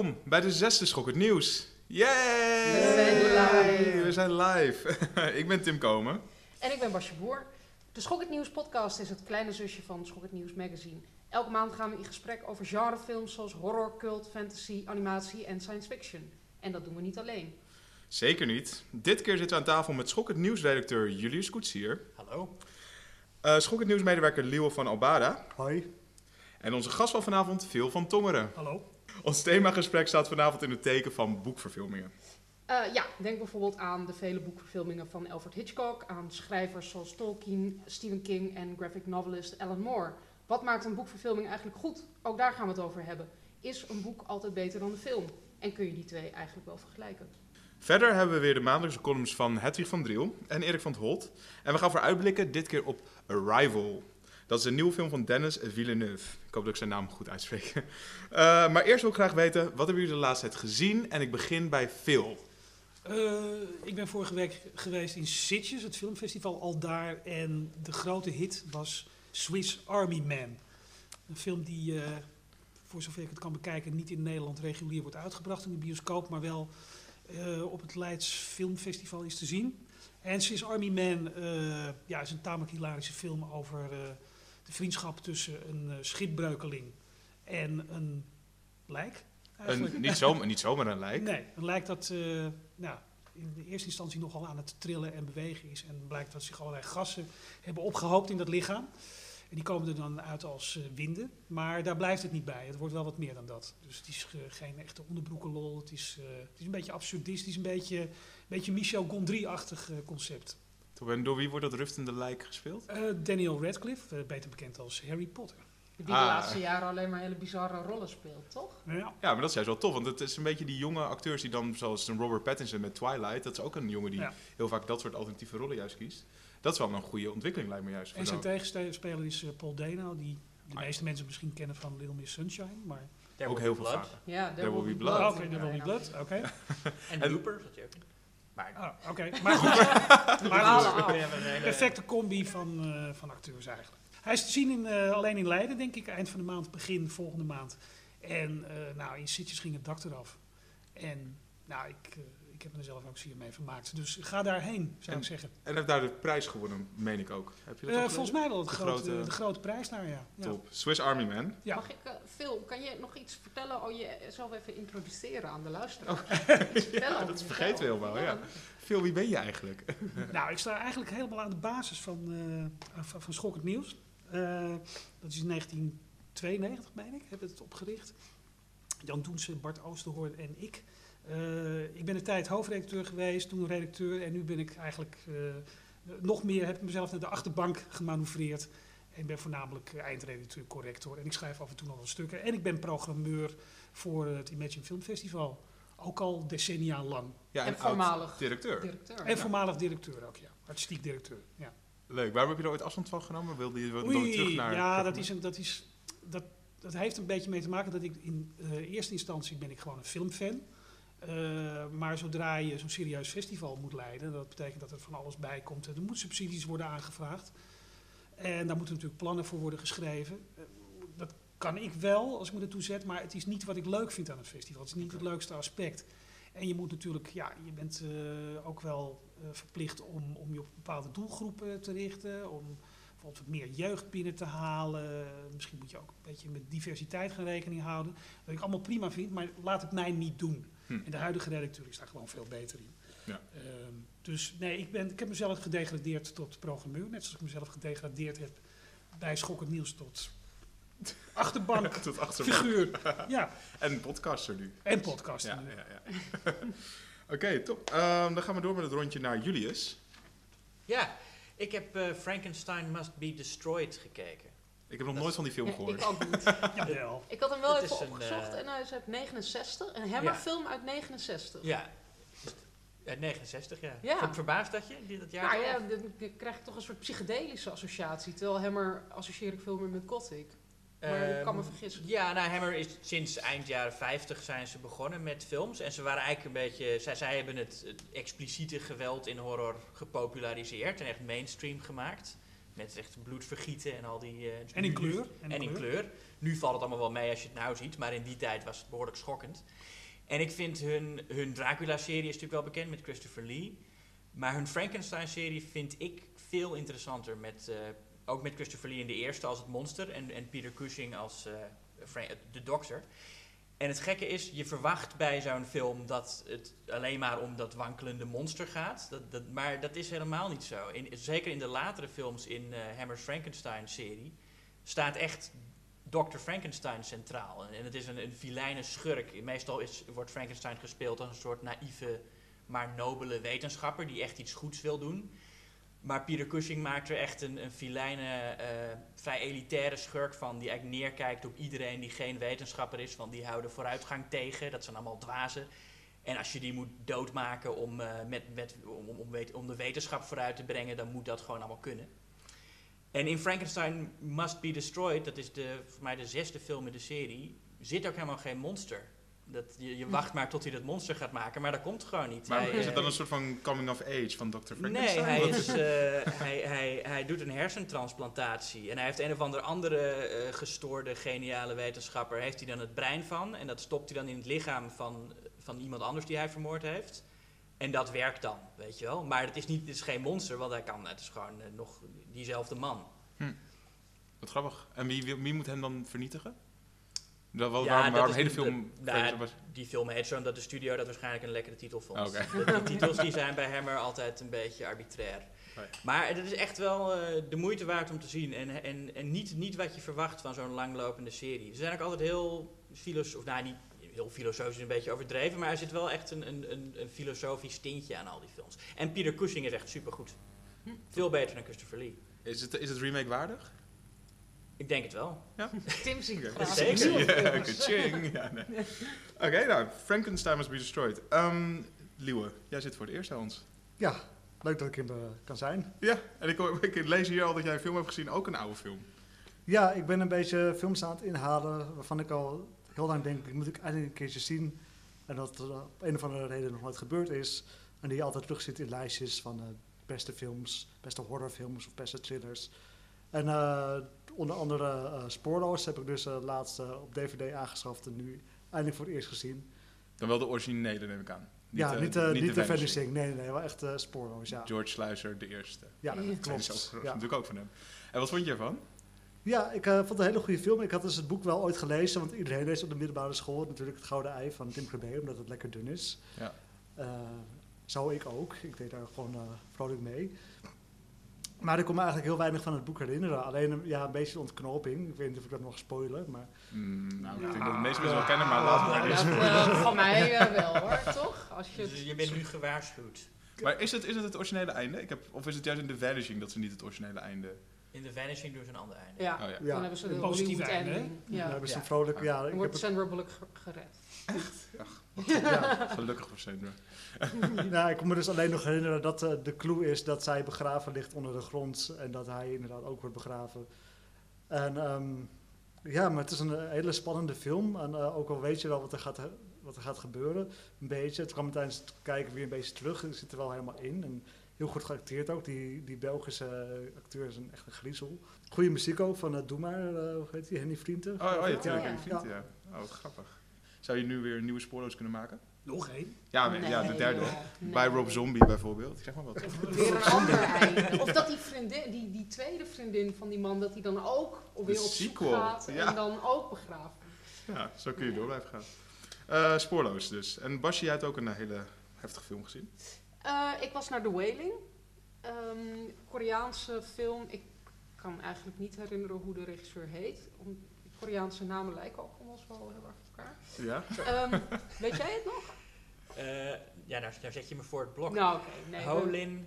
Welkom bij de zesde Schok het Nieuws. Yay! We zijn live. We zijn live. ik ben Tim Komen. En ik ben Basje Boer. De Schok het Nieuws podcast is het kleine zusje van Schok het Nieuws magazine. Elke maand gaan we in gesprek over genrefilms zoals horror, cult, fantasy, animatie en science fiction. En dat doen we niet alleen. Zeker niet. Dit keer zitten we aan tafel met Schok het Nieuws-redacteur Julius Koetsier. Hallo. Uh, Schok het Nieuws-medewerker Liewe van Albada. Hoi. En onze gast van vanavond, Phil van Tongeren. Hallo. Ons themagesprek staat vanavond in het teken van boekverfilmingen. Uh, ja, denk bijvoorbeeld aan de vele boekverfilmingen van Alfred Hitchcock, aan schrijvers zoals Tolkien, Stephen King en graphic novelist Alan Moore. Wat maakt een boekverfilming eigenlijk goed? Ook daar gaan we het over hebben. Is een boek altijd beter dan de film? En kun je die twee eigenlijk wel vergelijken? Verder hebben we weer de maandelijkse columns van Hedwig van Driel en Erik van het Holt. En we gaan vooruitblikken, dit keer op Arrival. Dat is een nieuwe film van Dennis Villeneuve. Ik hoop dat ik zijn naam goed uitspreek. Uh, maar eerst wil ik graag weten, wat hebben jullie de laatste tijd gezien? En ik begin bij Phil. Uh, ik ben vorige week geweest in Sitges, het filmfestival al daar. En de grote hit was Swiss Army Man. Een film die, uh, voor zover ik het kan bekijken, niet in Nederland regulier wordt uitgebracht in de bioscoop, maar wel op het Leids Filmfestival is te zien. En Swiss Army Man ja, is een tamelijk hilarische film over de vriendschap tussen een schipbreukeling en een lijk. Een, niet, zomaar, niet zomaar een lijk? Nee, een lijk dat nou, in de eerste instantie nogal aan het trillen en bewegen is. En blijkt dat zich allerlei gassen hebben opgehoopt in dat lichaam. En die komen er dan uit als uh, winden. Maar daar blijft het niet bij. Het wordt wel wat meer dan dat. Dus het is uh, geen echte onderbroekenlol. Het is, het is een beetje absurdistisch. Een beetje, een beetje Michel Gondry-achtig concept. En door wie wordt dat ruftende lijk gespeeld? Daniel Radcliffe, beter bekend als Harry Potter. Die de ah. laatste jaren alleen maar hele bizarre rollen speelt, toch? Ja. ja, maar dat is juist wel tof. Want het is een beetje die jonge acteurs die dan, zoals een Robert Pattinson met Twilight, dat is ook een jongen die ja. heel vaak dat soort alternatieve rollen juist kiest. Dat is wel een goede ontwikkeling, lijkt me juist. En zijn tegenspeler is uh, Paul Dano, die de ah, meeste mensen misschien kennen van Little Miss Sunshine, maar... There ook heel veel vaker. Ja, There, Will Be Blood. blood. Oké, There Will Be Blood, oké. En Looper, dat je ook maar, ah, oké. Maar goed, maar goed. perfecte combi van, uh, van acteurs eigenlijk. Hij is te zien in, uh, alleen in Leiden, denk ik, eind van de maand, begin volgende maand. En uh, nou, in Sitges ging het dak eraf. En nou, ik, uh, ik heb mezelf ook zeer mee vermaakt. Dus ga daarheen, zou en, ik zeggen. En heeft daar de prijs gewonnen, meen ik ook. Heb je dat volgens mij wel de, de, grote, grote, de grote prijs daar, ja. Top. Ja. Swiss Army Man. Ja. Mag ik, Phil, kan je nog iets vertellen? Oh, jezelf even introduceren aan de luisteraar. Oh. ja, dat vergeten we helemaal, ja. Phil, wie ben je eigenlijk? nou, ik sta eigenlijk helemaal aan de basis van, van, van Schokkend Nieuws. Uh, dat is in 1992, meen ik, hebben het opgericht. Jan Doensen, Bart Oosterhoorn en ik. Uh, ik ben een tijd hoofdredacteur geweest, toen redacteur. En nu ben ik eigenlijk uh, nog meer, heb ik mezelf naar de achterbank gemanoeuvreerd. En ben voornamelijk eindredacteur, corrector. En ik schrijf af en toe nog wat stukken. En ik ben programmeur voor het Imagine Film Festival. Ook al decennia lang. Ja, en, en voormalig directeur. directeur. En voormalig directeur ook, ja. Artistiek directeur, ja. Leuk. Waarom heb je er ooit afstand van genomen? Wilde je Oei, terug naar... Ja, dat, is een, dat, is, dat, dat heeft een beetje mee te maken dat ik in uh, eerste instantie ben ik gewoon een filmfan. Uh, maar zodra je zo'n serieus festival moet leiden, dat betekent dat er van alles bij komt. Er moeten subsidies worden aangevraagd. En daar moeten natuurlijk plannen voor worden geschreven. Uh, dat kan ik wel als ik me ertoe zet, maar het is niet wat ik leuk vind aan het festival. Het is niet het leukste aspect. En je moet natuurlijk, ja, je bent uh, ook wel verplicht om, om je op bepaalde doelgroepen te richten. Om bijvoorbeeld wat meer jeugd binnen te halen. Misschien moet je ook een beetje met diversiteit gaan rekening houden. Wat ik allemaal prima vind, maar laat het mij niet doen. Hm. En de huidige redacteur is daar gewoon veel beter in. Ja. Uh, dus nee, ik, ben, ik heb mezelf gedegradeerd tot programmeur. Net zoals ik mezelf gedegradeerd heb bij Schokkend Nieuws tot achterbank, tot achterbank. figuur. Ja. En podcaster nu. En podcaster ja, nu. Ja, ja. Oké, okay, top. Um, dan gaan we door met het rondje naar Julius. Ja, ik heb uh, Frankenstein Must Be Destroyed gekeken. Ik heb nog nooit van die film gehoord. ik ook niet. Jawel. Ik had hem wel even opgezocht een, uh, en hij is uit 69. Een Hammerfilm uit 69. Ja, uit 69, ja. ja. Verbaasd dat je, dat jaar? Nou ja, dan krijg ik toch een soort psychedelische associatie. Terwijl Hammer associeer ik veel meer met gothic. Maar ik kan me vergissen. Ja, nou, Hammer is sinds eind jaren 50 zijn ze begonnen met films. En ze waren eigenlijk een beetje. Zij, zij hebben het, het expliciete geweld in horror gepopulariseerd en echt mainstream gemaakt. Met echt bloedvergieten en al die... eh, En in kleur. En in kleur. Nu valt het allemaal wel mee als je het nou ziet, maar in die tijd was het behoorlijk schokkend. En ik vind hun, hun Dracula-serie is natuurlijk wel bekend met Christopher Lee. Maar hun Frankenstein-serie vind ik veel interessanter. Met, eh, ook met Christopher Lee in de eerste als het monster en, en Peter Cushing als eh, de dokter. En het gekke is, je verwacht bij zo'n film dat het alleen maar om dat wankelende monster gaat. Dat, dat, maar dat is helemaal niet zo. In, zeker in de latere films in eh Hammer's Frankenstein-serie staat echt Dr. Frankenstein centraal. En, en het is een, een vilijne schurk. Meestal is, wordt Frankenstein gespeeld als een soort naïeve, maar nobele wetenschapper die echt iets goeds wil doen. Maar Peter Cushing maakt er echt een, een eh, vrij elitaire schurk van. Die eigenlijk neerkijkt op iedereen die geen wetenschapper is. Want die houden vooruitgang tegen. Dat zijn allemaal dwazen. En als je die moet doodmaken om, eh, met, om, om, om de wetenschap vooruit te brengen, dan moet dat gewoon allemaal kunnen. En in Frankenstein Must Be Destroyed, dat is de, voor mij de zesde film in de serie, zit ook helemaal geen monster. Dat, je, je wacht maar tot hij dat monster gaat maken, maar dat komt gewoon niet. Maar Hij, is het eh, dan een soort van coming of age van Dr. Frankenstein? Nee, hij, is, eh, hij, hij, hij doet een hersentransplantatie. En hij heeft een of andere andere eh, gestoorde, geniale wetenschapper. Heeft hij dan het brein van. En dat stopt hij dan in het lichaam van, van iemand anders die hij vermoord heeft. En dat werkt dan, weet je wel. Maar het is, niet, het is geen monster, want hij kan, het is gewoon eh, nog diezelfde man. Wat grappig. En wie, wie, wie moet hem dan vernietigen? Dat, Ja, waarom dat waarom is hele film... de- nou, was- Die film heet zo omdat de studio dat waarschijnlijk een lekkere titel vond. Oké. De, de titels die zijn bij Hammer altijd een beetje arbitrair. ja. Maar het is echt wel eh, de moeite waard om te zien. En, en, en niet, niet wat je verwacht van zo'n langlopende serie. Ze zijn ook altijd heel filosofisch, nou niet heel filosofisch is een beetje overdreven, maar er zit wel echt een, een, een, een filosofisch tintje aan al die films. En Peter Cushing is echt supergoed. Veel beter dan Christopher Lee. Is het, is het remake waardig? Ik denk het wel. Tim ziet Ja, zeker. Ja, ka-ching. Ja, nee. Oké, nou, Frankenstein must be destroyed. Um, Liewe, jij zit voor het eerst bij ons. Ja, leuk dat ik er eh, kan zijn. Ja, en ik, ik lees hier al dat jij een film hebt gezien, ook een oude film. Ja, ik ben een beetje films aan het inhalen waarvan ik al heel lang denk, die moet ik eindelijk een keertje zien. En dat er op een of andere reden nog nooit gebeurd is. En die je altijd terug ziet in lijstjes van eh, beste films, beste horrorfilms of beste thrillers. En eh, onder andere eh Spoorloos heb ik dus eh, laatst eh, op DVD aangeschaft en nu eindelijk voor het eerst gezien. Dan wel de originele, neem ik aan. ja, niet, eh, niet, de Vanishing. Nee, nee, nee, wel echt Spoorloos, ja. George Sluizer, de eerste. Ja, Ja. dat Dat is klopt. ook, Ja. natuurlijk ook van hem. En wat vond je ervan? Ja, ik vond het een hele goede film. Ik had dus het boek wel ooit gelezen, want iedereen leest op de middelbare school natuurlijk het Gouden Ei van Tim Crabbe, omdat het lekker dun is. Ja. Eh, zou ik ook. Ik deed daar gewoon eh, vrolijk mee. Maar ik kon me eigenlijk heel weinig van het boek herinneren. Alleen een- ja, een beetje ontknoping. Ik weet niet of ik dat nog spoilen, maar... Mm, nou, ik Ja. denk dat de meeste mensen wel kennen, maar laat maar Ja, eens. eh, van mij eh, wel hoor, toch? Als je Dus je bent nu gewaarschuwd. Maar is het, is het het originele einde? Ik heb, of is het juist in The Vanishing dat ze niet het originele einde... In The Vanishing doen ze een ander einde. Ja, Oh ja. Ja. dan hebben ze Een positief einde, ending. Dan Ja. hebben ze Ja. een vrolijk... Ja, Dan ik heb wordt het, Sandra Bullock ge- gered. ja. Gelukkig voor Sandra. nou, ik kon me dus alleen nog herinneren dat eh, de clue is dat zij begraven ligt onder de grond. En dat hij inderdaad ook wordt begraven. En ehm, ja, maar het is een eh, hele spannende film. En eh, ook al weet je wel wat er gaat, wat er gaat gebeuren, een beetje. Het kwam tijdens het kijken weer een beetje terug. Ik zit er wel helemaal in. En heel goed geacteerd ook. Die, die Belgische acteur is een echt een griezel. Goede muziek ook van uh, Doe maar, hoe heet die? Henny Vrienden. Oh, oh ja, Ja, natuurlijk. ja. Oh, grappig. Zou je nu weer nieuwe spoorloos kunnen maken? Nog één. Ja, ja de derde. Nee. Bij Rob Zombie bijvoorbeeld. Ik zeg maar wat. Weer een ander einde. Of dat die vriendin, die, die tweede vriendin van die man, dat die dan ook weer De op zoek sequel, gaat ja. en dan ook begraven. Ja, zo kun je door blijven gaan. Eh, spoorloos dus. En Basje, jij hebt ook een eh, hele heftige film gezien. Eh, ik was naar The Wailing. Ehm, Koreaanse film. Ik kan eigenlijk niet herinneren hoe de regisseur heet. Om, Koreaanse namen lijken ook allemaal wel heel erg elkaar. Ja? Ehm, weet jij het nog? Eh, ja, nou, nou zet je me voor het blok. Nou, oké. nee, we-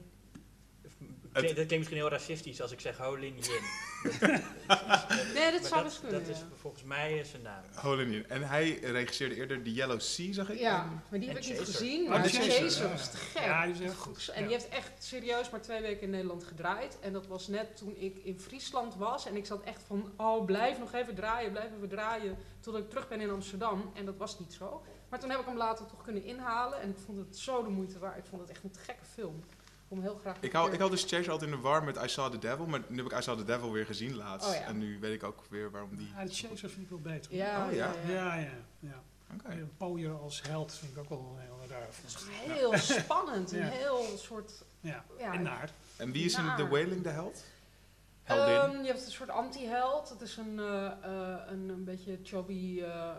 Klink- Dat klinkt misschien heel racistisch als ik zeg Holin Yin. Nee, dat zou best kunnen. Dat is ja. volgens mij zijn naam. Holin En hij regisseerde eerder The Yellow Sea, zag ik. Ja, maar die En heb ik niet gezien. Oh, Maar de Chaser, was te gek. Ja, die is echt goed. En Ja. die heeft echt serieus maar twee weken in Nederland gedraaid. En dat was net toen ik in Friesland was. En ik zat echt van, oh blijf nog even draaien, blijf even draaien. Totdat ik terug ben in Amsterdam. En dat was niet zo. Maar toen heb ik hem later toch kunnen inhalen. En ik vond het zo de moeite waard. Ik vond het echt een te gekke film. Kom heel graag Ik hou, ik hou dus Chase altijd in de war met I Saw the Devil, maar nu heb ik I Saw the Devil weer gezien laatst. Oh ja. En nu weet ik ook weer waarom die... Ja, de Chaser vind ik wel beter. Ja, Oh, ja? ja, ja. ja. Oké. Ja, Poyer als held vind ik ook wel een heel raar. Heel spannend, een heel soort... Ja, Ja, en naar. En wie is in. The Wailing de held? Heldin? Ehm, je hebt een soort anti-held. Het is een, eh, eh, een, een beetje chubby, eh eh,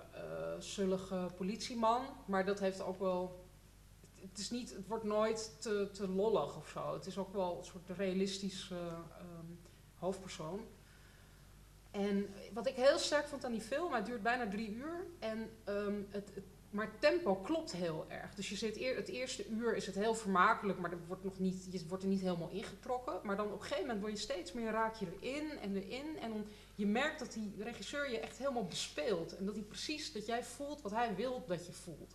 zullige politieman. Maar dat heeft ook wel... Het, is niet, het wordt nooit te, te lollig of zo. Het is ook wel een soort realistisch eh, ehm, hoofdpersoon. En wat ik heel sterk vond aan die film, hij duurt bijna drie uur. En, ehm, het, het, maar het tempo klopt heel erg. Dus je zit eer, het eerste uur is het heel vermakelijk, maar er wordt nog niet, je wordt er niet helemaal ingetrokken. Maar dan op een gegeven moment word je steeds meer raak je erin en erin. En je merkt dat die regisseur je echt helemaal bespeelt. En dat hij precies, dat jij voelt wat hij wil dat je voelt.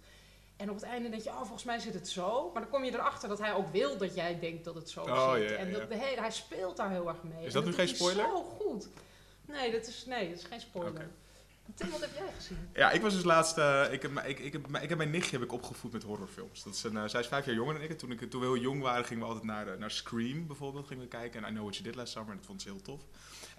En op het einde denk je, oh, volgens mij zit het zo. Maar dan kom je erachter dat hij ook wil dat jij denkt dat het zo Oh, zit. ja, en dat, ja. de hele, hij speelt daar heel erg mee. Is dat nu geen spoiler? zo goed. Nee, dat is, nee, dat is geen spoiler. Tim, wat heb jij gezien? Ja, ik was dus laatst. eh, ik, heb, mijn- ik, ik, heb, ik heb mijn nichtje heb ik opgevoed met horrorfilms. Dat is een, eh, zij is vijf jaar jonger dan ik. En toen, ik. toen we heel jong waren, gingen we altijd naar, eh, naar Scream bijvoorbeeld gingen we kijken. En I Know What You Did Last Summer. En dat vond ze heel tof.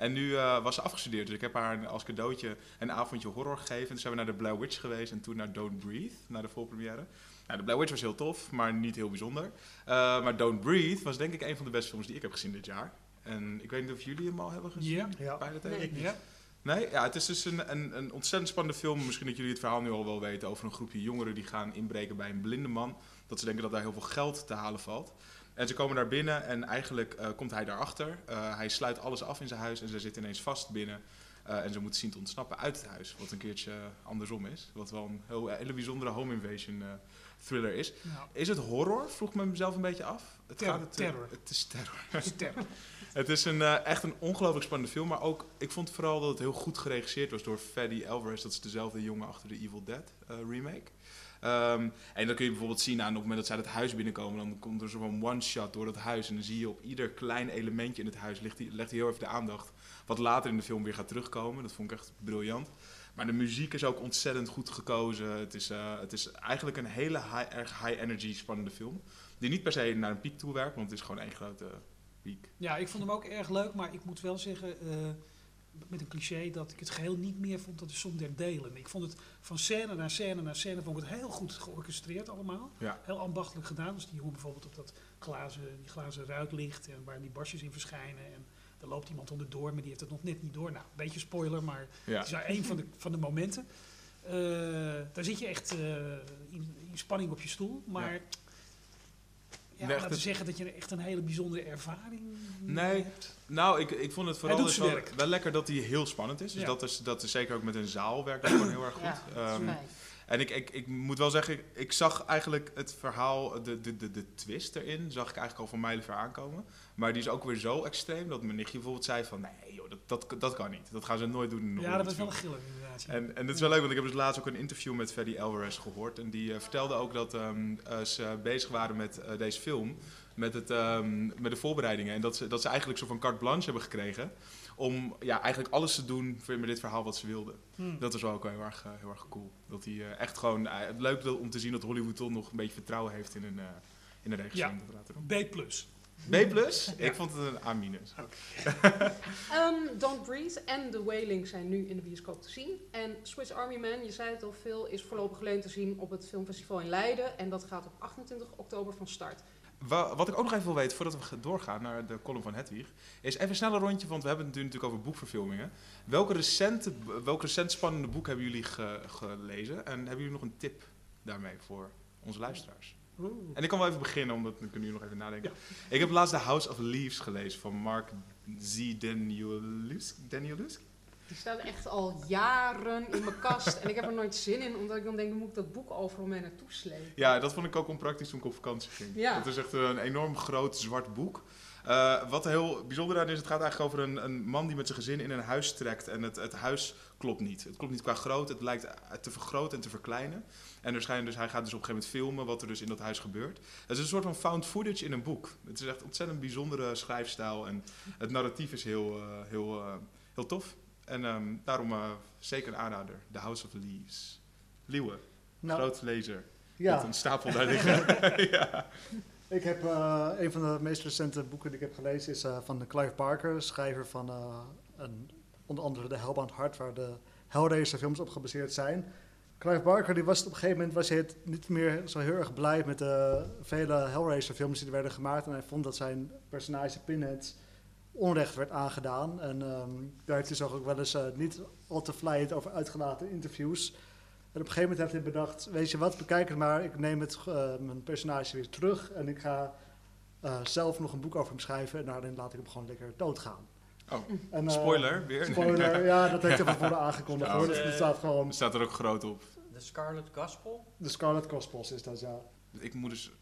En nu eh, was ze afgestudeerd. Dus ik heb haar als cadeautje een avondje horror gegeven. En toen zijn we naar de Blair Witch geweest. En toen naar Don't Breathe, naar de voorpremière. Nou, de Blair Witch was heel tof, maar niet heel bijzonder. Eh, maar Don't Breathe was denk ik een van de beste films die ik heb gezien dit jaar. En ik weet niet of jullie hem al hebben gezien. Ja. Ja. Nee. Egg? Ja. Nee, ja, het is dus een, een, een ontzettend spannende film. Misschien dat jullie het verhaal nu al wel weten over een groepje jongeren die gaan inbreken bij een blinde man. Dat ze denken dat daar heel veel geld te halen valt. En ze komen daar binnen en eigenlijk eh, komt hij daarachter. Eh hij sluit alles af in zijn huis en ze zitten ineens vast binnen. Eh, en ze moeten zien te ontsnappen uit het huis. Wat een keertje andersom is. Wat wel een heel, hele bijzondere home invasion thriller is. Nou, Is het horror? Vroeg me mezelf een beetje af. Het Terror, het, terror. Het is terror. dat is terror. Het is een, echt een ongelooflijk spannende film. Maar ook, ik vond vooral dat het heel goed geregisseerd was door Freddy Alvarez. Dat is dezelfde jongen achter de Evil Dead remake. Ehm, en dan kun je bijvoorbeeld zien aan op het moment dat zij het huis binnenkomen. Dan komt er zo'n one-shot door dat huis. En dan zie je op ieder klein elementje in het huis ligt hij, legt hij heel even de aandacht. Wat later in de film weer gaat terugkomen. Dat vond ik echt briljant. Maar de muziek is ook ontzettend goed gekozen. Het is, eh, het is eigenlijk een hele high, erg high-energy spannende film. Die niet per se naar een piek toe werkt, want het is gewoon één grote piek. Ja, ik vond hem ook erg leuk, maar ik moet wel zeggen, eh, met een cliché, dat ik het geheel niet meer vond dat de som der delen. Ik vond het van scène naar scène naar scène vond ik het heel goed georchestreerd allemaal. Ja. Heel ambachtelijk gedaan. Dus die jongen bijvoorbeeld op dat glazen, die glazen ruit ligt en waar die barstjes in verschijnen. En er loopt iemand onderdoor, maar die heeft het nog net niet door. Nou, een beetje spoiler, maar Ja. het is nou een van de, van de momenten. Eh, daar zit je echt eh, in, in spanning op je stoel. Maar Ja. Ja, we het- zeggen dat je echt een hele bijzondere ervaring Nee. hebt. Nou, ik, ik vond het vooral dus wel, wel lekker dat hij heel spannend is. Dus Ja. dat, is, dat is zeker ook met een zaal werkt dat gewoon heel erg goed. Ja, Ehm, fijn. en ik, ik, ik moet wel zeggen, ik, ik zag eigenlijk het verhaal, de, de, de, de twist erin, zag ik eigenlijk al van mijlenver aankomen. Maar die is ook weer zo extreem dat mijn nichtje bijvoorbeeld zei van, nee joh, dat, dat, dat kan niet. Dat gaan ze nooit doen in een Ja, dat was wel giller inderdaad. ja. En, en dat is wel leuk, want ik heb dus laatst ook een interview met Freddy Alvarez gehoord. En die eh, vertelde ook dat ehm, eh, ze bezig waren met eh, deze film, met, het, ehm, met de voorbereidingen. En dat ze, dat ze eigenlijk zo van carte blanche hebben gekregen om ja, eigenlijk alles te doen voor- met dit verhaal wat ze wilden. Hmm. Dat was wel ook wel heel erg, heel erg cool. Dat hij echt gewoon, het leuk om te zien dat Hollywood toch nog een beetje vertrouwen heeft in een, in een regisseur Ja. B+. B+, plus? Ja. ik vond het een A-. minus. Ehm, Don't Breathe en The Wailing zijn nu in de bioscoop te zien. En Swiss Army Man, je zei het al veel, is voorlopig alleen te zien op het filmfestival in Leiden. En dat gaat op 28 oktober van start. Wa- Wat ik ook nog even wil weten, voordat we gaan doorgaan naar de column van Hedwig, is even een snelle rondje, want we hebben het nu natuurlijk over boekverfilmingen. Welke recente, welk recent spannende boek hebben jullie ge- gelezen? En hebben jullie nog een tip daarmee voor onze luisteraars? En ik kan wel even beginnen, omdat kunnen jullie nog even nadenken. Ik heb laatst The House of Leaves gelezen van Mark Z. Danielewski. Danielewski? Die staat echt al jaren in mijn kast. En ik heb er nooit zin in, omdat ik dan denk, moet ik dat boek overal mee naartoe slepen. Ja, dat vond ik ook onpraktisch toen ik op vakantie ging. Ja. Het is echt een enorm groot zwart boek. Eh, wat heel bijzonder aan is, het gaat eigenlijk over een, een man die met zijn gezin in een huis trekt. En het, het huis klopt niet. Het klopt niet qua grootte. Het lijkt te vergroten en te verkleinen. En er schijnt dus, hij gaat dus op een gegeven moment filmen wat er dus in dat huis gebeurt. Het is een soort van found footage in een boek. Het is echt ontzettend bijzondere schrijfstijl. En het narratief is heel, eh, heel, eh, heel tof. En ehm, daarom eh, zeker een aanrader. The House of Leaves. Liewe, Nou, groot lezer. Met ja. een stapel daar liggen. ja. Ik heb eh, een van de meest recente boeken die ik heb gelezen is eh, van Clive Barker, schrijver van eh, een, onder andere de Hellbound Heart, waar de Hellraiser films op gebaseerd zijn. Clive Barker die was op een gegeven moment was hij het niet meer zo heel erg blij met de vele Hellraiser films die er werden gemaakt en hij vond dat zijn personage Pinhead onrecht werd aangedaan. En ehm, daar heeft hij zich ook wel eens eh, niet al te vlijend over uitgelaten in interviews. En op een gegeven moment heeft hij bedacht, weet je wat, bekijk het maar. Ik neem het, eh, mijn personage weer terug en ik ga eh, zelf nog een boek over hem schrijven. En daarin laat ik hem gewoon lekker doodgaan. Oh, En, eh, spoiler weer. Spoiler, ja, dat heeft hij van tevoren aangekondigd. Ja, hoor. Dus het staat gewoon, Er staat er ook groot op. De Scarlet Gospel? de Scarlet Gospels is dat, ja. Ik moet dus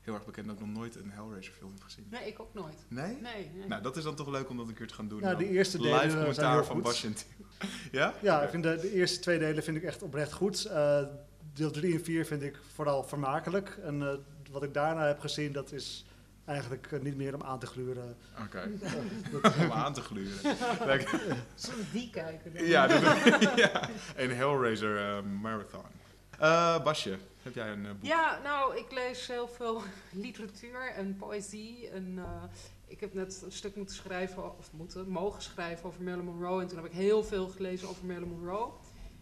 heel erg bekend dat ik nog nooit een Hellraiser film heb gezien. Nee, ik ook nooit. Nee? Nee, nee. Nou, dat is dan toch leuk om dat een keer te gaan doen. Ja, de eerste delen Live zijn commentaar heel van. Basje en Tim. Ja? Ja, ik vind de, de eerste twee delen vind ik echt oprecht goed. Eh, deel 3 en 4 vind ik vooral vermakelijk. En eh, wat ik daarna heb gezien, dat is eigenlijk eh, niet meer om aan te gluren. Oké. Om aan te gluren. We die kijken? Ja, ja, een Hellraiser eh, marathon. Eh, Basje, heb jij een boek? Ja, nou, ik lees heel veel literatuur en poëzie. En, eh, ik heb net een stuk moeten schrijven, of moeten, mogen schrijven over Marilyn Monroe. En toen heb ik heel veel gelezen over Marilyn Monroe.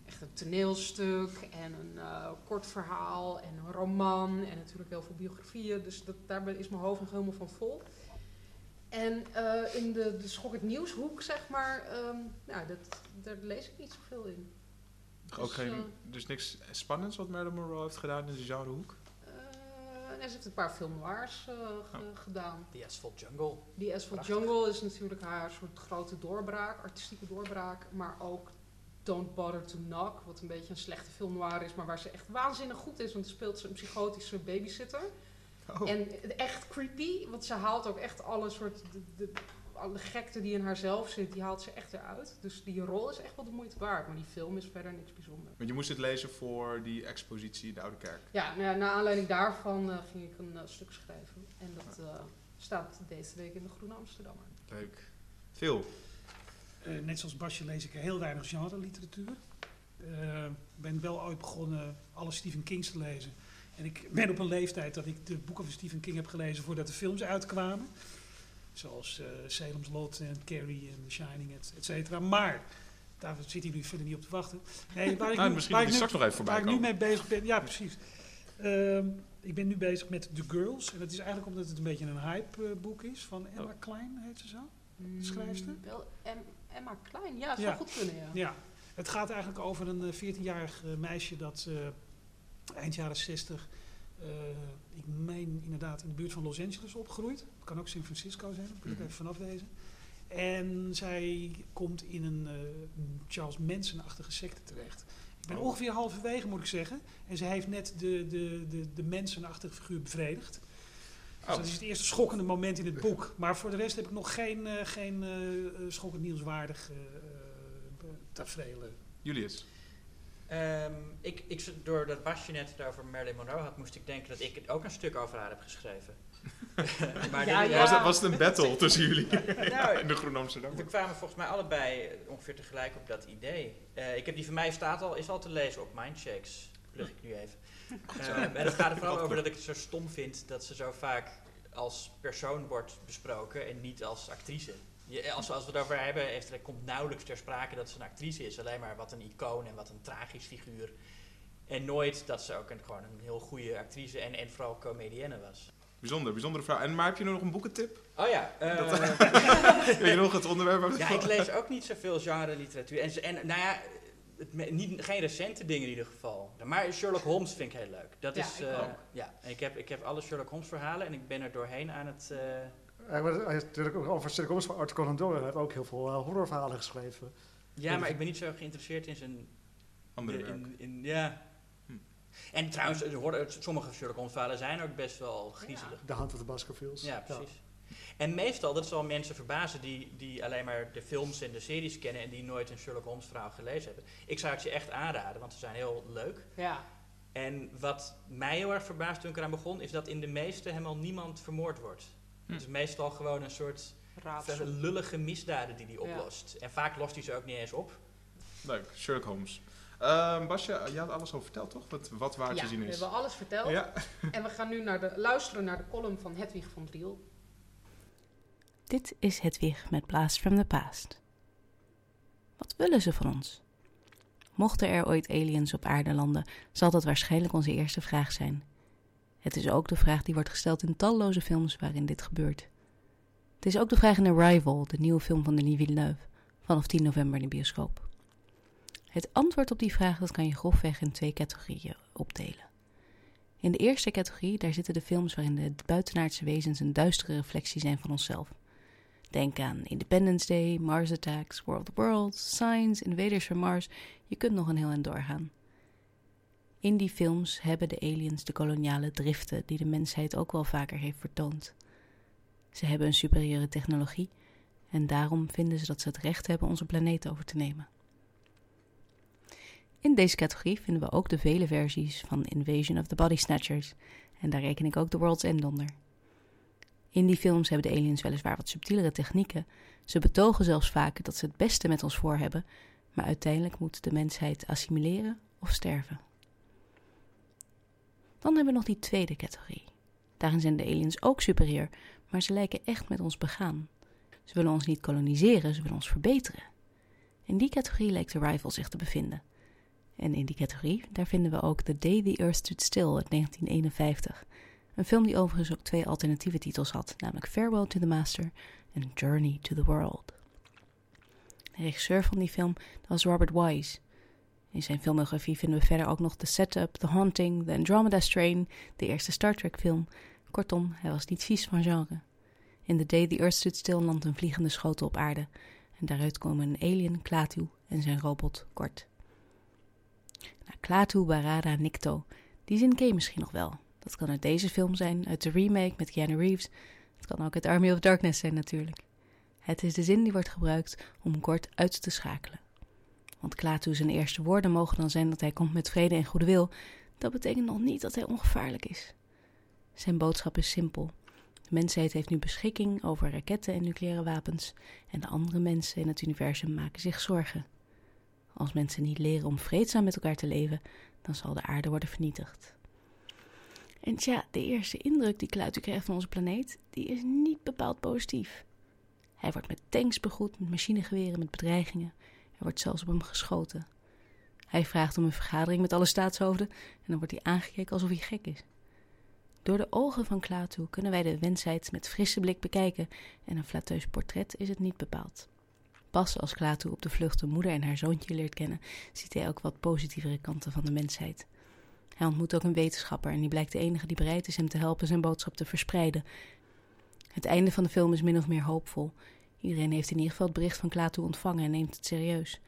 Echt een toneelstuk en een eh, kort verhaal en een roman. En natuurlijk heel veel biografieën. Dus dat, daar is mijn hoofd nog helemaal van vol. En eh, in de, de schokkend nieuwshoek, zeg maar, ehm, nou, dat, daar lees ik niet zoveel in. Ook Dus, geen, eh, dus niks spannends wat Marilyn Monroe heeft gedaan in de genrehoek? Eh, en ze heeft een paar film noirs eh, ge- Oh. gedaan. The Asphalt Jungle. Die Asphalt Prachtig. Jungle is natuurlijk haar soort grote doorbraak, artistieke doorbraak. Maar ook Don't Bother to Knock, wat een beetje een slechte film noir is, maar waar ze echt waanzinnig goed is. Want speelt ze een psychotische babysitter. Oh. En echt creepy, want ze haalt ook echt alle soort... De, de, alle gekte die in haarzelf zit, die haalt ze echt eruit. Dus die rol is echt wel de moeite waard. Maar die film is verder niks bijzonders. Want je moest het lezen voor die expositie in de Oude Kerk. Ja, nou ja, naar aanleiding daarvan eh, ging ik een eh, stuk schrijven. En dat eh, staat deze week in de Groene Amsterdammer. Leuk. Veel. Eh, net zoals Basje lees ik heel weinig genre-literatuur. Eh, Ik ben wel ooit begonnen alle Stephen Kings te lezen. En ik ben op een leeftijd dat ik de boeken van Stephen King heb gelezen voordat de films uitkwamen. Zoals eh Salem's Lot en Carrie en The Shining, et, et cetera. Maar daar zitten jullie verder niet op te wachten. Nee, waar ik Nou, nu- misschien waar ik nu- straks nog even voorbij Waar ik nu mee bezig ben, ja precies. Ehm, ik ben nu bezig met The Girls. En dat is eigenlijk omdat het een beetje een hype eh, boek is van Emma Oh. Klein, heet ze zo. Schrijfster? Mm, Wel, Em- Emma Klein, ja, zou Ja. goed kunnen, ja. Ja, het gaat eigenlijk over een eh, 14-jarig eh, meisje dat eh, eind jaren 60, eh, ik meen inderdaad in de buurt van Los Angeles opgroeit. Het kan ook San Francisco zijn, daar moet ik Mhm. even vanaf wezen. En zij komt in een, eh, Charles Manson-achtige secte terecht. Ik ben Oh. ongeveer halverwege, moet ik zeggen. En ze heeft net de, de, de, de Manson-achtige figuur bevredigd. Dus Oh. dat is het eerste schokkende moment in het boek. Maar voor de rest heb ik nog geen, eh, geen eh, eh, schokkend nieuwswaardig tafereelen. Julius. Ehm, ik, ik, doordat Basje net het over Marilyn Monroe had, moest ik denken dat ik het ook een stuk over haar heb geschreven. maar Ja, dit- ja. Was, het, was het een battle tussen jullie Nou, in de Groene Amsterdam? we kwamen volgens mij allebei ongeveer tegelijk op dat idee. Eh, ik heb die van mij staat al, is al te lezen op Mindshakes. Plug ik nu even. Eh, en het gaat er vooral over dat ik het zo stom vind dat ze zo vaak als persoon wordt besproken en niet als actrice. Je, als, als we het over hebben, heeft, er komt nauwelijks ter sprake dat ze een actrice is. Alleen maar wat een icoon en wat een tragisch figuur. En nooit dat ze ook een, gewoon een heel goede actrice en, en vooral comedienne was. Bijzonder, bijzondere vrouw. En maar heb je nog een boekentip? Oh ja, eh, Weet je nog het onderwerp? ja, ik lees ook niet zoveel genre literatuur. En, en nou ja, het, niet, geen recente dingen in ieder geval. Maar Sherlock Holmes vind ik heel leuk. Dat Ja, is, ik eh, ook. ja, en ik heb, ik heb alle Sherlock Holmes verhalen en ik ben er doorheen aan het... eh, Hij was- hij heeft natuurlijk ook over Sherlock Holmes van Arthur Conan Doyle. Hij heeft ook heel veel eh, horrorverhalen geschreven. ja, maar ik ben niet zo geïnteresseerd in zijn... Andere in, werk. in, in- ja. Hm. En trouwens, sommige Sherlock Holmes verhalen zijn ook best wel griezelig. De Hand of the Baskervilles. Ja, precies. En meestal, dat zal mensen verbazen die, die alleen maar de films en de series kennen en die nooit een Sherlock Holmes verhaal gelezen hebben. Ik zou het je echt aanraden, want ze zijn heel leuk. Ja, En wat mij heel erg verbaasde toen ik eraan begon, is dat in de meeste helemaal niemand vermoord wordt. Hm. Het is meestal gewoon een soort raadsel. lullige misdaden die hij Ja. oplost. En vaak lost hij ze ook niet eens op. Leuk, Sherlock Holmes. Ehm, Basje, je had alles al verteld, toch? Wat, wat waar ja, te zien we is. hebben alles verteld. Ja. En we gaan nu naar de, luisteren naar de column van Hedwig van Driel. Dit is Hedwig met Blast from the Past. Wat willen ze van ons? Mochten er ooit aliens op aarde landen, zal dat waarschijnlijk onze eerste vraag zijn. Het is ook de vraag die wordt gesteld in talloze films waarin dit gebeurt. Het is ook de vraag in Arrival, de nieuwe film van Denis Villeneuve, vanaf 10 november in de bioscoop. Het antwoord op die vraag dat kan je grofweg in twee categorieën opdelen. In de eerste categorie, daar zitten de films waarin de buitenaardse wezens een duistere reflectie zijn van onszelf. Denk aan Independence Day, Mars Attacks, World of Worlds, Signs, Invaders from Mars. Je kunt nog een heel eind doorgaan. In die films hebben de aliens de koloniale driften die de mensheid ook wel vaker heeft vertoond. Ze hebben een superieure technologie en daarom vinden ze dat ze het recht hebben onze planeet over te nemen. In deze categorie vinden we ook de vele versies van Invasion of the Body Snatchers en daar reken ik ook The World's End onder. In die films hebben de aliens weliswaar wat subtielere technieken. Ze betogen zelfs vaak dat ze het beste met ons voor hebben, maar uiteindelijk moet de mensheid assimileren of sterven. Dan hebben we nog die tweede categorie. Daarin zijn de aliens ook superieur, maar ze lijken echt met ons begaan. Ze willen ons niet koloniseren, ze willen ons verbeteren. In die categorie lijkt de Rival zich te bevinden. En in die categorie, daar vinden we ook The Day the Earth Stood Still uit 1951. Een film die overigens ook twee alternatieve titels had, namelijk Farewell to the Master en Journey to the World. De regisseur van die film was Robert Wise. In zijn filmografie vinden we verder ook nog The Setup, The Haunting, The Andromeda Strain, de eerste Star Trek film. Kortom, hij was niet vies van genre. In The Day the Earth Stood Still landt een vliegende schotel op aarde. En daaruit komen een alien, Klaatu, en zijn robot, Kort. Nou, Klaatu, Barada, Nikto, die zin ken misschien nog wel. Dat kan uit deze film zijn, uit de remake met Keanu Reeves. Het kan ook uit Army of Darkness zijn natuurlijk. Het is de zin die wordt gebruikt om Kort uit te schakelen. Want Klaatu zijn eerste woorden mogen dan zijn dat hij komt met vrede en goede wil. Dat betekent nog niet dat hij ongevaarlijk is. Zijn boodschap is simpel. De mensheid heeft nu beschikking over raketten en nucleaire wapens en de andere mensen in het universum maken zich zorgen. Als mensen niet leren om vreedzaam met elkaar te leven, dan zal de aarde worden vernietigd. En tja, de eerste indruk die Kluiter krijgt van onze planeet, die is niet bepaald positief. Hij wordt met tanks begroet, met machinegeweren, met bedreigingen. Er wordt zelfs op hem geschoten. Hij vraagt om een vergadering met alle staatshoofden en dan wordt hij aangekeken alsof hij gek is. Door de ogen van Klaatu kunnen wij de wensheid met frisse blik bekijken en een flatteus portret is het niet bepaald. Pas als Klaatu op de vlucht een moeder en haar zoontje leert kennen, ziet hij ook wat positievere kanten van de mensheid. Hij ontmoet ook een wetenschapper en die blijkt de enige die bereid is hem te helpen zijn boodschap te verspreiden. Het einde van de film is min of meer hoopvol. Iedereen heeft in ieder geval het bericht van Klaatu ontvangen en neemt het serieus.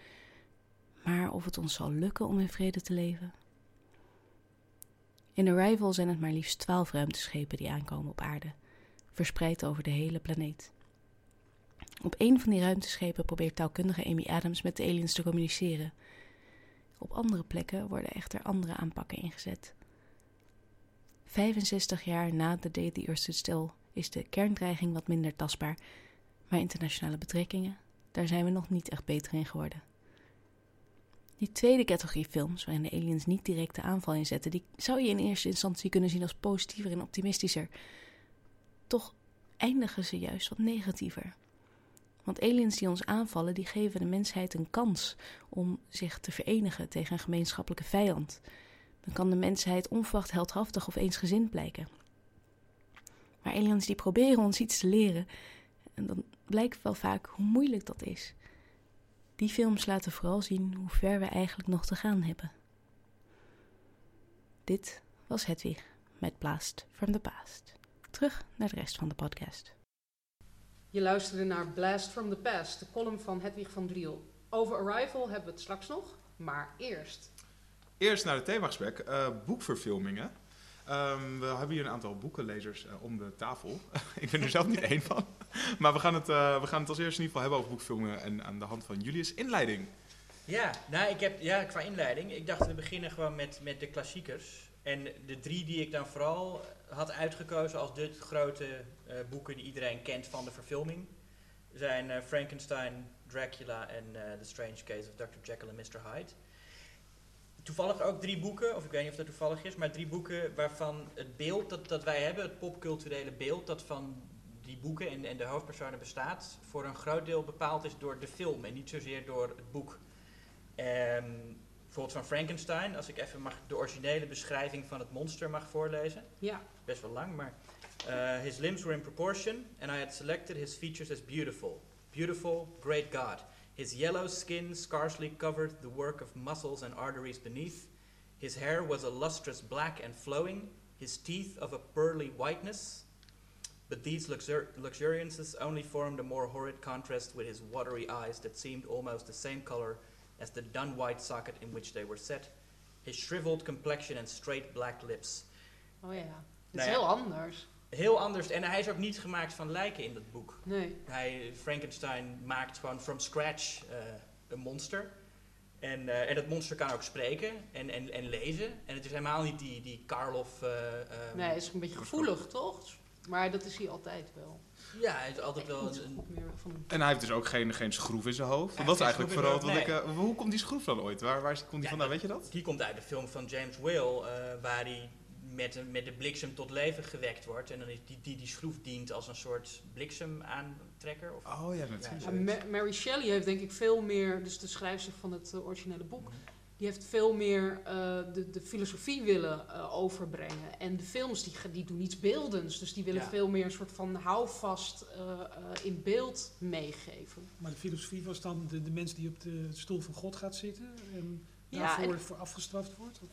Maar of het ons zal lukken om in vrede te leven? In Arrival zijn het maar liefst twaalf ruimteschepen die aankomen op aarde, verspreid over de hele planeet. Op een van die ruimteschepen probeert taalkundige Amy Adams met de aliens te communiceren. Op andere plekken worden echter andere aanpakken ingezet. 65 jaar na de Day the Earth Stood is de kerndreiging wat minder tastbaar, maar internationale betrekkingen, daar zijn we nog niet echt beter in geworden. Die tweede categorie films, waarin de aliens niet direct de aanval inzetten, die zou je in eerste instantie kunnen zien als positiever en optimistischer. Toch eindigen ze juist wat negatiever. Want aliens die ons aanvallen, die geven de mensheid een kans om zich te verenigen tegen een gemeenschappelijke vijand. Dan kan de mensheid onverwacht heldhaftig of eensgezind blijken. Maar aliens die proberen ons iets te leren, en dan blijkt wel vaak hoe moeilijk dat is. Die films laten vooral zien hoe ver we eigenlijk nog te gaan hebben. Dit was Hedwig met Blast from the Past. Terug naar de rest van de podcast. Je luisterde naar Blast from the Past, de column van Hedwig van Driel. Over Arrival hebben we het straks nog, maar eerst. Eerst naar het themagesprek, uh, boekverfilmingen. Um, we hebben hier een aantal boekenlezers uh, om de tafel. ik ben er zelf niet één van. maar we gaan, het, uh, we gaan het als eerste in ieder geval hebben over boekfilmen en aan de hand van Julius' inleiding. Ja, nou, ik heb, ja, qua inleiding. Ik dacht, we beginnen gewoon met, met de klassiekers. En de drie die ik dan vooral had uitgekozen als de grote uh, boeken die iedereen kent van de verfilming, zijn Frankenstein, Dracula en The Strange Case of Dr. Jekyll and Mr. Hyde. toevallig ook drie boeken, of ik weet niet of dat toevallig is, maar drie boeken waarvan het beeld dat, dat wij hebben, het popculturele beeld dat van die boeken en, en de hoofdpersonen bestaat, voor een groot deel bepaald is door de film en niet zozeer door het boek. Ehm, bijvoorbeeld van Frankenstein, als ik even mag, de originele beschrijving van het monster mag voorlezen. Ja. Best wel lang, maar. Uh, his limbs were in proportion, and I had selected his features as beautiful. Beautiful, great God. His yellow skin scarcely covered the work of muscles and arteries beneath. His hair was a lustrous black and flowing, his teeth of a pearly whiteness. But these luxur- luxuriances only formed a more horrid contrast with his watery eyes that seemed almost the same color as the dun white socket in which they were set, his shriveled complexion and straight black lips. Oh ja. Het is Nou ja. heel anders. Heel anders, en hij is ook niet gemaakt van lijken in dat boek. Nee. Hij, Frankenstein maakt gewoon from scratch eh, een monster. En, eh, en dat monster kan ook spreken en, en, en lezen. En het is helemaal niet die, die Karloff... eh, Nee, hij is een beetje gevoelig, toch? Maar dat is hij altijd wel. Ja, hij is altijd wel een... En hij heeft dus ook geen, geen schroef in zijn hoofd. Dat is eigenlijk vooral wat ik... eh, hoe komt die schroef dan ooit? Waar, waar komt die Ja, vandaan? dat- Weet je dat? Die komt uit de film van James Whale, eh, waar hij met, met de bliksem tot leven gewekt wordt. En dan is die, die, die schroef dient als een soort bliksemaantrekker. Of, Oh ja, natuurlijk. Ja, Ma- Mary Shelley heeft denk ik veel meer, dus de schrijfster van het eh, originele boek, die heeft veel meer eh, de, de filosofie willen eh, overbrengen. En de films die, die doen iets beeldends, dus die willen Ja. veel meer een soort van houvast eh, eh, in beeld meegeven. Maar de filosofie was dan de, de mens die op de stoel van God gaat zitten en Ja, daarvoor en- voor afgestraft wordt? Of?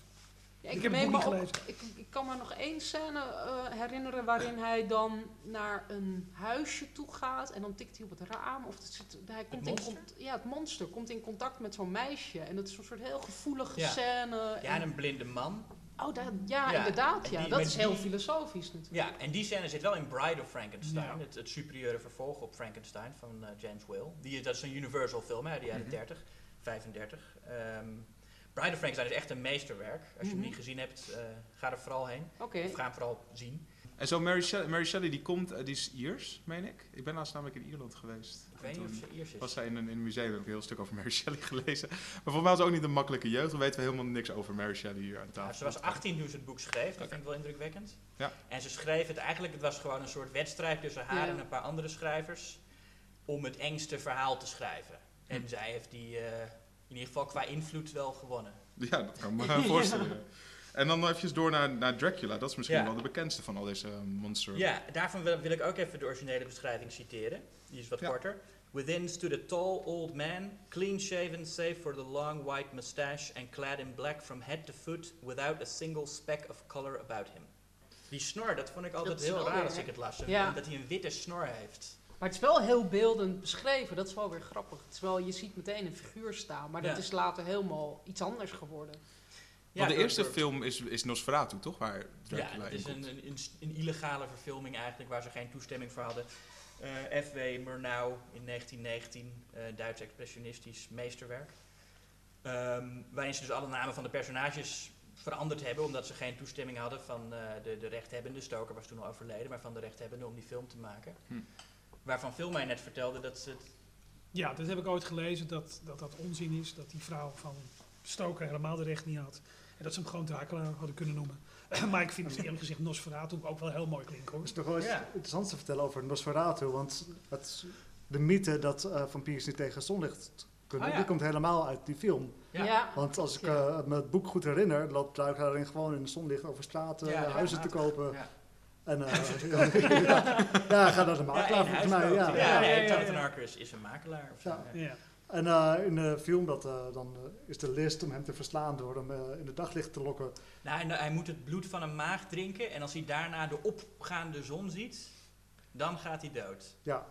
Ja, Ik heb het boek. Ik, ik kan me nog één scène eh, herinneren waarin hij dan naar een huisje toe gaat en dan tikt hij op het raam. Of het zit, hij komt in ja, het monster komt in contact met zo'n meisje. En dat is een soort heel gevoelige Ja. scène. Ja, en- en een blinde man. oh, daar- ja, Ja, inderdaad. Ja. die- dat is heel die- filosofisch natuurlijk. Ja, en die scène zit wel in Bride of Frankenstein, Ja. het, het superieure vervolg op Frankenstein van eh, James Whale. Die, dat is een Universal film hè, uit de jaren Mhm. 30, 35. Ehm, Bride of Frankenstein is echt een meesterwerk. Als je hem Mhm. niet gezien hebt, eh, ga er vooral heen. Of ga hem vooral zien. En zo Mary Shelley, Mary Shelley die komt, eh, die is Iers, meen ik. Ik ben laatst namelijk in Ierland geweest. Ik weet niet of ze eerst is. was zij in een, in een museum, heb ik een heel stuk over Mary Shelley gelezen. Maar volgens mij was het ook niet een makkelijke jeugd. Dan weten we helemaal niks over Mary Shelley hier aan tafel. Ja, ze was 18 toen ze het boek schreef, dat vind ik wel indrukwekkend. Ja. En ze schreef het eigenlijk, het was gewoon een soort wedstrijd tussen haar Ja. en een paar andere schrijvers om het engste verhaal te schrijven. En Hm. zij heeft die eh, in ieder geval qua invloed wel gewonnen. Ja, dat kan ik me voorstellen. ja. En dan even door naar, naar Dracula. Dat is misschien Ja. wel de bekendste van al deze eh, monster. Ja, daarvan wil, wil ik ook even de originele beschrijving citeren. Die is wat Ja. korter. Within stood a tall old man, clean shaven save for the long white mustache and clad in black from head to foot without a single speck of color about him. Die snor, dat vond ik altijd heel raar als ik het las. Ja. Dat hij een witte snor heeft. Maar het is wel heel beeldend beschreven. Dat is wel weer grappig. Het is wel, je ziet meteen een figuur staan. Maar dat Ja. is later helemaal iets anders geworden. Want de eerste door- film is, is Nosferatu, toch? Waar Ja, het is een, een, een, illegale verfilming eigenlijk, waar ze geen toestemming voor hadden. Eh, F.W. Murnau in 1919, eh, Duits expressionistisch meesterwerk. Ehm, waarin ze dus alle namen van de personages veranderd hebben, omdat ze geen toestemming hadden van eh, de, de rechthebbende. Stoker was toen al overleden, maar van de rechthebbende om die film te maken. Hm. Waarvan Phil mij net vertelde dat ze het... Ja, dat heb ik ooit gelezen, dat, dat dat onzin is. Dat die vrouw van Stoker helemaal de recht niet had. En dat ze hem gewoon Dracula hadden kunnen noemen. maar ik vind het eerlijk gezegd Nosferatu ook wel heel mooi klinken hoor. Het is toch wel iets Ja. interessants te vertellen over Nosferatu. Want het, de mythe dat eh vampiers niet tegen zonlicht kunnen, Oh ja. die komt helemaal uit die film. Ja. Want als ik eh, me het boek goed herinner, loopt Dracula erin gewoon in het zonlicht over straten, Ja, huizen te kopen. Ja. En eh, ja, ja, ga naar de makelaar volgens mij. Ja. Ja, ja, is, een makelaar. Of zo, Ja. ja. Ja. En eh, in de film dat, eh, dan, is de list om hem te verslaan door hem in het daglicht te lokken. Nou, en hij moet het bloed van een maag drinken. En als hij daarna de opgaande zon ziet, dan gaat hij dood. Ja,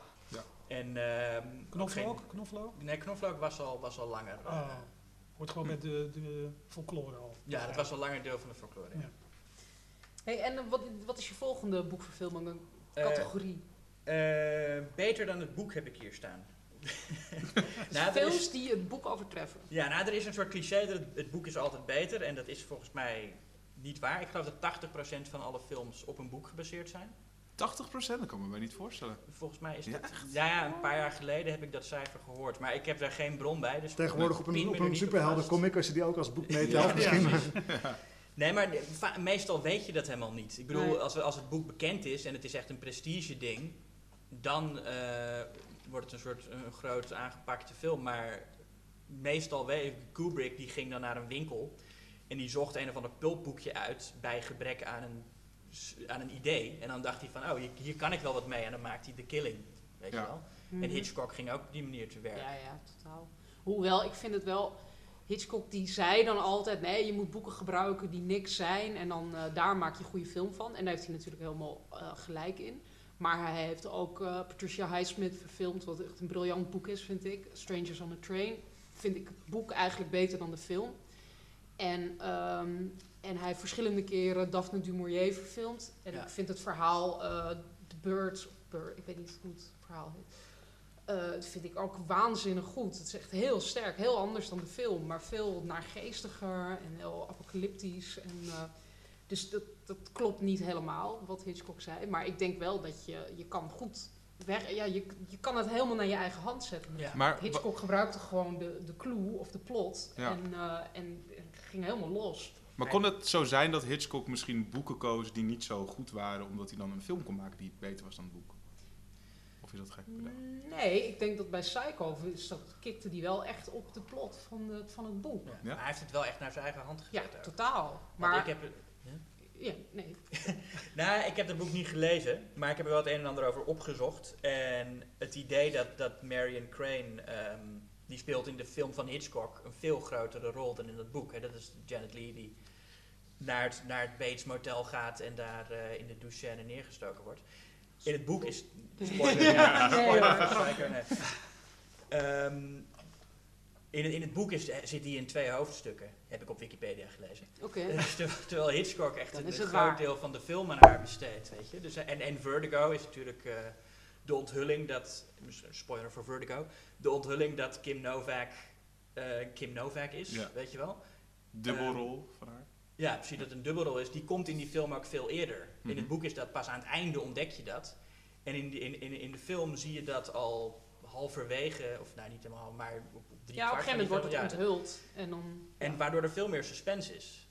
En, ehm, Knoflook? geen- Knoflook? Nee, knoflook was al, was al langer. Oh, hoort gewoon met de, de folklore al. ja, dat was al langer deel van de folklore. Ja. Hey, en eh, wat, wat is je volgende boekverfilming? Een Eh, categorie? eh, beter dan het boek heb ik hier staan. Dus nou, films is, die het boek overtreffen. ja, nou, er is een soort cliché dat het, het boek is altijd beter. En dat is volgens mij niet waar. Ik geloof dat 80% van alle films op een boek gebaseerd zijn. 80%? Dat kan me mij niet voorstellen. Volgens mij is Ja, dat... Ja, ja, een paar jaar geleden heb ik dat cijfer gehoord. Maar ik heb daar geen bron bij. Dus Tegenwoordig op een, op een comic, als je die ook als boek Ja. meetelt Ja. misschien. Nee, maar meestal weet je dat helemaal niet. Ik bedoel, Nee. als, als het boek bekend is en het is echt een prestige ding, dan eh, wordt het een soort een groot aangepakte film. Maar meestal weet Kubrick die ging dan naar een winkel en die zocht een of ander pulpboekje uit bij gebrek aan een, aan een idee. En dan dacht hij van, oh, hier, hier kan ik wel wat mee. En dan maakt hij The Killing, weet Ja. je wel. Mhm. En Hitchcock ging ook op die manier te werk. Ja, ja, totaal. Hoewel, ik vind het wel... Hitchcock die zei dan altijd, nee, je moet boeken gebruiken die niks zijn. En dan eh, daar maak je een goede film van. En daar heeft hij natuurlijk helemaal eh, gelijk in. Maar hij heeft ook eh, Patricia Highsmith verfilmd, wat echt een briljant boek is, vind ik. Strangers on a Train. Vind ik het boek eigenlijk beter dan de film. En, ehm, en hij heeft verschillende keren Daphne du Maurier verfilmd. En Ja. ik vind het verhaal The Birds, Bird, ik weet niet hoe het verhaal heet. Eh, dat vind ik ook waanzinnig goed. Het is echt heel sterk, heel anders dan de film, maar veel naargeestiger en heel apocalyptisch. En, eh, dus dat, dat klopt niet helemaal wat Hitchcock zei. Maar ik denk wel dat je, je kan goed weg, ja, je, je kan het helemaal naar je eigen hand zetten. Ja. Maar Hitchcock gebruikte gewoon de, de clue of de plot Ja. en, eh, en, en ging helemaal los. Maar kon het zo zijn dat Hitchcock misschien boeken koos die niet zo goed waren, omdat hij dan een film kon maken die beter was dan het boek? Is dat gek? bedacht? Nee, ik denk dat bij Psycho is dat, kikte die wel echt op de plot van, de, van het boek. Ja. Ja? Maar hij heeft het wel echt naar zijn eigen hand Ja, gezet. ook. totaal. Want Maar ik heb het- ja, nee. Nou, ik heb het boek niet gelezen, maar ik heb er wel het een en ander over opgezocht. En het idee dat, dat Marion Crane, ehm, die speelt in de film van Hitchcock een veel grotere rol dan in het boek. Hè. Dat is Janet Leigh die naar het, naar het Bates Motel gaat en daar eh, in de douchescène neergestoken wordt. In het boek is... Spoiler, ja, Nee, spoiler nee. Ehm, in, het, in het boek is, zit hij in twee hoofdstukken, heb ik op Wikipedia gelezen. Oké. Ter- Terwijl Hitchcock echt een, groot waar. deel van de film aan haar besteedt, weet je. Dus, en, en Vertigo is natuurlijk eh, de onthulling dat, spoiler voor Vertigo, de onthulling dat Kim Novak eh, Kim Novak is, Ja. weet je wel. Dubbelrol van haar. Ja, precies, dat het een dubbelrol is. Die komt in die film ook veel eerder. In Mhm. het boek is dat pas aan het einde ontdek je dat. En in de, in, in, in de film zie je dat al halverwege, of nou niet helemaal, maar op, drie Ja, op een gegeven moment wordt het ja, onthuld. En dan... en waardoor er veel meer suspense is.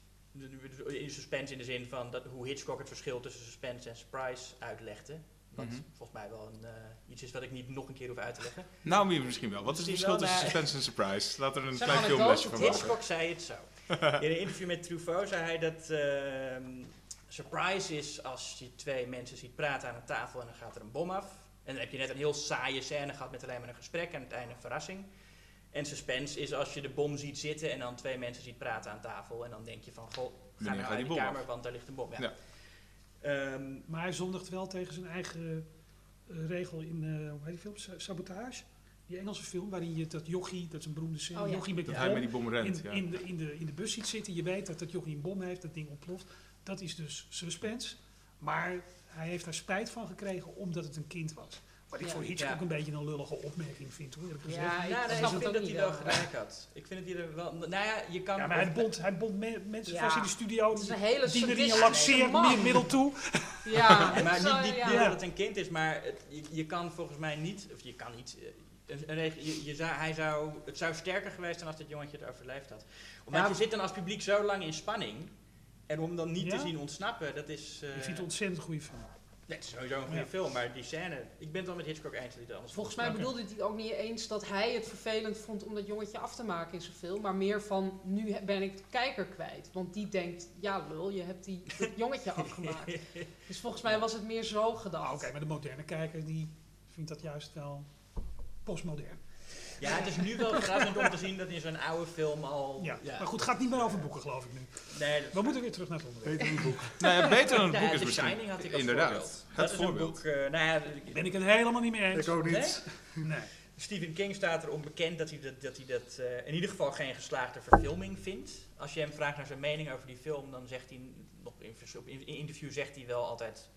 In suspense in de zin van dat, hoe Hitchcock het verschil tussen suspense en surprise uitlegde. Wat Mhm. volgens mij wel een, eh, iets is wat ik niet nog een keer hoef uit te leggen. Nou, misschien wel. Wat is het verschil tussen suspense en surprise? Laten we er een klein filmlesje van maken. Hitchcock zei het zo. In een interview met Truffaut zei hij dat ehm, surprise is als je twee mensen ziet praten aan een tafel en dan gaat er een bom af. En dan heb je net een heel saaie scène gehad met alleen maar een gesprek en aan het einde een verrassing. En suspense is als je de bom ziet zitten en dan twee mensen ziet praten aan tafel. En dan denk je van, goh, ga Wanneer nou die die bom kamer, af? want daar ligt een bom. Ja. Ja. Ehm, Maar hij zondigt wel tegen zijn eigen eh, regel in, eh hoe heet die film? Sa- Sabotage. Die Engelse film waarin je dat jochie, dat is een beroemde scène, Oh ja. jochie met die Dat hij met bom die bom rent. in, ja. in, de, in, de, in de bus ziet zitten. Je weet dat dat jochie een bom heeft, dat ding ontploft. Dat is dus suspense. Maar hij heeft daar spijt van gekregen omdat het een kind was. Wat ik Ja. voor Hitchcock Ja. een beetje een lullige opmerking vind hoor. Ja, ja, ik nee, vind ook dat niet hij wel wel. gelijk had. Ik vind dat hij er wel... Nou ja, je kan... Ja, maar hij bond, hij bond me- mensen Ja. vast in de studio. Het is een hele Die er een middel toe. Ja, Ja, maar niet, niet, ja. niet dat het een kind is, maar het- je, je kan volgens mij niet, of je kan niet, eh, je, je zou, hij zou, het zou sterker geweest zijn als dit jongetje het overleefd had. Omdat Ja. je zit dan als publiek zo lang in spanning, en om dan niet Ja? te zien ontsnappen, dat is... eh, Ik vind het een ontzettend goede film. nee, het is sowieso een goede Ja. film, maar die scène, ik ben het wel met Hitchcock eens dat hij het anders Volgens mij bedoelde hij ook niet eens dat hij het vervelend vond om dat jongetje af te maken in zijn film. Maar meer van, nu ben ik de kijker kwijt. Want die denkt, ja lul, je hebt die, dat jongetje afgemaakt. Dus volgens mij was het meer zo gedacht. Ah, Oké, maar de moderne kijker die vindt dat juist wel postmodern. Ja, het is nu wel verrassend om te zien dat in zo'n oude film al... Ja. Maar goed, het gaat niet meer over boeken geloof ik nu. nee, dat We moeten weer terug naar het onderwerp. Beter een boek. Nou ja, beter dan het Ja, boek is The misschien. Shining had ik als Inderdaad. voorbeeld. Het dat is voorbeeld. een boek, eh, nou ja, Ben ik het helemaal niet mee eens. Ik ook niet. Nee? Nee. Stephen King staat erom bekend dat hij dat, dat, hij dat eh, in ieder geval geen geslaagde verfilming vindt. Als je hem vraagt naar zijn mening over die film, dan zegt hij, nog in interview zegt hij wel altijd...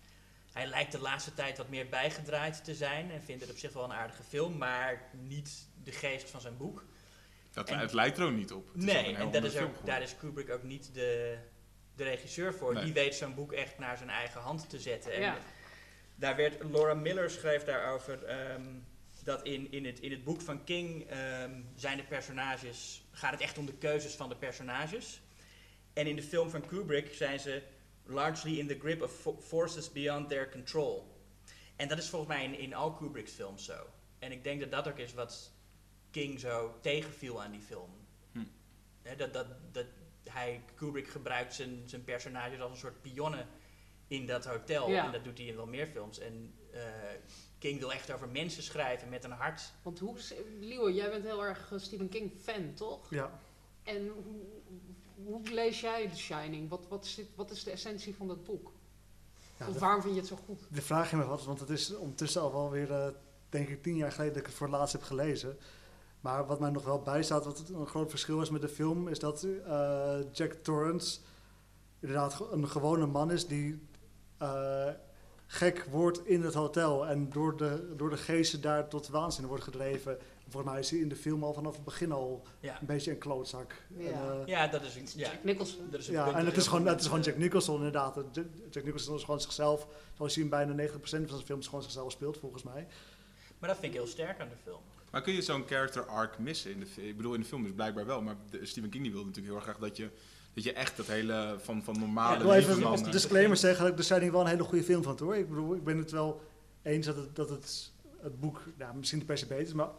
Hij lijkt de laatste tijd wat meer bijgedraaid te zijn en vindt het op zich wel een aardige film, maar niet de geest van zijn boek. Dat, En- het lijkt er ook niet op. Het nee, en dat is ook, daar is Kubrick ook niet de, de regisseur voor. Nee. Die weet zo'n boek echt naar zijn eigen hand te zetten. En Ja. daar werd, Laura Miller schreef daarover ehm, dat in, in, het, in het boek van King ehm, zijn de personages, gaat het echt om de keuzes van de personages. En in de film van Kubrick zijn ze largely in the grip of fo- forces beyond their control. En dat is volgens mij in, in al Kubrick's films zo. En ik denk dat dat ook is wat King zo tegenviel aan die film. Hm. Hè, dat, dat, dat hij, Kubrick gebruikt zijn, zijn personages als een soort pionnen in dat hotel. Ja. En dat doet hij in wel meer films. En eh, King wil echt over mensen schrijven met een hart. Want hoe, Liewe, jij bent heel erg eh, Stephen King fan, toch? Ja. En hoe, lees jij The Shining? Wat, wat, zit, wat is de essentie van dat boek? Ja, of waarom vind je het zo goed? de vraag je me wat, want het is ondertussen al wel weer, eh, denk ik, tien jaar geleden dat ik het voor het laatst heb gelezen. Maar wat mij nog wel bijstaat, wat een groot verschil is met de film, is dat eh, Jack Torrance inderdaad een gewone man is die eh, gek wordt in het hotel en door de, door de geesten daar tot waanzin wordt gedreven. Volgens mij is hij in de film al vanaf het begin al Ja, een beetje een klootzak. Ja. En, eh, ja dat is een... Ja, Jack Nicholson. dat is een ja, en dat het is, gewoon, het is gewoon Jack Nicholson inderdaad. Jack Nicholson is gewoon zichzelf, zoals je in bijna 90% van zijn films gewoon zichzelf speelt volgens mij. Maar dat vind ik heel sterk aan de film. Maar kun je zo'n character arc missen in de film? Ik bedoel, in de film is blijkbaar wel, maar de- Stephen King die wilde natuurlijk heel erg graag dat je, dat je echt dat hele van, van normale Ja, Ik wil even een disclaimer zeggen dat ik de Shining wel een hele goede film vond hoor. Ik bedoel, ik ben het wel eens dat het, dat het, het boek ja, misschien niet per se beter is, maar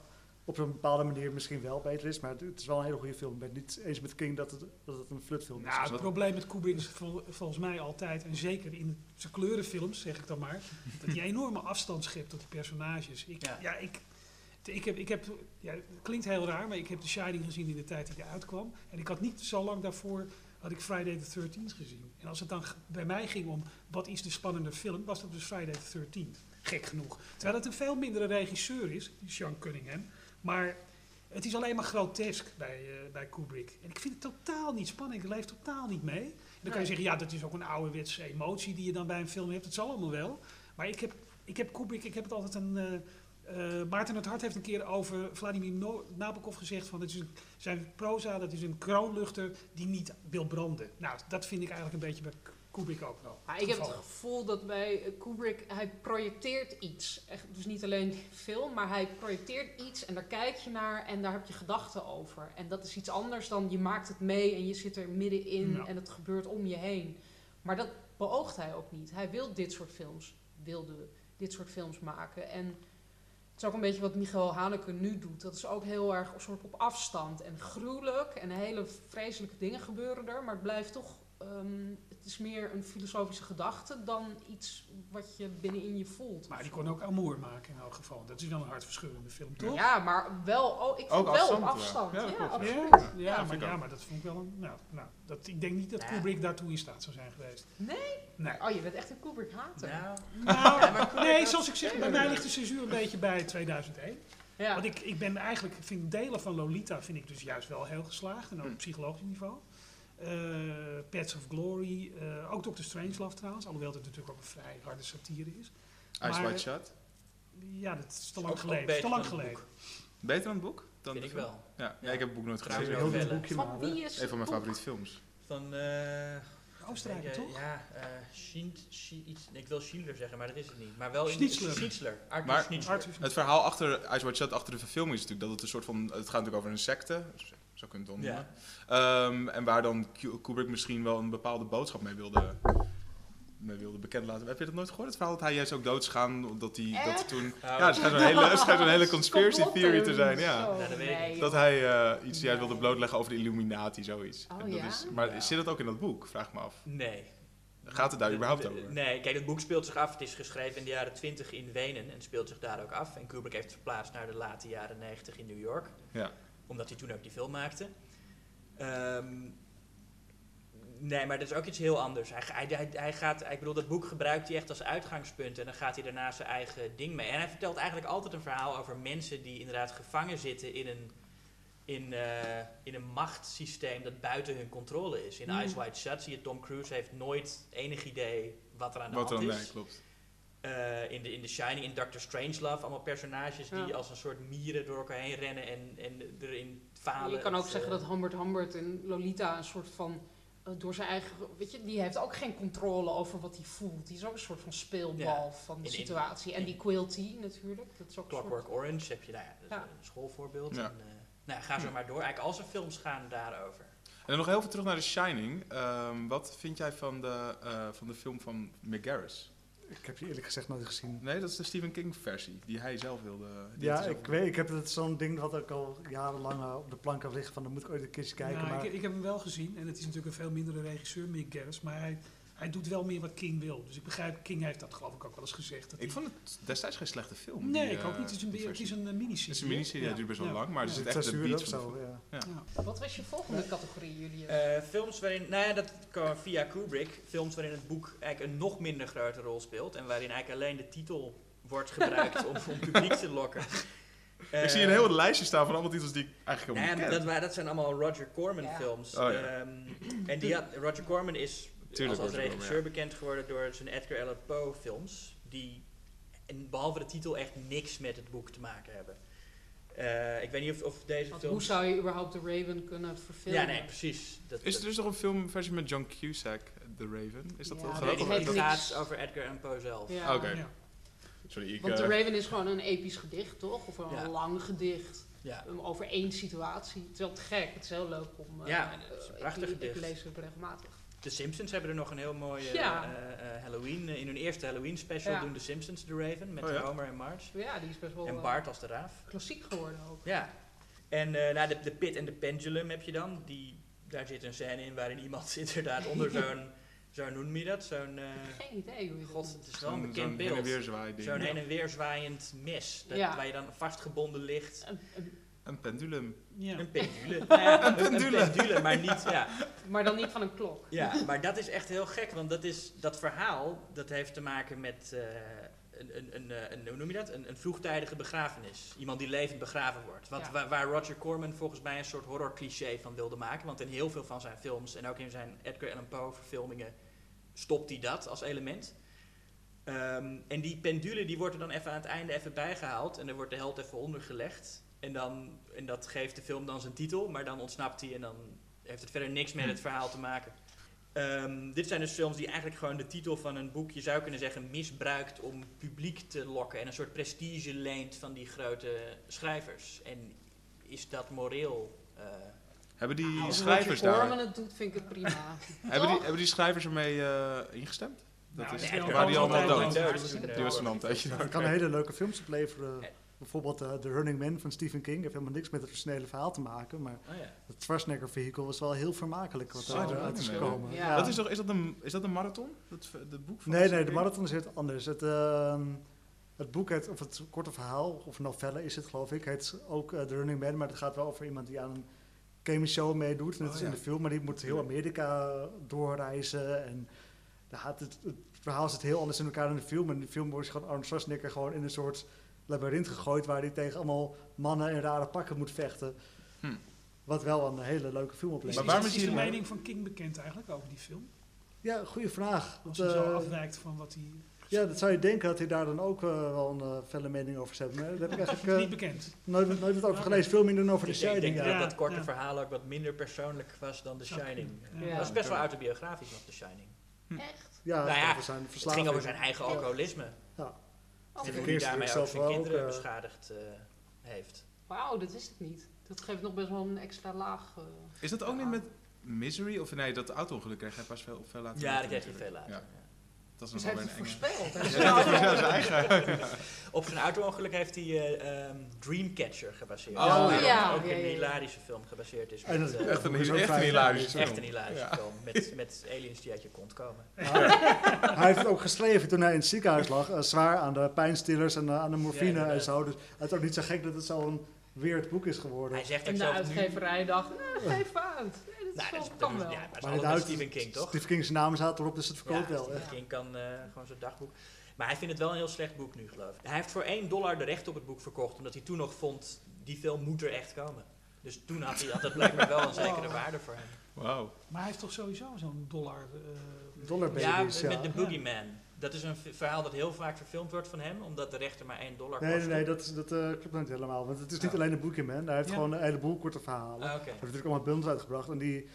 op een bepaalde manier misschien wel beter is. Maar het, het is wel een hele goede film. Ik ben het niet eens met King dat het, dat het een flutfilm is. Nou, het wat- probleem met Kubrick is vol- volgens mij altijd, en zeker in zijn kleurenfilms, zeg ik dan maar, dat hij enorme afstand schept tot die personages. Ik, Ja. ja. ik, ik heb, ik heb, ja, het klinkt heel raar, maar ik heb The Shining gezien in de tijd die hij uitkwam. En ik had niet zo lang daarvoor, had ik Friday the 13th gezien. En als het dan bij mij ging om, wat is de spannende film, was dat dus Friday the 13th. Gek genoeg. Terwijl het een veel mindere regisseur is, Sean Cunningham. Maar het is alleen maar grotesk bij, eh, bij Kubrick. En ik vind het totaal niet spannend. Ik leef totaal niet mee. En dan kan je zeggen, ja, dat is ook een ouderwetse emotie die je dan bij een film hebt. Het zal allemaal wel. Maar ik heb, ik heb Kubrick, ik heb het altijd een... eh, eh, Maarten het Hart heeft een keer over Vladimir No- Nabokov gezegd van het is een, zijn proza, dat is een kroonluchter die niet wil branden. Nou, dat vind ik eigenlijk een beetje bij Kubrick ook wel. Maar ik heb het gevoel dat bij eh, Kubrick, hij projecteert iets. Echt, dus niet alleen film, maar hij projecteert iets en daar kijk je naar en daar heb je gedachten over. En dat is iets anders dan je maakt het mee en je zit er middenin Ja. en het gebeurt om je heen. Maar dat beoogt hij ook niet. Hij wil dit soort films, wilde dit soort films maken. En het is ook een beetje wat Michael Haneke nu doet. Dat is ook heel erg een soort op afstand en gruwelijk en hele vreselijke dingen gebeuren er. Maar het blijft toch, ehm, het is meer een filosofische gedachte dan iets wat je binnenin je voelt. Maar die kon ook Amour maken in elk geval. Dat is wel een hartverscheurende film, toch? Ja, maar wel, oh, ik vind Ook wel afstand, op ja. afstand. Ja, Ja, absoluut. Ja, maar, ik ja, maar dat vond ik wel een... Nou, nou dat, ik denk niet dat Ja. Kubrick daartoe in staat zou zijn geweest. Nee? Nee. Oh, je bent echt een Kubrick hater. Nou, Nou, nee, zoals ik zeg, bij mij ligt de censuur een beetje bij 2001. Ja. Want ik, ik ben eigenlijk, vind delen van Lolita vind ik dus juist wel heel geslaagd. En ook op psychologisch niveau. Eh Pets of Glory, eh, ook Dr. Strangelove trouwens. Alhoewel het natuurlijk ook een vrij harde satire is. Ice White Shut. Ja, dat is te Ook- lang ook geleden. beter Te lang dan het geleden. Beter dan het boek? Dan vind ik film? wel. Ja, ja, Ja. ik heb het boek nooit wel Heel boekje Van wie is Een van mijn favoriete films. Van... eh Oostenrijk, eh, toch? Ja, eh Schind- Schi- iets, ik wil Schindler zeggen, maar dat is het niet. Maar wel in Schnitzler. Schnitzler. Arthur Maar- Schnitzler. Het verhaal achter Ice White Shut, achter de verfilming is natuurlijk dat het een soort van... Het gaat natuurlijk over een secte, zo kun je het noemen. Ehm, en waar dan Ku- Kubrick misschien wel een bepaalde boodschap mee wilde, mee wilde bekend laten. Heb je dat nooit gehoord? Het verhaal dat hij juist ook dood is gaan, omdat hij dat toen... Ja, het schijnt een hele, schijnt een hele conspiracy theory te zijn, ja. Dat nee, hij eh, iets juist wilde blootleggen over de Illuminati, zoiets. Oh, En dat ja? is, maar Ja. zit dat ook in dat boek? Vraag ik me af. Nee. Gaat het daar überhaupt over? Nee, kijk, het boek speelt zich af. Het is geschreven in de jaren 20 in Wenen en speelt zich daar ook af. En Kubrick heeft het verplaatst naar de late jaren 90 in New York. Ja. Omdat hij toen ook die film maakte. Ehm, nee, maar dat is ook iets heel anders. Hij, hij, hij, hij gaat, ik bedoel, dat boek gebruikt hij echt als uitgangspunt. En dan gaat hij daarna zijn eigen ding mee. En hij vertelt eigenlijk altijd een verhaal over mensen die inderdaad gevangen zitten in een, in, eh, in een machtssysteem dat buiten hun controle is. In Mm. Ice White Shut zie je Tom Cruise heeft nooit enig idee wat er aan de Wat hand is. Nee, klopt. Eh, in, de, in The Shining, in Doctor Strangelove, allemaal personages die Ja. als een soort mieren door elkaar heen rennen en, en erin falen. Je kan ook Het, zeggen eh, dat Humbert Humbert en Lolita een soort van eh, door zijn eigen, weet je, die heeft ook geen controle over wat hij voelt. Die is ook een soort van speelbal Ja. van de In- situatie. En in- die Quilty natuurlijk, dat is ook soort... Clockwork Orange heb je, nou ja, dat is Ja. een schoolvoorbeeld. Ja. En, eh, nou, ja, ga zo maar door. Eigenlijk al zijn films gaan daarover. En dan nog heel veel terug naar The Shining. Ehm, wat vind jij van de, eh, van de film van Mick Garris? Ik heb die eerlijk gezegd nooit gezien. Nee, dat is de Stephen King versie, die hij zelf wilde. die Ja, zelf ik wilde. weet, ik heb het zo'n ding wat ik al jarenlang eh, op de plank heb liggen van, dan moet ik ooit een keertje kijken. Nou, maar ik, ik heb hem wel gezien en het is natuurlijk een veel mindere regisseur, Mick Garris, maar hij, hij doet wel meer wat King wil. Dus ik begrijp, King heeft dat geloof ik ook wel eens gezegd. Dat Ik hij- vond het destijds geen slechte film. nee, die, ik ook eh, niet. Het is een, die het is een eh, miniserie. Het is een miniserie, hij Ja. duurt best wel Ja. lang, maar er Ja. zit zes echt uur beat zo. Ja. Ja. Wat was je volgende categorie, Julius? Eh, films waarin, nou ja, dat kwam via Kubrick. Films waarin het boek eigenlijk een nog minder grote rol speelt. En waarin eigenlijk alleen de titel wordt gebruikt om, om publiek te lokken. ik zie een heel lijstje staan van allemaal titels die ik eigenlijk helemaal ja, niet dat, wa- dat zijn allemaal Roger Corman Ja. films. Oh, ja. Ehm, en die had, Roger Corman is Tuurlijk als, als regisseur bekend geworden door zijn Edgar Allan Poe films. Die en behalve de titel echt niks met het boek te maken hebben. Eh, ik weet niet of, of deze Want films... hoe zou je überhaupt The Raven kunnen verfilmen? Ja, nee, precies. Dat, Is er dus nog een filmversie met John Cusack, The Raven? Is dat Ja, wel dat Nee, het gaat over Edgar Allan Poe zelf. Ja. Oké. Ja. Sorry, ik... Want The eh, Raven is gewoon een episch gedicht, toch? Of een Ja. lang gedicht Ja. um, over één situatie. Het is wel te gek, het is heel leuk om... eh, Ja, en het is een prachtig ik, gedicht. Ik lees het regelmatig. De Simpsons hebben er nog een heel mooie Ja. eh, eh, Halloween. eh, in hun eerste Halloween special Ja. doen de Simpsons The Raven met Oh ja? Homer en Marge. Ja, die is best wel En eh, Bart als de raaf. klassiek geworden ook. Ja. En eh, nou, de, de Pit en de Pendulum heb je dan. Die, daar zit een scène in waarin iemand inderdaad onder zo'n, zo noem je dat? Zo'n, eh, Geen idee hoe je god, het is wel een zo'n- bekend zo'n heen en beeld. weer zwaai ding. Zo'n heen en weer zwaaiend mes. Dat, Ja. Waar je dan vastgebonden ligt. Een- een- Een pendulum. Ja. Een pendule. Nou ja, een, een pendule. pendule, maar niet, ja. maar dan niet van een klok. Ja, maar dat is echt heel gek, want dat, is, dat verhaal dat heeft te maken met eh, een, een, een, eh, een, hoe noem je dat? Een, een vroegtijdige begrafenis. Iemand die levend begraven wordt. Wat, Ja. waar, waar Roger Corman volgens mij een soort horror cliché van wilde maken. Want in heel veel van zijn films en ook in zijn Edgar Allan Poe verfilmingen stopt hij dat als element. Ehm, en die pendule die wordt er dan even aan het einde even bijgehaald en er wordt de held even ondergelegd. En, dan, en dat geeft de film dan zijn titel, maar dan ontsnapt hij en dan heeft het verder niks met het verhaal te maken. Ehm, dit zijn dus films die eigenlijk gewoon de titel van een boek, je zou kunnen zeggen, misbruikt om publiek te lokken en een soort prestige leent van die grote schrijvers. En is dat moreel? eh, Hebben die Als schrijvers daar... Corman het doet, vind ik het prima. Hebben die, hebben die schrijvers ermee eh, ingestemd? Dat Nou, is, nee, Edgar die waren die Allan allemaal dood? Die was van een tijdje. Het kan hele leuke films opleveren. Bijvoorbeeld eh, The Running Man van Stephen King. heeft helemaal niks met het originele verhaal te maken. Maar oh ja. het Schwarzenegger vehicle was wel heel vermakelijk wat Zo, er The uit is gekomen. Ja. Dat is, toch, is, dat een, is dat een marathon? Dat, de boek van Nee, nee, de marathon is het anders. Het, ehm, het boek, heet, of het korte verhaal, of novelle is het geloof ik, heet ook eh, The Running Man. Maar het gaat wel over iemand die aan een chemisch meedoet. Net Oh, als ja. in de film, maar die moet heel Amerika doorreizen. En ja, het, het, het verhaal zit heel anders in elkaar dan de film. In de film wordt gewoon Arnold Schwarzenegger gewoon in een soort labyrint gegooid... waar hij tegen allemaal mannen in rare pakken moet vechten. Hm. Wat wel een hele leuke film Is, oplevert. Maar is- waarom is, is de mening van King bekend eigenlijk over die film? Ja, goede vraag. Als Dat, hij zo eh, afwijkt van wat hij... Ja, dat zou je denken dat hij daar dan ook eh, wel een eh, felle mening over zou hebben. Maar daar heb ik eigenlijk niet bekend. nooit, nooit wat over gelezen. Veel minder dan over The denk, ik Shining. denk Ja. dat dat korte Ja. verhaal ook wat minder persoonlijk was dan The Shining. Ja. Dat is best wel autobiografisch nog, The Shining. Echt? Ja, Nou ja, Het ging over zijn eigen alcoholisme. Ja. En hoe hij daarmee ook zijn kinderen eh, beschadigd eh, heeft. Wauw, dat wist ik niet. Dat geeft nog best wel een extra laag. eh, Is dat ook niet met Misery? Of nee, dat auto-ongeluk kreeg hij pas veel, veel later. Ja, dat kreeg hij veel later. Ja, ja. Dat is dus nog hij wel een voorspeld. Ja, dat is ja, zijn eigen. Op zijn auto-ongeluk heeft hij eh, ehm, Dreamcatcher gebaseerd. Oh, ja. Ook Ja, een ja, ja. hilarische film gebaseerd is. En Met, dat- eh, Echt een, Dat is ook echt een hilarische film. echt een hilarische Ja. film. Met, met aliens die uit je kont komen. hij heeft het ook geschreven toen hij in het ziekenhuis lag. eh, zwaar aan de pijnstillers en aan de morfine Ja, en zo. Dus het is ook niet zo gek dat het zo'n weird boek is geworden. Hij zegt ook En de zelf nu... uitgeverij dacht, nou, geef aan. Nee, dat Nou, is dat is, dat kan is- wel. ja, maar dat is Maar Stephen King, toch? Stephen King's naam staat erop, dus het verkoopt ja, wel. Stephen. King kan eh, gewoon zijn dagboek. Maar hij vindt het wel een heel slecht boek nu, geloof ik. Hij heeft voor 1 dollar de recht op het boek verkocht, omdat hij toen nog vond, die film moet er echt komen. Dus toen had, hij, had dat blijkbaar wel een zekere Wow. waarde voor hem. Wauw. Maar hij heeft toch sowieso zo'n dollar... eh, Dollar Ja, babies, ja. met The Boogeyman. Dat is een verhaal dat heel vaak verfilmd wordt van hem, omdat de rechter maar 1 dollar Nee, nee, kost. nee, dat, is- dat eh, klopt niet helemaal. Want het is niet Oh. alleen een boekje, man. Hij heeft Ja. gewoon een heleboel korte verhalen. Ah, Hij Oké. heeft natuurlijk allemaal bundels uitgebracht. En die,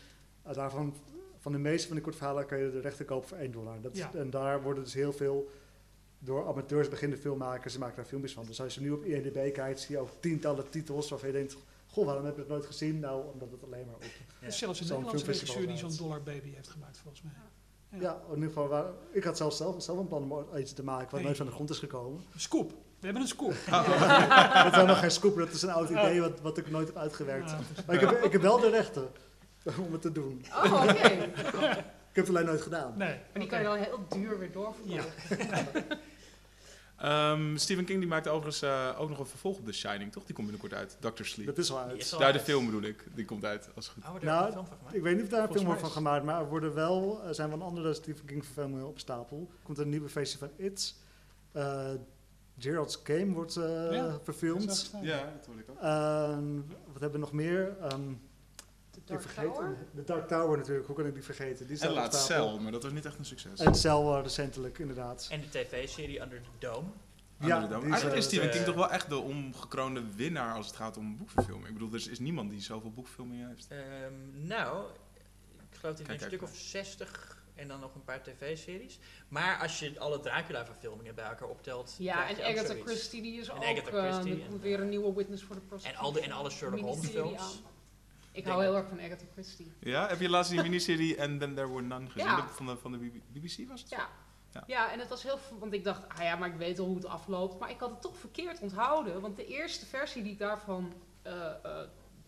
daarvan van de meeste van die kortverhalen kan je de rechten kopen voor 1 dollar. Dat, Ja. En daar worden dus heel veel door amateurs beginnende filmmakers, ze maken daar filmpjes van. Dus als je nu op IMDb kijkt, zie je ook tientallen titels waarvan je denkt, goh, waarom heb ik dat nooit gezien? Nou, omdat het alleen maar op... Is zelfs een Nederlandse regisseur die zo'n Dollar Baby heeft gemaakt, volgens mij. Ja. Ja, in ieder geval, waar, ik had zelfs zelf, zelf een plan om iets te maken wat Nee. nooit van de grond is gekomen. Scoop. We hebben een scoop. dat is nog geen scoop, dat is een oud idee wat, wat ik nooit heb uitgewerkt. Ja. Maar ik heb, ik heb wel de rechten om het te doen. Oh, oké. Ik heb het alleen nooit gedaan. Nee. Maar die kan je dan heel duur weer doorverkopen. Ja. Ehm, Stephen King die maakte overigens eh, ook nog een vervolg op The Shining, toch? Die komt binnenkort uit. Dr. Sleep. Dat is wel Die uit. is al Daar de film bedoel ik. Die komt uit, als het goed Oh, er Nou, ook een film van gemaakt? Ik weet niet of daar een film van is- gemaakt, maar er worden wel, er zijn wel andere Stephen King verfilmingen op stapel. Er komt een nieuwe versie van It. Eh, Gerald's Game wordt eh, Ja, is verfilmd. Ja, dat hoor ik ook. Ehm, wat hebben we nog meer? Ehm, De ik Dark vergeet Tower? De Dark Tower natuurlijk, hoe kan ik die vergeten? Die En laat. Cell, maar dat was niet echt een succes. En Cell eh, recentelijk, inderdaad. En de tv-serie Under the Dome. Ja, die is, Eigenlijk is eh, Stephen King toch wel echt de omgekroonde winnaar als het gaat om boekverfilming. Ik bedoel, er is, is niemand die zoveel boekverfilmingen heeft. Ehm, nou, ik geloof dat hij een kijk stuk of 60 en dan nog een paar tv-series. Maar als je alle Dracula-verfilmingen bij elkaar optelt. Ja, en Agatha. Christie die is En ook... Agatha eh, Christie en, weer een nieuwe Witness for the En, Prosecution. al de, en alle Sherlock Holmes-films. Ik hou heel erg van Agatha Christie. Ja, heb je laatst die miniserie And Then There Were None gezien? Ja. Van de, van de BBC was het? Ja. Ja. Ja. en het was heel... Want ik dacht, ah ja, maar ik weet al hoe het afloopt. Maar ik had het toch verkeerd onthouden. Want de eerste versie die ik daarvan eh, eh,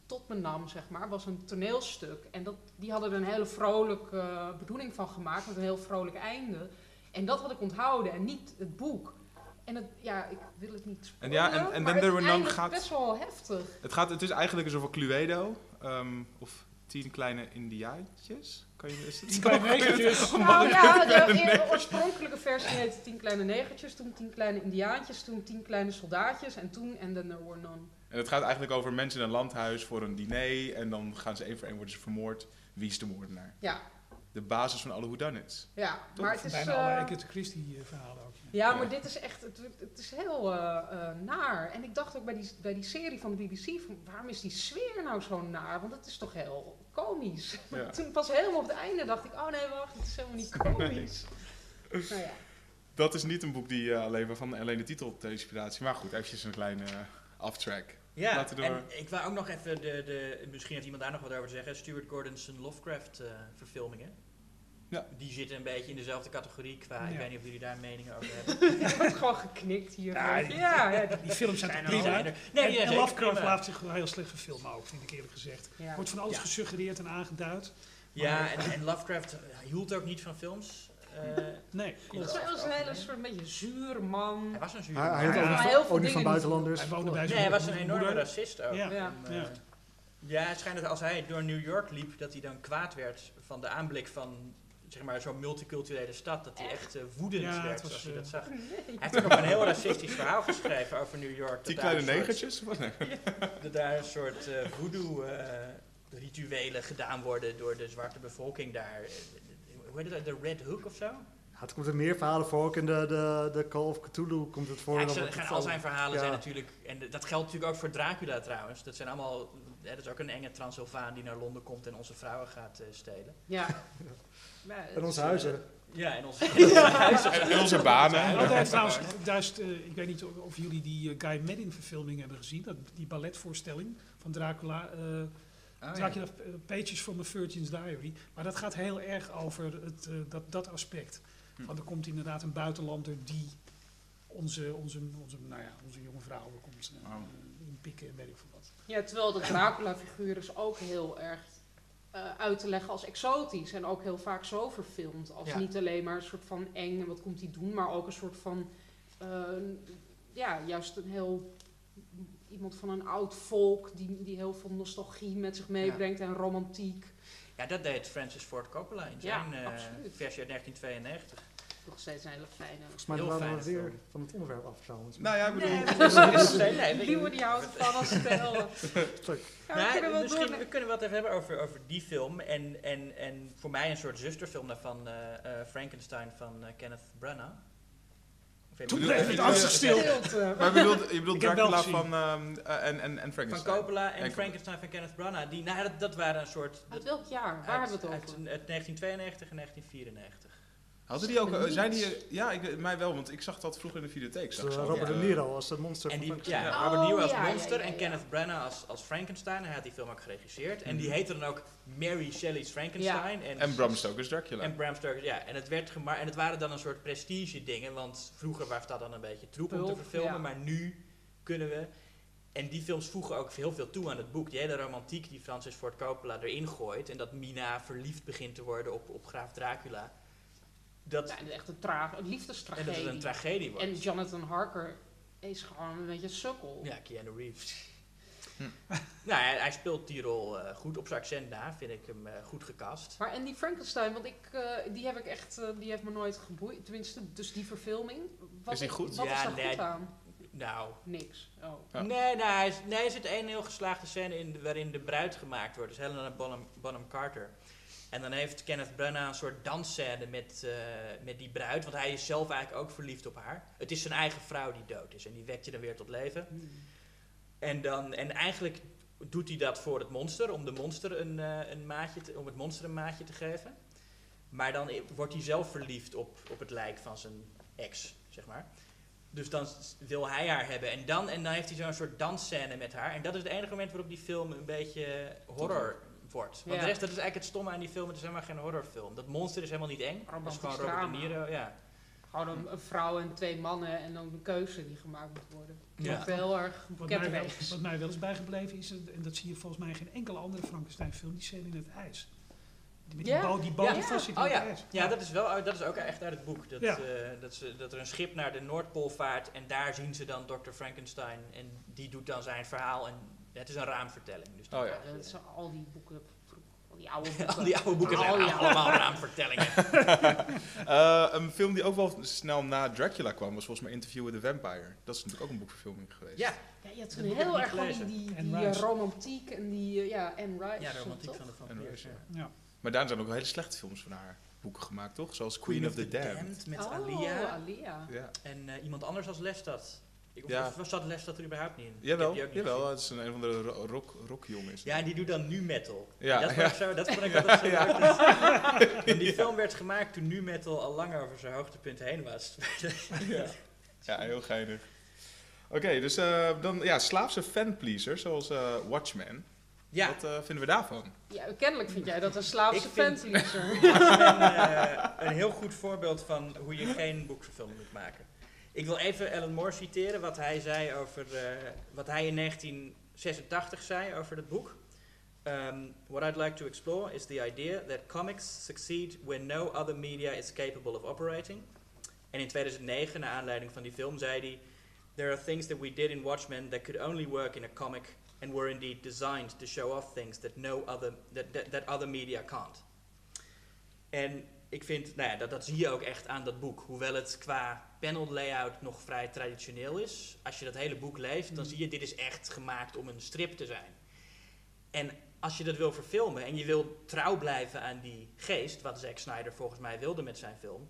tot me nam, zeg maar, was een toneelstuk. En dat, die hadden er een hele vrolijke bedoeling van gemaakt. Met een heel vrolijk einde. En dat had ik onthouden en niet het boek. En het, ja, ik wil het niet En ja, en- spoileren, en maar Then There Were None gaat- best wel heftig. Het, gaat, het is eigenlijk een soort van Cluedo. Ehm, of tien kleine indiaatjes. Kan je, is het Tien kleine negertjes. Nou ja, de, de oorspronkelijke versie heette Tien Kleine Negertjes, toen Tien Kleine Indiaantjes, toen Tien Kleine Soldaatjes en toen And Then There Were None. En het gaat eigenlijk over mensen in een landhuis voor een diner. En dan gaan ze één voor één worden ze vermoord. Wie is de moordenaar? Ja, De basis van alle whodunits. ja. Maar het is... Bijna eh, alle Agatha Christie eh, verhalen ook. ja. maar dit is echt, het, het is heel eh, eh, naar. En ik dacht ook bij die, bij die serie van de BBC, van, waarom is die sfeer nou zo naar? Want het is toch heel komisch. Ja. Toen pas helemaal op het einde dacht ik, oh nee, wacht, het is helemaal niet komisch. nou ja. Dat is niet een boek die eh, alleen waarvan alleen de titel ter inspiratie. Maar goed, eventjes een kleine eh, off-track. Ja, Laten we door. en ik wou ook nog even de, de, misschien heeft iemand daar nog wat over te zeggen, Stuart Gordon's Lovecraft eh, verfilmingen. Ja. Die zitten een beetje in dezelfde categorie qua, ik weet niet of jullie daar meningen over hebben. Er wordt gewoon geknikt hier. Ja, Ja, die- ja, ja, Die films zijn toch prima. minder. Nee, en, ja, en zeker Lovecraft prima. laat zich wel heel slecht verfilmen ook, vind ik eerlijk gezegd. ja. Wordt van alles Ja. gesuggereerd en aangeduid. Ja, en, en Lovecraft eh, hield ook niet van films. eh, Nee, Dat klopt. was een hele soort een beetje zuur man. hij was een zuur Hij, hij man. hield Ja, ook, maar niet heel van- veel ook niet van dingen buitenlanders. Hij woonde bij Nee, hij was een enorme racist ook. Ja. Ja. En, eh, Ja. ja, het schijnt dat als hij door New York liep, dat hij dan kwaad werd van de aanblik van zeg maar, zo'n multiculturele stad. Dat hij echt eh, woedend Ja, het werd was, als hij eh, dat zag. Nee. Hij heeft ook een heel racistisch verhaal geschreven over New York. dat Die daar kleine een soort- negertjes? Dat daar een soort eh voodoo-rituelen gedaan worden door de zwarte bevolking daar. Hoe heet het? De Red Hook of zo? Ja, het komt er meer verhalen voor. Ook in de, de, de Call of Cthulhu komt het voor. Ja, dan het al zijn verhalen Ja. zijn natuurlijk... En dat geldt natuurlijk ook voor Dracula trouwens. Dat zijn allemaal... hè, dat is ook een enge Transylvaan die naar Londen komt en onze vrouwen gaat eh, stelen. Ja. Maar het En onze eh, huizen. Ja, en onze, en onze huizen. En, en onze banen. Heeft trouwens, duist, eh, ik weet niet of, of jullie die eh, Guy Maddin verfilming hebben gezien, dat, die balletvoorstelling van Dracula. eh Oh, ja. Dracula eh, Pages from a Virgin's Diary. Maar dat gaat heel erg over het, eh, dat, dat aspect. Hm. Want er komt inderdaad een buitenlander die onze, onze, onze, nou ja, onze jonge vrouwen komt eh, Wauw. inpikken en weet ik veel wat. Ja, terwijl de Dracula-figuur is ook heel erg eh, uit te leggen als exotisch. En ook heel vaak zo verfilmd. Als Ja. niet alleen maar een soort van eng en wat komt hij doen. Maar ook een soort van, eh, ja, juist een heel... Iemand van een oud volk die, die heel veel nostalgie met zich meebrengt en romantiek. Ja, dat deed Francis Ford Coppola in Ja, zijn eh, absoluut. versie uit 1992. Nog steeds een hele fijne... Volgens mij Heel waren we fijne weer film. van het onderwerp af trouwens. Nou ja, ik bedoel... Nee, Liewe die houdt van als. Ja, we kunnen wel we kunnen wel even hebben over, over die film. En, en, en voor mij een soort zusterfilm daarvan, eh, eh, Frankenstein van eh, Kenneth Branagh. Toen bleef het je- angst stil. Stilte. Maar je bedoelt, je bedoelt Dracula van ehm, eh, en, en, en Van Frankenstein? Coppola en En- Frankenstein van Kenneth Branagh. Die, nou, dat, dat waren een soort... Uit welk jaar? Waar uit- hebben we het uit- over? Uit 1992 en 1994. Hadden die ook, zijn die, ja, ik, mij wel, want ik zag dat vroeger in de videotheek. Zag Robert De Niro als het monster En van die, Frankenstein. ja, Oh, Robert Niro als ja, ja, monster ja, en. Kenneth Branagh als, als Frankenstein. Hij had die film ook geregisseerd. En die Mhm. heette dan ook Mary Shelley's Frankenstein. En, En Bram Stoker's Dracula. En Bram Stoker, ja. En het, werd gemar en het waren dan een soort prestige dingen. Want vroeger was dat dan een beetje troep om te verfilmen. ja. Maar nu kunnen we... En die films voegen ook heel veel toe aan het boek. Die hele romantiek die Francis Ford Coppola erin gooit. En dat Mina verliefd begint te worden op, op graaf Dracula. Dat, Ja, echt een, tra een en dat liefdestragedie. het een tragedie wordt. En Jonathan Harker is gewoon een beetje een sukkel. Ja, Keanu Reeves. Hm. nou, hij, hij speelt die rol eh, goed. Op zijn accent na vind ik hem eh, goed gecast. Maar en die Frankenstein, want ik, eh, die heb ik echt, die heeft me nooit geboeid. Tenminste, dus die verfilming. Wat, Is die goed? Wat Ja, is daar nee. goed aan? Nou, Niks. Oh. Ja. nee, nou, hij is, nee, er zit één heel geslaagde scène in waarin de bruid gemaakt wordt. Dus Helena Bonham, Bonham Carter. En dan heeft Kenneth Branagh een soort dansscène met, eh, met die bruid. Want hij is zelf eigenlijk ook verliefd op haar. Het is zijn eigen vrouw die dood is. En die wekt je dan weer tot leven. En, dan, en eigenlijk doet hij dat voor het monster, om, de monster een, eh, een maatje te, om het monster een maatje te geven. Maar dan wordt hij zelf verliefd op, op het lijk van zijn ex, zeg maar. Dus dan wil hij haar hebben. En dan, en dan heeft hij zo'n soort dansscène met haar. En dat is het enige moment waarop die film een beetje horror wordt. Want Ja. de rest, dat is eigenlijk het stomme aan die film. Het is helemaal geen horrorfilm. Dat monster is helemaal niet eng. Dat is gewoon Robert De. Niro, ja. Gewoon een, een vrouw en twee mannen en dan een keuze die gemaakt moet worden. Ja. Ja. Heel erg Wat mij, wel, wat mij wel is bijgebleven is, het- en dat zie je volgens mij in geen enkele andere Frankenstein film, die scène in het ijs. Die Met die, Ja. boot, die boot Ja. vast zit in Oh het ja. ijs. ja, dat is, wel, dat is ook echt uit het boek. Dat, Ja. eh, dat, ze, dat er een schip naar de Noordpool vaart en daar zien ze dan Dr. Frankenstein. En die doet dan zijn verhaal. En het is een raamvertelling. Dus Oh ja. Ja, dat zijn al die boeken, al die oude boeken. Al die oude boeken zijn Oh, ja. allemaal raamvertellingen. Eh, een film die ook wel snel na Dracula kwam was volgens mij Interview with the Vampire. Dat is natuurlijk ook een boekverfilming geweest. ja, Ja, je hebt Dat toen heel erg van die, die, eh, romantiek en die, eh, ja, en Rice. ja, de romantiek van de vampiers. Rice, ja. Ja. Maar daar zijn ook wel hele slechte films van haar boeken gemaakt, toch? Zoals Queen, of the, Damned. met oh, Alia. Alia. Ja. En iemand anders als Lestat. Ik, of, Ja. was dat er überhaupt niet in? Jawel, heb die ook niet jawel het is een, een van de ro- rock, rockjongen. is het. Ja, en die doet dan nu metal. Ja, dat, vond ja. ik zo, dat vond ik altijd zo leuk. En die film werd gemaakt toen nu metal al lang over zijn hoogtepunt heen was. ja. ja, heel geinig. Oké, dus eh, dan ja, slaafse fanpleaser zoals eh, Watchmen. ja, Wat eh, vinden we daarvan? Ja, kennelijk vind jij dat een Slaafse fanpleaser. Dat is een, eh, een heel goed voorbeeld van hoe je geen boekverfilming moet maken. Ik wil even Alan Moore citeren wat hij zei over eh, wat hij in 1986 zei over het boek. Um, what I'd like to explore is the idea that comics succeed when no other media is capable of operating. En in 2009, naar aanleiding van die film, zei hij: There are things that we did in Watchmen that could only work in a comic and were indeed designed to show off things that no other that, that, that other media can't. En ik vind, nou ja, dat, dat zie je ook echt aan dat boek. Hoewel het qua panel layout nog vrij traditioneel is. Als je dat hele boek leest, dan zie je, dit is echt gemaakt om een strip te zijn. En als je dat wil verfilmen en je wil trouw blijven aan die geest, wat Zack Snyder volgens mij wilde met zijn film,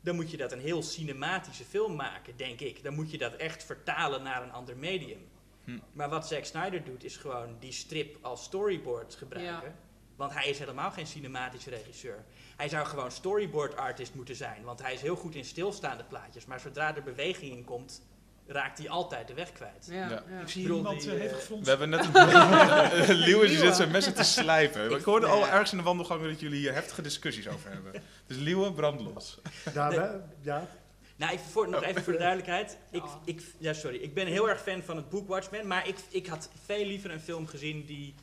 dan moet je dat een heel cinematische film maken, denk ik. Dan moet je dat echt vertalen naar een ander medium. Hm. Maar wat Zack Snyder doet, is gewoon die strip als storyboard gebruiken. Want hij is helemaal geen cinematische regisseur. Hij zou gewoon storyboard artist moeten zijn. Want hij is heel goed in stilstaande plaatjes. Maar zodra er beweging in komt, raakt hij altijd de weg kwijt. Ja. Ik zie iemand die, eh, heeft We hebben net een... Leeuwen zit zijn messen te slijpen. Ik hoorde al ergens in de wandelgangen dat jullie hier heftige discussies over hebben. Dus Leeuwen, brand los. Ja, ja, Nou, even voor, nog even voor de duidelijkheid. Ik, Ja. ik, ja, sorry. Ik ben heel erg fan van het boek Watchmen. Maar ik, ik had veel liever een film gezien die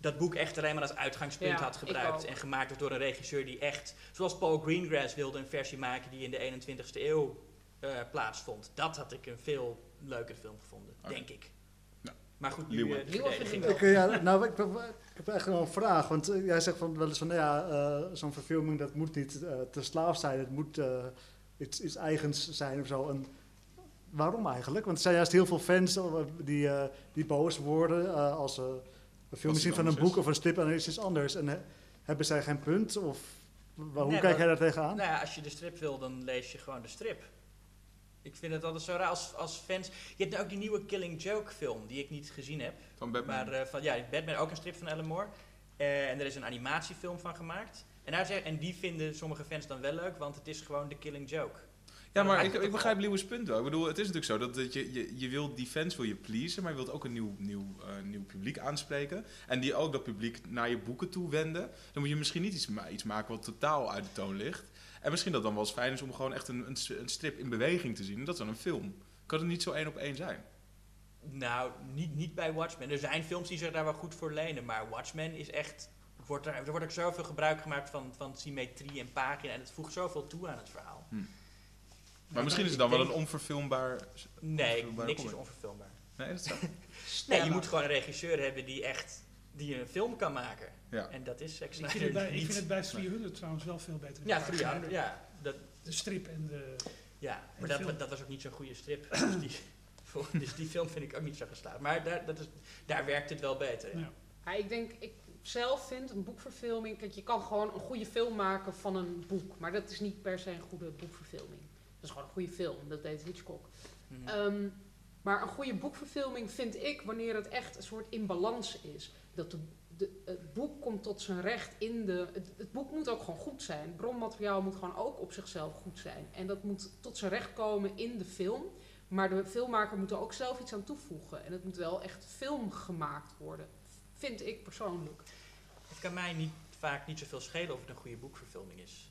dat boek echt alleen maar als uitgangspunt Ja, had ik gebruikt. En gemaakt werd door een regisseur die echt, zoals Paul Greengrass wilde, een versie maken die in de 21ste eeuw eh, plaatsvond. Dat had ik een veel leukere film gevonden, denk ik. Ja. Maar goed, nu eh, vind Ik, eh, ja, nou, ik, heb- ik heb echt wel een vraag. Want jij zegt van, wel eens van, nou ja, eh, zo'n verfilming dat moet niet eh, te slaaf zijn. Het moet eh, iets, iets eigens zijn of zo. En waarom eigenlijk? Want er zijn juist heel veel fans die, eh, die boos worden eh, als ze een film zien van een boek is. of een strip en is iets anders. En he- hebben zij geen punt? Of wa- hoe Nee, kijk maar- jij daar tegenaan? Nou ja, als je de strip wil, dan lees je gewoon de strip. Ik vind het altijd zo raar als, als fans... Je hebt nu ook die nieuwe Killing Joke film, die ik niet gezien heb. Van Batman. Maar eh, van, ja, Batman ook een strip van Alan Moore. Eh, en er is een animatiefilm van gemaakt. En, daar zeg, en die vinden sommige fans dan wel leuk, want het is gewoon de Killing Joke. Ja, maar ik, ik begrijp Lewis punt wel. Ik bedoel, het is natuurlijk zo dat, dat je, je, je wil die fans wil je pleasen, maar je wilt ook een nieuw, nieuw, eh, nieuw publiek aanspreken. En die ook dat publiek naar je boeken toe wenden. Dan moet je misschien niet iets, iets maken wat totaal uit de toon ligt. En misschien dat dan wel eens fijn is om gewoon echt een, een, strip in beweging te zien. En dat is dan een film. Kan het niet zo één op één zijn? Nou, niet, niet bij Watchmen. Er zijn films die zich daar wel goed voor lenen, maar Watchmen is echt... Wordt er, er wordt ook zoveel gebruik gemaakt van, van symmetrie en pagina en het voegt zoveel toe aan het verhaal. Maar misschien is het dan wel een onverfilmbaar... Nee, niks is onverfilmbaar. Nee, dat is zo. Nee, je moet gewoon een regisseur hebben die echt die een film kan maken. Ja. En dat is Zack Ik vind, het bij, ik vind het bij 300 trouwens wel veel beter. Ja, 300, ja. Dat, De strip en de... ja. Maar dat, film. dat was ook niet zo'n goede strip. dus, die, dus die film vind ik ook niet zo geslaagd. Maar daar, dat is, daar werkt het wel beter. in. Ja. Ja, ik denk, ik zelf vind een boekverfilming... Kijk, je kan gewoon een goede film maken van een boek. Maar dat is niet per se een goede boekverfilming. Is gewoon een goede film. Dat deed Hitchcock. Mhm. Ehm, maar een goede boekverfilming vind ik wanneer het echt een soort in balans is. Dat de, de, het boek komt tot zijn recht in de. Het, het boek moet ook gewoon goed zijn. Het bronmateriaal moet gewoon ook op zichzelf goed zijn. En dat moet tot zijn recht komen in de film. Maar de filmmaker moet er ook zelf iets aan toevoegen. En het moet wel echt film gemaakt worden. Vind ik persoonlijk. Het kan mij niet, vaak niet zoveel schelen of het een goede boekverfilming is.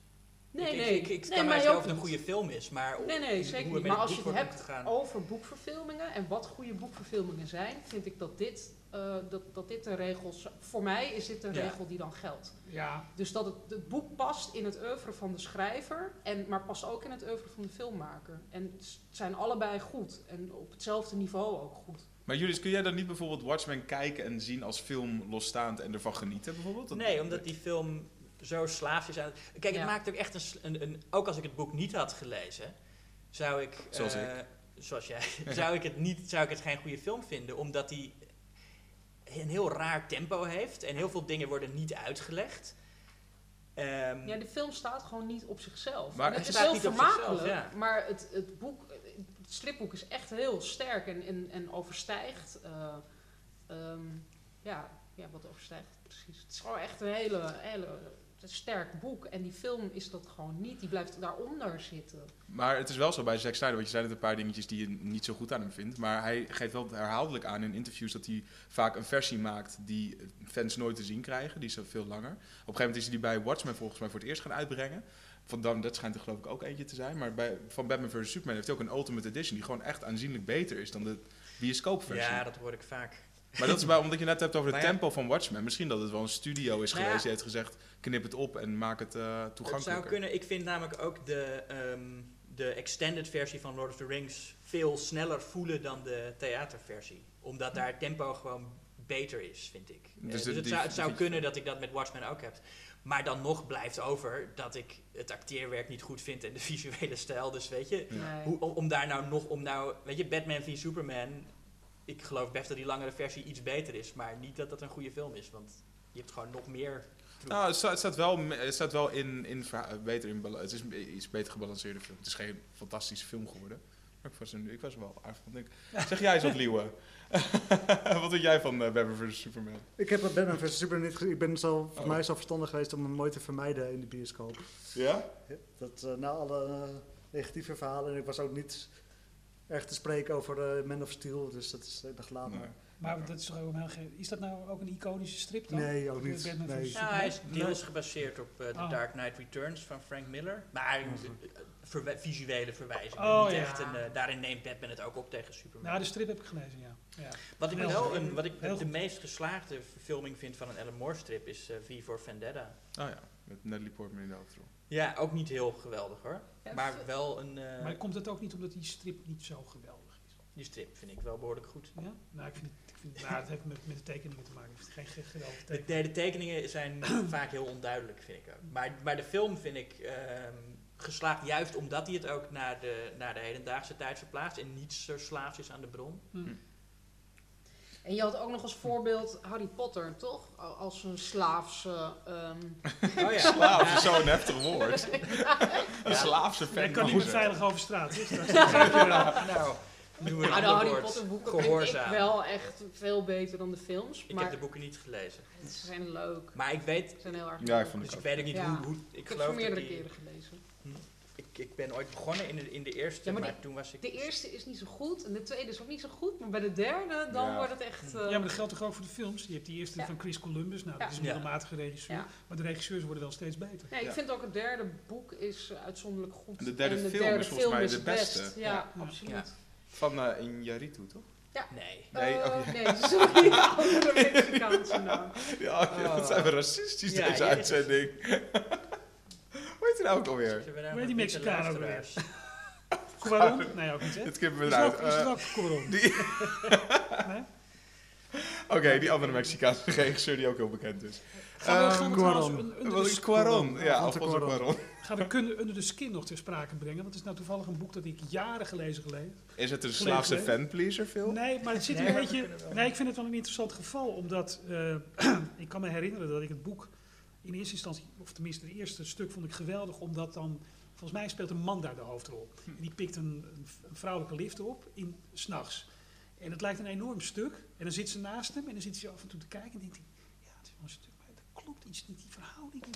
Nee, ik, nee. Ik, ik, ik nee, kan mij mij schelen ook of het een goede film is, maar Nee, nee, hoe zeker niet. Maar als je het hebt gegaan. over boekverfilmingen en wat goede boekverfilmingen zijn, vind ik dat dit, eh, dat, dat dit de regels. Voor mij is dit Ja. regel die dan geldt. Ja, Dus dat het, het boek past in het oeuvre van de schrijver, en, maar past ook in het oeuvre van de filmmaker. En het zijn allebei goed en op hetzelfde niveau ook goed. Maar Julius, kun jij dan niet bijvoorbeeld Watchmen kijken en zien als film losstaand en ervan genieten bijvoorbeeld? Dat- Nee, omdat die film zo slaafs is aan. Kijk, het Ja. maakt ook echt een, een, een... Ook als ik het boek niet had gelezen, zou ik... Zoals eh, Zoals jij. zou, ik het niet, zou ik het geen goede film vinden, omdat die een heel raar tempo heeft en heel veel dingen worden niet uitgelegd. Ehm, Ja, de film staat gewoon niet op zichzelf. Maar het het is staat heel niet op vermakelijk, ja. maar het, het boek, het stripboek is echt heel sterk en, en, en overstijgt. eh, ehm, ja, ja, wat overstijgt precies. Het is gewoon echt een hele, hele sterk boek. En die film is dat gewoon niet. Die blijft daaronder zitten. Maar het is wel zo bij Zack Snyder, want je zei net een paar dingetjes die je niet zo goed aan hem vindt. Maar hij geeft wel herhaaldelijk aan in interviews dat hij vaak een versie maakt die fans nooit te zien krijgen. Die is veel langer. Op een gegeven moment is hij die bij Watchmen volgens mij voor het eerst gaan uitbrengen. Van dan, dat schijnt er geloof ik ook eentje te zijn. Maar bij, van Batman vs. Superman heeft hij ook een Ultimate Edition die gewoon echt aanzienlijk beter is dan de bioscoopversie. ja, dat hoor ik vaak. Maar dat is bij, omdat je net hebt over het Maar ja. tempo van Watchmen. Misschien dat het wel een studio is Nou ja. geweest die heeft gezegd, knip het op en maak het eh Het toegankelijker. zou kunnen. Ik vind namelijk ook de, ehm, de extended versie van Lord of the Rings veel sneller voelen dan de theaterversie. Omdat daar het tempo gewoon beter is, vind ik. Dus Dus, de- het, die- zou, het zou kunnen dat ik dat met Watchmen ook heb. Maar dan nog blijft over dat ik het acteerwerk niet goed vind en de visuele stijl. Dus weet je, Ja. Hoe, om, om daar nou nog, om nou, weet je, Batman v Superman. Ik geloof best dat die langere versie iets beter is, maar niet dat dat een goede film is. Want je hebt gewoon nog meer. troep. Nou, het staat, het staat wel, het staat wel in, in, verha- beter in balans. Het is een iets beter gebalanceerde film. Het is geen fantastische film geworden. Maar ik was er, ik was er wel aardig van. Ik, zeg jij eens wat, Liewe. wat vind jij van uh, Batman vs. Superman? Ik heb Batman vs. Superman niet gezien. Ik ben zo, voor Oh. mij zo verstandig geweest om hem nooit te vermijden in de bioscoop. Ja? Ja, Dat, eh, na alle eh, negatieve verhalen. En ik was ook niet erg te spreken over eh, Man of Steel. Dus dat is, dacht laat maar. Nee. maar dat is toch ook een heel ge- Is dat nou ook een iconische strip dan? Nee, ook niet. Nee. Ja, hij is deels gebaseerd op eh, The Oh. Dark Knight Returns van Frank Miller. Maar Mhm. eh, verwe- visuele verwijzingen. Oh, niet ja. echt een, eh, daarin neemt Batman het ook op tegen Superman. Nou, de strip heb ik gelezen, ja. ja. wat ik wel een, wat ik Heel de goed. meest geslaagde verfilming vind van een Alan Moore strip is eh V for Vendetta. Oh ja, met Natalie Portman in de hoofdrol. Ja, ook niet heel geweldig hoor. Maar wel een. eh, Maar komt het ook niet omdat die strip niet zo geweldig is? die strip vind ik wel behoorlijk goed. Ja? Nou, ik vind het, ik vind, nou, het heeft met, met de tekeningen te maken. Het heeft geen ge- geweldige De, tekeningen. nee, de tekeningen zijn vaak heel onduidelijk, vind ik ook. Maar, maar de film vind ik ehm, geslaagd juist omdat hij het ook naar de, naar de hedendaagse tijd verplaatst en niet zo slaafs is aan de bron. Hm. En je had ook nog als voorbeeld Harry Potter, toch? Al- Als een slaafse... ehm, Oh ja. Slaaf is zo'n heftig woord. Een slaafse fan. Hij kan niet meer veilig over straat. Dus dat. Nou, een nou, de Harry woord. Potter boeken vind ik Gehoorzaam. wel echt veel beter dan de films. Ik maar heb de boeken niet gelezen. ze zijn leuk. Maar ik weet, Ze zijn heel erg Ja, ik vond dus het ik weet ook niet Ja. hoe, hoe... Ik, Ik heb ze meerdere die- keren gelezen. Ik, ben ooit begonnen in de, in de eerste, Ja, maar maar, die- toen was ik... De eerste is niet zo goed en de tweede is ook niet zo goed. Maar bij de derde, dan Ja. wordt het echt... eh, Ja, maar dat geldt toch ook voor de films? Je hebt die eerste Ja. van Chris Columbus. Nou, dat Ja. is een Ja. middelmatige regisseur. Ja. Maar de regisseurs worden wel steeds beter. Nee, ik Ja. vind ook het derde boek is eh, uitzonderlijk goed. En de derde film is volgens mij is de het beste. best. Ja, Ja. absoluut. Van eh Injaritu, toch? Nee. Nee, Eh, oh, ja. nee, sorry. Andere Mexicaanse naam. Ja, Oh. wat zijn we racistisch Ja, deze ja, uitzending. Nou ook alweer? Hoe heet die niet de Mexicaan ook Waarom? Nee, ook niet, hè? Dit knippen we er eruit. is er Eh, die- Nee? Oké, die andere Mexicaanse regisseur die ook heel bekend is. Gaan we, Ehm, Wat is Quaron? Ja, Alfonso Cuarón. Cuarón. Gaan we kunnen Under the Skin nog ter sprake brengen? Want het is nou toevallig een boek dat ik jaren geleden gelezen Is het een Slaafse fanpleaser film? Nee, maar het zit Nee, een beetje. Nee, ik vind het wel een interessant geval, omdat eh, ik kan me herinneren dat ik het boek in eerste instantie, of tenminste het eerste stuk, vond ik geweldig, omdat dan volgens mij speelt een man daar de hoofdrol. En die pikt een, een vrouwelijke liefde op in s'nachts. En het lijkt een enorm stuk. En dan zit ze naast hem en dan zit ze af en toe te kijken en denkt hij, ja, het is wel een stuk, maar er klopt iets niet, die verhoudingen.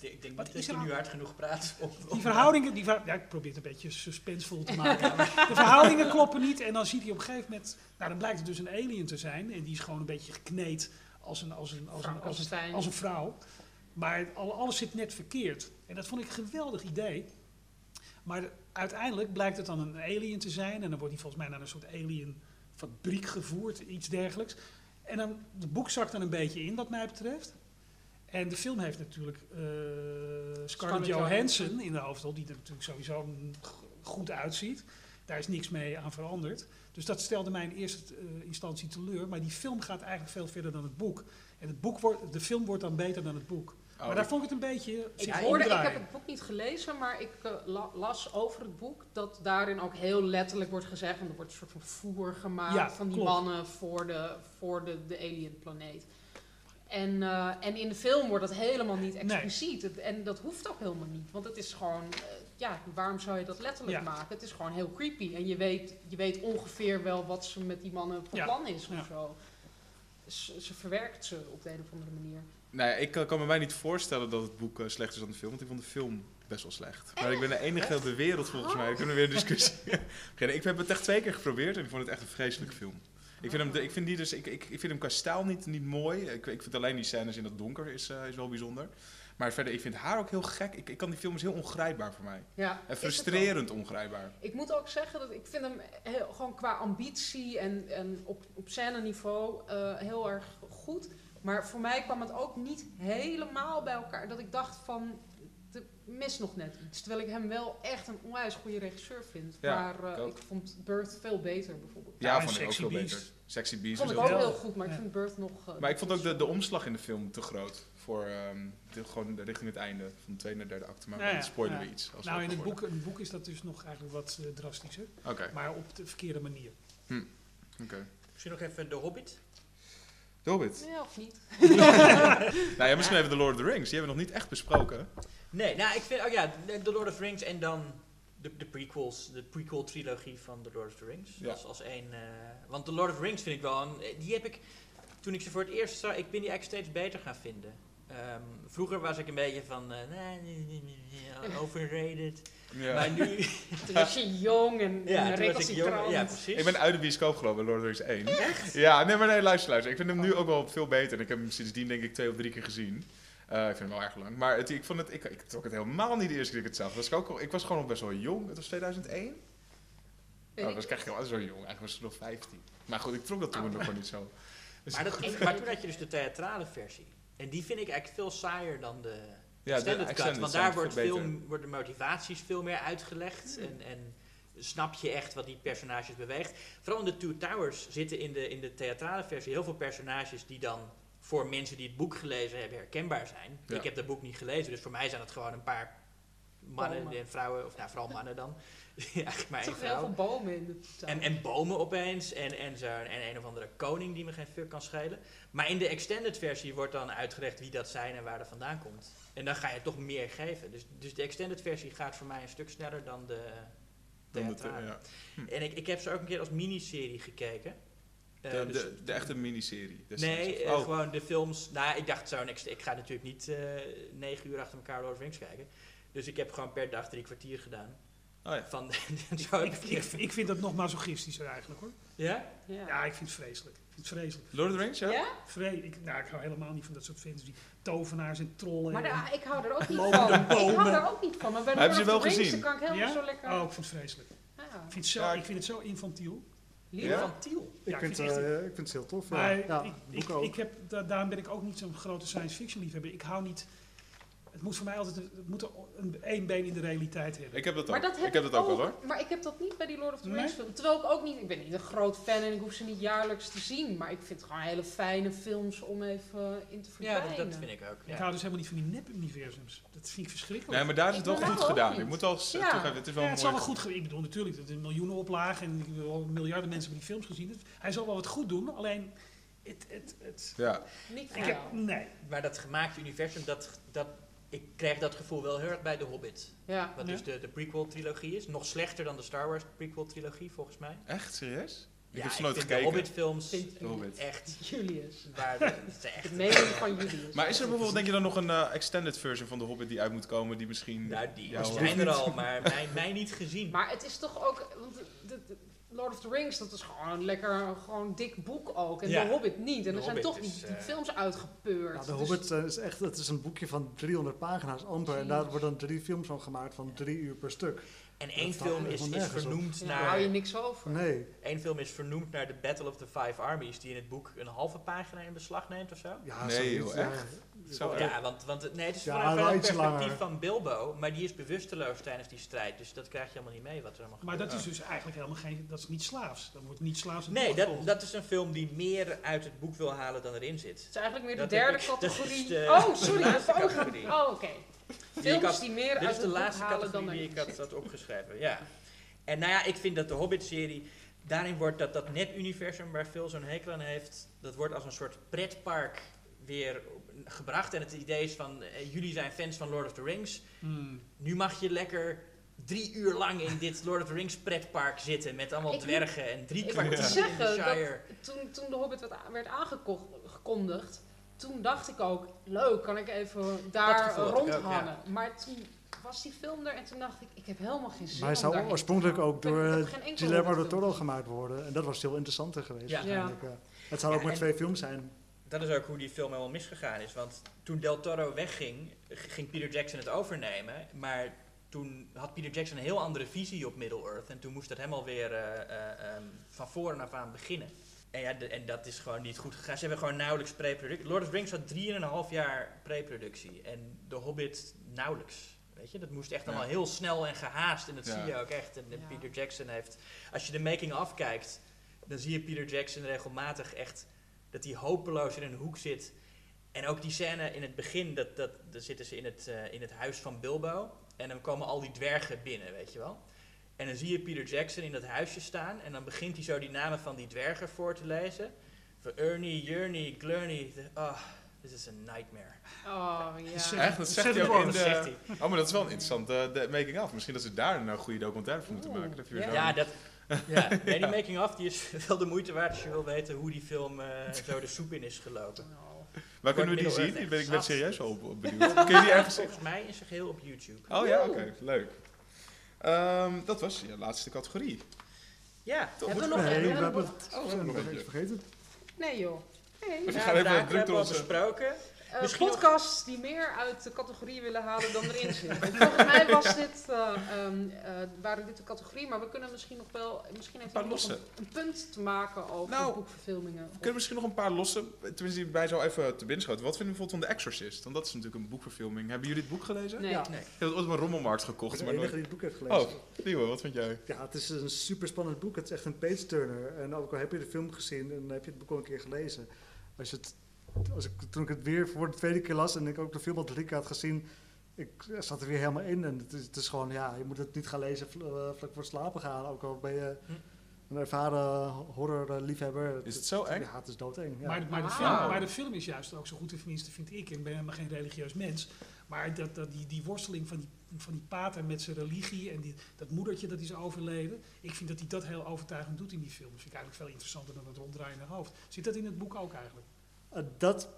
Ik denk Wat dat je er nu hard genoeg praat. Om, Die verhoudingen, die ver- ja, ik probeer het een beetje suspensevol te maken. De verhoudingen kloppen niet en dan ziet hij op een gegeven moment, nou dan blijkt het dus een alien te zijn en die is gewoon een beetje gekneed als een, als een, als een, als een, als een vrouw. Maar al- alles zit net verkeerd. En dat vond ik een geweldig idee. Maar uiteindelijk blijkt het dan een alien te zijn en dan wordt hij volgens mij naar een soort alien fabriek gevoerd, iets dergelijks. En dan, het boek zakt dan een beetje in, wat mij betreft. En de film heeft natuurlijk eh, Scarlett Scarlett Johansson Johansson. in de hoofdrol, die er natuurlijk sowieso goed uitziet. Daar is niks mee aan veranderd. Dus dat stelde mij in eerste eh, instantie teleur. Maar die film gaat eigenlijk veel verder dan het boek. En het boek wordt, de film wordt dan beter dan het boek. Oh, maar daar vond ik het een beetje Ik, zich hoorde, ik heb het boek niet gelezen, maar ik eh, la- las over het boek dat daarin ook heel letterlijk wordt gezegd, want er wordt een soort van voer gemaakt Ja, van die klopt. mannen voor de, voor de, de alien-planeet. En, eh, en in de film wordt dat helemaal niet expliciet. Het- En dat hoeft ook helemaal niet, want het is gewoon, eh, ja, waarom zou je dat letterlijk Ja. maken? Het is gewoon heel creepy en je weet, je weet ongeveer wel wat ze met die mannen van Ja. plan is Ja. of zo. Ze, ze verwerkt ze op de een of andere manier. Nou ja, ik kan, kan me mij niet voorstellen dat het boek eh, slecht is dan de film, want ik vond de film best wel slecht. Maar ik ben de enige op de wereld volgens mij. Ik kunnen weer een discussie. beginnen. ik heb het echt twee keer geprobeerd en ik vond het echt een vreselijke film. Ik vind hem, ik vind die dus, ik, ik, ik vind hem qua stijl niet, niet mooi. Ik, ik vind alleen die scènes in het donker is, eh, is wel bijzonder. Maar verder, ik vind haar ook heel gek. Ik, ik kan die film is heel ongrijpbaar voor mij. Ja, En frustrerend ongrijpbaar. Ik moet ook zeggen dat ik vind hem heel, gewoon qua ambitie en, en op, op scène niveau eh, heel erg goed. Maar voor mij kwam het ook niet helemaal bij elkaar. Dat ik dacht van, er mis nog net iets. Terwijl ik hem wel echt een onwijs goede regisseur vind. Ja, maar eh, ik ik vond Birth veel beter bijvoorbeeld. Ja, Ja, vond ik ook Sexy veel Beast. beter. Sexy Beast vond is ik ook heel goed, maar ik vind Birth nog... eh, Maar ik vond ook de, de omslag in de film te groot. Voor ehm, de, gewoon de- richting het einde. Van de tweede naar derde acte. Maar Ja, ja, dan spoilen ja. we iets. Als Nou, in het, boek, in het boek is dat dus nog eigenlijk wat eh, drastischer. Oké, Maar op de verkeerde manier. oké. Misschien nog even The Hobbit. The Hobbit. Ja, of niet? Nou ja, misschien even The Lord of the Rings. Die hebben we nog niet echt besproken. Nee, nou ik vind, oh ja, The- The Lord of the Rings en dan de, de prequels, de prequel trilogie van The Lord of the Rings. Ja. Als, als één, eh, want The Lord of the Rings vind ik wel een, eh, die heb ik, toen ik ze voor het eerst zag, ik ben die eigenlijk steeds beter gaan vinden. Ehm, vroeger was ik een beetje van, eh, nee, nee, nee, nee, nee, overrated. Ja. Maar nu, Toen was je jong en, ja, en recalcitrant. jong. Ja, precies. Ik ben uit de bioscoop gelopen, Lord of the Rings 1. Echt? Ja, nee, maar nee, luister, luister. Ik vind hem nu ook wel veel beter. En ik heb hem sindsdien denk ik twee of drie keer gezien. Eh, ik vind hem wel erg lang. Maar het, ik vond het, ik, ik trok het helemaal niet de eerste keer dat ik het zag. Was ik, ook, al- ik was gewoon nog best wel jong. Het was 2001. Weet Oh, dat ik was ik echt helemaal zo jong. Eigenlijk was ik nog 15. Maar goed, ik trok dat toen Oh. nog gewoon niet zo. Dus Maar, dat, maar toen had je dus de theatrale versie. En die vind ik eigenlijk veel saaier dan de ja, extended Want daar wordt veel, worden motivaties veel meer uitgelegd. En, en snap je echt wat die personages beweegt. Vooral in de Two Towers zitten in de, in de theatrale versie heel veel personages die dan voor mensen die het boek gelezen hebben herkenbaar zijn. Ja. Ik heb dat boek niet gelezen, dus voor mij zijn het gewoon een paar mannen Mannen. en vrouwen, of nou vooral mannen dan, ja, maar Er zitten heel veel bomen in de tuin. En, en bomen opeens en, en, zo, en een of andere koning die me geen fuck kan schelen. Maar in de extended versie wordt dan uitgelegd wie dat zijn en waar dat vandaan komt. En dan ga je toch meer geven. Dus, dus de extended versie gaat voor mij een stuk sneller dan de Dan de- ja. En ik, ik heb ze ook een keer als miniserie gekeken. Eh, De, dus- de, de echte miniserie. Nee, eh, Oh, gewoon de films. Nou, ik dacht ik ga natuurlijk niet eh, negen uur achter elkaar Lord of Rings kijken. Dus ik heb gewoon per dag drie kwartier gedaan. Oh ja. Van, Ik, ik, ik, ik vind dat nog masochistischer eigenlijk hoor. ja? ja. Ja, ik vind het vreselijk. Ik vind het vreselijk. Lord of the Rings, ja? Ja? Vre ik, nou, ik hou helemaal niet van dat soort films. Die tovenaars en trollen. Maar en- daar- ik hou er ook niet van. Ik hou er ook niet van. Maar bij Hebben ze wel gezien? dan kan ik helemaal Ja? zo lekker... Oh, ik vind het vreselijk. Ja. Ik vind het zo, ik vind het zo infantiel. Lief Ja? Ik, Ja, ik vind, vind het eh, ik vind het heel tof. Maar ik, ik, ik heb, da- daarom ben ik ook niet zo'n grote science fiction liefhebber. Ik hou niet... Het moet voor mij altijd... een- Het moet een, één been in de realiteit hebben. Ik heb dat ook. Maar dat heb ik heb dat ook wel hoor. Maar ik heb dat niet bij die Lord of the Nee? Rings film. Terwijl ik ook niet... Ik ben niet een groot fan en ik hoef ze niet jaarlijks te zien. Maar ik vind het gewoon hele fijne films om even in te Ja, verdwijnen. dat, dat vind ik ook. Ik Ja. hou dus helemaal niet van die nep-universums. Dat vind ik verschrikkelijk. Nee, maar daar is het Ik wel goed gedaan. niet. Ik moet al Ja. toegeven, het is wel Ja, het zal mooi... wel goed Ik bedoel, natuurlijk, het is een miljoenen oplage en ik wil miljarden mensen hebben die films gezien. Hij zal wel wat goed doen, alleen... Het, het, het, Ja. Niet ik heb, nee. Maar dat gemaakte universum, dat, dat, ik kreeg dat gevoel wel heel erg bij The Hobbit. Ja. Wat Ja. dus de, de prequel-trilogie is. Nog slechter dan de Star Wars prequel-trilogie, volgens mij. Echt? Serieus? Ik ja, heb ze nooit vind gekeken. de Hobbit-films Vind De Hobbit. echt... Julius. Waar, echt De mening van Julius. Maar is er bijvoorbeeld, denk je dan nog een eh, extended version van The Hobbit die uit moet komen, die misschien... Nou, die zijn er al, maar mij, mij niet gezien. Maar het is toch ook... Want de, de- de Lord of the Rings, dat is gewoon een lekker, gewoon dik boek ook. En Ja. The Hobbit niet. En er zijn toch is, die, die eh, films uitgepeurd. Ja, de Dus- Hobbit eh, is echt, het is een boekje van 300 pagina's amper. En daar worden dan drie films van gemaakt van drie uur per stuk. En één Dat film is, is op. vernoemd ja, daar hou je naar... niks over. Nee, Één film is vernoemd naar de Battle of the Five Armies, die in het boek een halve pagina in beslag neemt of zo. ja, Nee, zoiets, joh, echt? Zo Ja, want, want het- nee, het is Ja, vanuit, het perspectief langer. van Bilbo, maar die is bewusteloos tijdens die strijd. Dus dat krijg je helemaal niet mee wat er allemaal Maar gebeurt. dat is dus eigenlijk helemaal geen... Dat is niet slaafs. Dat wordt niet slaafs het Nee, dat, dat is een film die meer uit het boek wil halen dan erin zit. Het is eigenlijk meer de Dat derde ik- is categorie. de- oh, de sorry. laatste oh, categorie. Oh, oké. ik Films had- die meer Dit uit is de het boek laatste halen dan categorie die ik had, had opgeschreven. Ja. En nou ja, ik vind dat de Hobbit-serie, daarin wordt dat, dat net-universum waar Phil zo'n hekel aan heeft, dat wordt als een soort pretpark weer op- gebracht. En het idee is van, eh, jullie zijn fans van Lord of the Rings, Hmm. nu mag je lekker drie uur lang in dit Lord of the Rings pretpark zitten met allemaal Ik moet- dwergen en drie ik kwartier in de zeggen dat-. Toen, toen de Hobbit werd, werd aangekondigd, toen dacht ik ook, leuk, kan ik even daar rondhangen. Maar toen was die film er en toen dacht ik, ik heb helemaal geen zin Maar hij zou oorspronkelijk ook door Guillermo del Toro gemaakt worden. En dat was veel interessanter geweest. Ja. ja. Het zou Ja, ook maar twee films zijn. Dat is ook hoe die film helemaal misgegaan is. Want toen Del Toro wegging, ging Peter Jackson het overnemen. Maar toen had Peter Jackson een heel andere visie op Middle-earth. En toen moest dat helemaal weer eh, eh, ehm, van voren af aan beginnen. En, ja, de- en dat is gewoon niet goed gegaan. Ze hebben gewoon nauwelijks pre-productie. Lord of the Rings had drieënhalf jaar pre-productie. En The Hobbit nauwelijks. Weet je, dat moest echt Ja. allemaal heel snel en gehaast. En dat Ja. zie je ook echt. En, en Ja. Peter Jackson heeft... Als je de making-of kijkt, dan zie je Peter Jackson regelmatig echt... dat hij hopeloos in een hoek zit. En ook die scène in het begin, dat, dat, dan zitten ze in het, eh, in het huis van Bilbo. En dan komen al die dwergen binnen, weet je wel. En dan zie je Peter Jackson in dat huisje staan. En dan begint hij zo die namen van die dwergen voor te lezen. Van Ernie, Jurney, Glurney. Oh, this is a nightmare. Oh, ja. eh, Echt? Dat zegt hij ook in de... Oh, maar dat is wel een interessante de making of. Misschien dat ze daar een eh, goede documentaire voor moeten maken. Dat Ja, dat, ja. Nee, die making of die is wel de moeite waard als je wil weten hoe die film eh, zo de soep in is gelopen. Oh. Waar kunnen we die zien? Ik ben, ik ben serieus op, op benieuwd. Kun je die ergens zien? Volgens mij is er geheel op YouTube. Oh ja, oké. Leuk. Ehm, dat was je laatste categorie. Ja, Toch? Hebben we nog Nee, een? we hebben hebben nog- het Oh, we hebben nog vergeten. Nee joh. Nee. We ja, gaan even druk door hebben onze- besproken. Eh, Misschien podcasts die meer uit de categorie willen halen dan erin zitten. Volgens mij was dit, eh, ehm, eh, waren dit de categorie, maar we kunnen misschien nog wel, misschien heeft paar hij nog een, een punt te maken over Nou, boekverfilmingen. We kunnen misschien nog een paar losse, tenminste die bij zo even te binnen schoten. Wat vinden we bijvoorbeeld van The Exorcist? Want dat is natuurlijk een boekverfilming. Hebben jullie het boek gelezen? Nee. Ja. Nee. Ik heb het ooit op een rommelmarkt Ik gekocht, ben maar de enige die het boek heeft gelezen. Oh, Nieuwe, wat vind jij? Ja, het is een super spannend boek. Het is echt een page-turner. En ook al heb je de film gezien en heb je het boek al een keer gelezen. Als je het, als ik, toen ik het weer voor de tweede keer las en ik ook de film al drie keer had gezien, ik zat er weer helemaal in. En het is, het is gewoon, ja, je moet het niet gaan lezen eh, vlak voor het slapen gaan. Ook al ben je een ervaren horrorliefhebber. Is het zo eng? Ja, het is doodeng. Ja. Maar, maar, de Wauw. film, maar de film is juist ook zo goed, tenminste vind ik. Ik ben helemaal geen religieus mens. Maar dat, dat, die, die worsteling van die, van die pater met zijn religie en die, dat moedertje dat is overleden. Ik vind dat hij dat heel overtuigend doet in die film. Dat vind ik eigenlijk veel interessanter dan het ronddraaiende hoofd. Zit dat in het boek ook eigenlijk? Eh, dat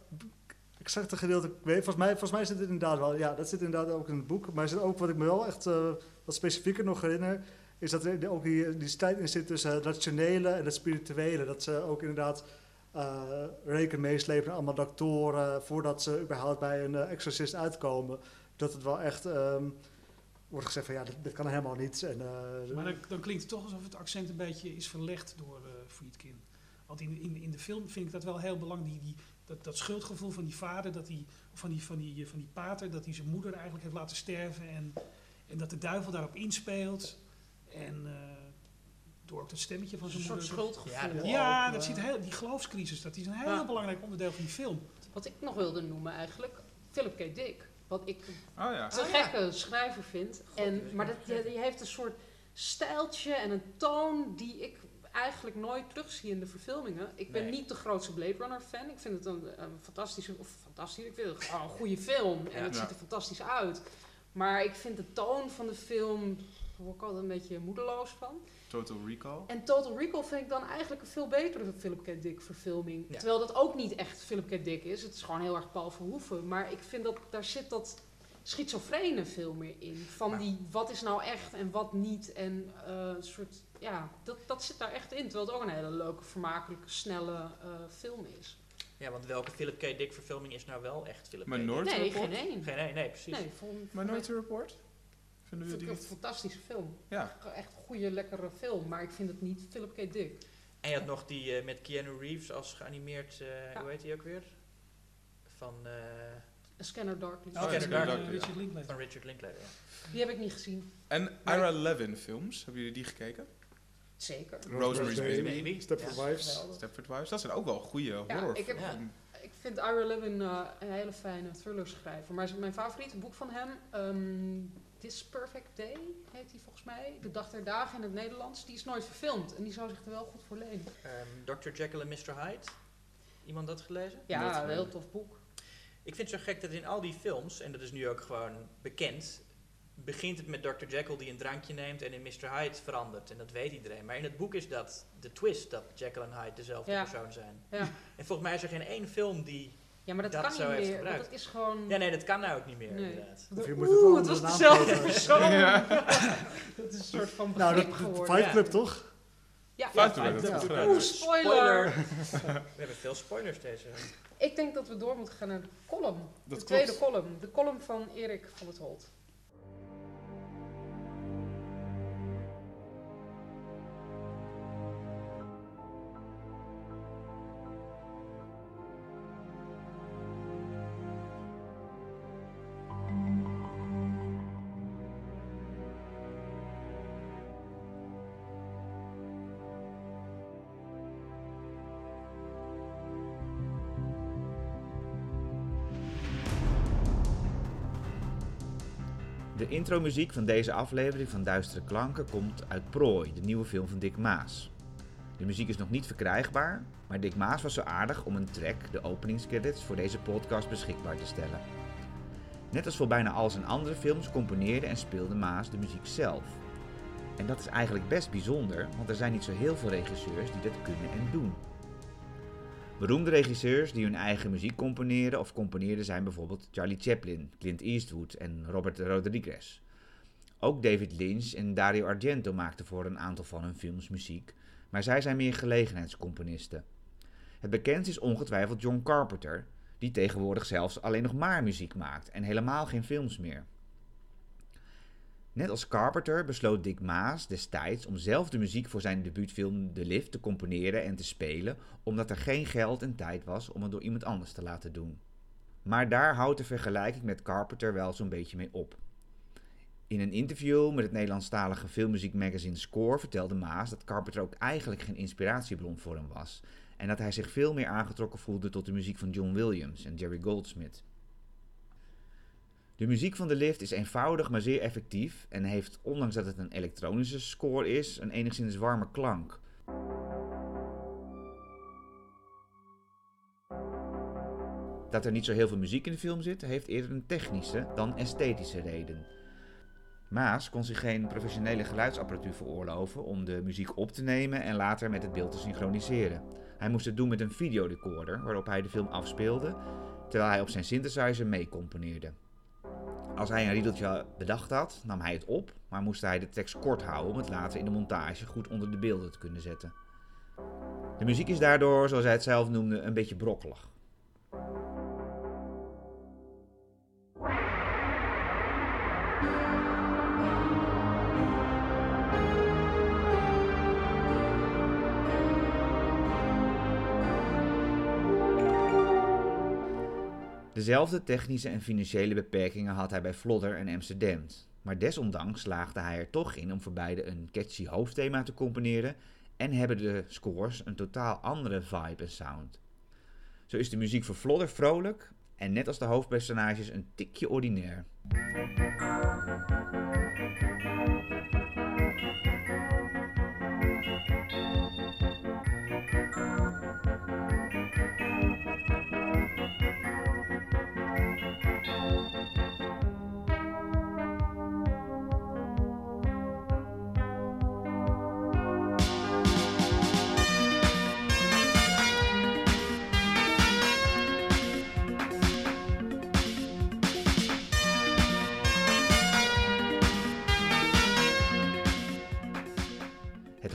exacte gedeelte, volgens mij, volgens mij zit het inderdaad wel, ja, dat zit inderdaad ook in het boek. Maar zit ook wat ik me wel echt eh, wat specifieker nog herinner, is dat er ook die, die strijd in zit tussen het rationele en het spirituele. Dat ze ook inderdaad eh reken meeslepen allemaal doktoren voordat ze überhaupt bij een exorcist uitkomen. Dat het wel echt ehm, wordt gezegd van ja, dit, kan helemaal niet. En, Maar dan, dan klinkt het toch alsof het accent een beetje is verlegd door uh, Friedkin. Want in, in, in de film vind ik dat wel heel belangrijk. Die, die, dat, dat schuldgevoel van die vader, dat die, van, die, van, die, van die pater, dat hij zijn moeder eigenlijk heeft laten sterven. En, en dat de duivel daarop inspeelt. En uh, door ook dat stemmetje van zijn Een moeder. soort schuldgevoel. Ja, ja dat zit heel, die geloofscrisis, dat is een heel Ja. belangrijk onderdeel van die film. Wat ik nog wilde noemen eigenlijk, Philip K. Dick. Wat ik Oh ja. een gekke schrijver vind. En, maar dat, die, die heeft een soort stijltje en een toon die ik eigenlijk nooit terugzie in de verfilmingen. Ik ben Nee. niet de grootste Blade Runner fan. Ik vind het een, een fantastische, of fantastisch, ik vind het gewoon een goede film. En het Ja. ziet er fantastisch uit. Maar ik vind de toon van de film, daar word ik altijd een beetje moedeloos van. Total Recall. En Total Recall vind ik dan eigenlijk een veel betere Philip K. Dick verfilming. Ja. Terwijl dat ook niet echt Philip K. Dick is. Het is gewoon heel erg Paul Verhoeven. Maar ik vind dat daar zit dat schizofrene veel meer in. Van Maar- die wat is nou echt en wat niet. En eh, een soort, ja, dat, dat zit daar echt in. Terwijl het ook een hele leuke, vermakelijke, snelle eh, film is. Ja, want welke Philip K. Dick verfilming is nou wel echt Philip K. Dick? Nee, Report. geen één. Geen, nee, nee, precies. Nee, vond, Minority Report? Vinden vind jullie die een niet? fantastische film. Ja. Echt een goede, lekkere film. Maar ik vind het niet Philip K. Dick. En je had nog die eh, met Keanu Reeves als geanimeerd, eh, Ja. hoe heet die ook weer? Van, eh, A Scanner Darkly. Oh, ja, en, Dark, ja. Richard Linklater. van Richard Linklater. Ja. Die heb ik niet gezien. En Ira Levin films, hebben jullie die gekeken? Zeker. Rosemary's Baby. Baby. Stepford Ja. Wives. Stepford Wives, dat zijn ook wel goede horror. ik heb-. Ik vind Ira Levin eh, een hele fijne thriller schrijver. Maar mijn favoriete boek van hem, ehm, This Perfect Day, heet die volgens mij. De Dag der Dagen in het Nederlands. Die is nooit verfilmd en die zou zich er wel goed voor lenen. Ehm, Dr. Jekyll en Mr. Hyde. Iemand dat gelezen? Ja, een heel tof boek. Ik vind het zo gek dat in al die films, en dat is nu ook gewoon bekend, begint het met Dr. Jekyll die een drankje neemt en in Mr. Hyde verandert. En dat weet iedereen. Maar in het boek is dat de twist dat Jekyll en Hyde dezelfde Ja. persoon zijn. Ja. En volgens mij is er geen één film die... Ja, maar dat, Dat kan zo niet heeft meer. het is gewoon... Ja, nee, dat kan nou ook niet meer, Nee. inderdaad. Of je Oeh, moet het wel het was dezelfde persoon. Ja. dat is een soort van Nou, dat geworden. Fight Ja. Club toch? Ja, Fight ja, Club, Fight dat Club. is Ja. goed Oeh, spoiler! We hebben veel spoilers deze. Ik denk dat we door moeten gaan naar de column. Dat de klopt. tweede column. De column van Erik van het Holt. Intromuziek van deze aflevering van Duistere Klanken komt uit Prooi, de nieuwe film van Dick Maas. De muziek is nog niet verkrijgbaar, maar Dick Maas was zo aardig om een track, de openingscredits, voor deze podcast beschikbaar te stellen. Net als voor bijna al zijn andere films componeerde en speelde Maas de muziek zelf. En dat is eigenlijk best bijzonder, want er zijn niet zo heel veel regisseurs die dat kunnen en doen. Beroemde regisseurs die hun eigen muziek componeren of componeerden zijn bijvoorbeeld Charlie Chaplin, Clint Eastwood en Robert Rodriguez. Ook David Lynch en Dario Argento maakten voor een aantal van hun films muziek, maar zij zijn meer gelegenheidscomponisten. Het bekendst is ongetwijfeld John Carpenter, die tegenwoordig zelfs alleen nog maar muziek maakt en helemaal geen films meer. Net als Carpenter besloot Dick Maas destijds om zelf de muziek voor zijn debuutfilm The Lift te componeren en te spelen, omdat er geen geld en tijd was om het door iemand anders te laten doen. Maar daar houdt de vergelijking met Carpenter wel zo'n beetje mee op. In een interview met het Nederlandstalige filmmuziekmagazine Score vertelde Maas dat Carpenter ook eigenlijk geen inspiratiebron voor hem was en dat hij zich veel meer aangetrokken voelde tot de muziek van John Williams en Jerry Goldsmith. De muziek van de lift is eenvoudig maar zeer effectief en heeft, ondanks dat het een elektronische score is, een enigszins warme klank. Dat er niet zo heel veel muziek in de film zit, heeft eerder een technische dan esthetische reden. Maas kon zich geen professionele geluidsapparatuur veroorloven om de muziek op te nemen en later met het beeld te synchroniseren. Hij moest het doen met een videorecorder waarop hij de film afspeelde, terwijl hij op zijn synthesizer meecomponeerde. Als hij een riedeltje bedacht had, nam hij het op, maar moest hij de tekst kort houden om het later in de montage goed onder de beelden te kunnen zetten. De muziek is daardoor, zoals hij het zelf noemde, een beetje brokkelig. Dezelfde technische en financiële beperkingen had hij bij Vlodder en Amsterdam. Maar desondanks slaagde hij er toch in om voor beide een catchy hoofdthema te componeren en hebben de scores een totaal andere vibe en sound. Zo is de muziek voor Vlodder vrolijk en net als de hoofdpersonages een tikje ordinair.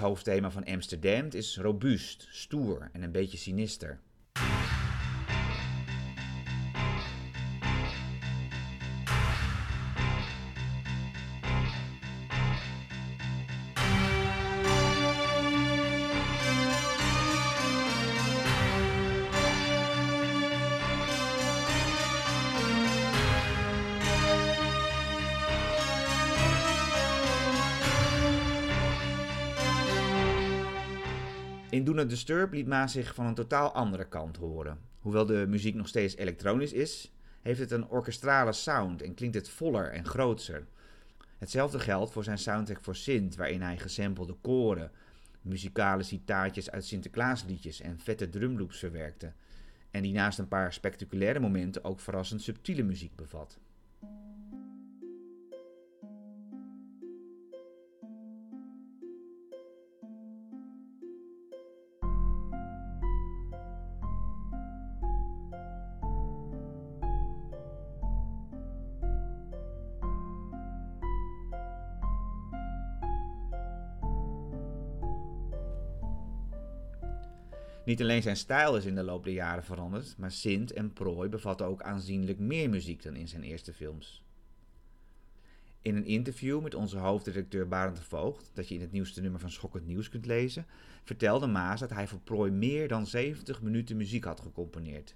Hoofdthema van Amsterdam is robuust, stoer en een beetje sinister. In Do Not Disturb liet Maas zich van een totaal andere kant horen. Hoewel de muziek nog steeds elektronisch is, heeft het een orkestrale sound en klinkt het voller en grootser. Hetzelfde geldt voor zijn soundtrack voor Sint, waarin hij gesampelde koren, muzikale citaatjes uit Sinterklaasliedjes en vette drumloops verwerkte. En die naast een paar spectaculaire momenten ook verrassend subtiele muziek bevat. Niet alleen zijn stijl is in de loop der jaren veranderd, maar Sint en Prooi bevatten ook aanzienlijk meer muziek dan in zijn eerste films. In een interview met onze hoofdredacteur Barend de Voogd, dat je in het nieuwste nummer van Schokkend Nieuws kunt lezen, vertelde Maas dat hij voor Prooi meer dan 70 minuten muziek had gecomponeerd.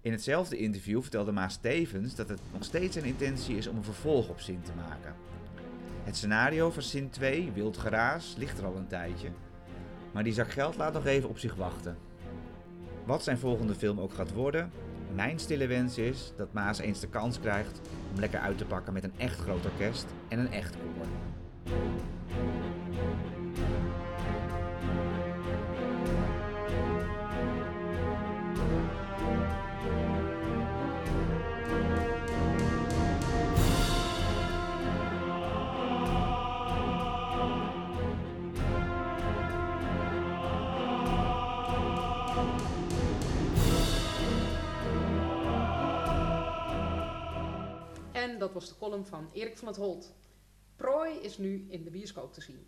In hetzelfde interview vertelde Maas tevens dat het nog steeds zijn intentie is om een vervolg op Sint te maken. Het scenario van Sint 2, Wild Geraas, ligt er al een tijdje. Maar die zak geld laat nog even op zich wachten. Wat zijn volgende film ook gaat worden, mijn stille wens is dat Maas eens de kans krijgt om lekker uit te pakken met een echt groot orkest en een echt koor. Was de column van Erik van het Holt. Prooi is nu in de bioscoop te zien.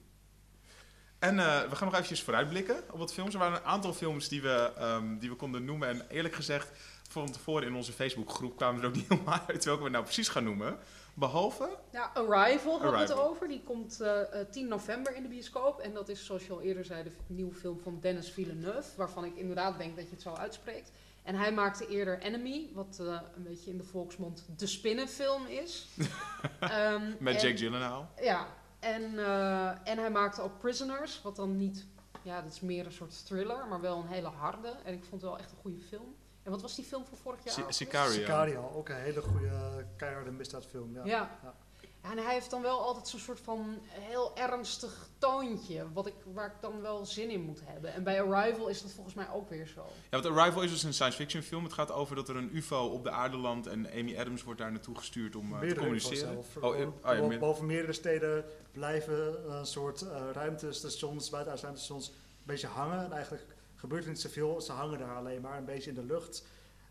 En eh, we gaan nog eventjes vooruitblikken op wat films. Er waren een aantal films die we, ehm, die we konden noemen. En eerlijk gezegd, van tevoren in onze Facebookgroep kwamen we er ook niet helemaal uit welke we nou precies gaan noemen. Behalve, Ja, Arrival hadden we het over. Die komt eh, eh, 10 november in de bioscoop. En dat is, zoals je al eerder zei, de nieuwe film van Dennis Villeneuve. Waarvan ik inderdaad denk dat je het zo uitspreekt. En hij maakte eerder Enemy, wat eh, een beetje in de volksmond de spinnenfilm is. Ehm, met en- Jake Gyllenhaal. Ja, en, eh, en hij maakte ook Prisoners, wat dan niet... Ja, dat is meer een soort thriller, maar wel een hele harde. En ik vond het wel echt een goede film. En wat was die film van vorig jaar? Sicario. Sicario, ook een hele goede keiharde misdaadfilm. Ja. Ja. Ja. Ja, en hij heeft dan wel altijd zo'n soort van heel ernstig toontje, wat ik, waar ik dan wel zin in moet hebben. En bij Arrival is dat volgens mij ook weer zo. Ja, want Arrival is dus een science fiction film. Het gaat over dat er een UFO op de aarde landt en Amy Adams wordt daar naartoe gestuurd om eh, te communiceren. Oh, eh, oh ja, meer- Boven meerdere steden blijven een soort eh, ruimtestations, buitenaardse ruimtestations, een beetje hangen. En eigenlijk gebeurt er niet zoveel, ze hangen daar alleen maar een beetje in de lucht.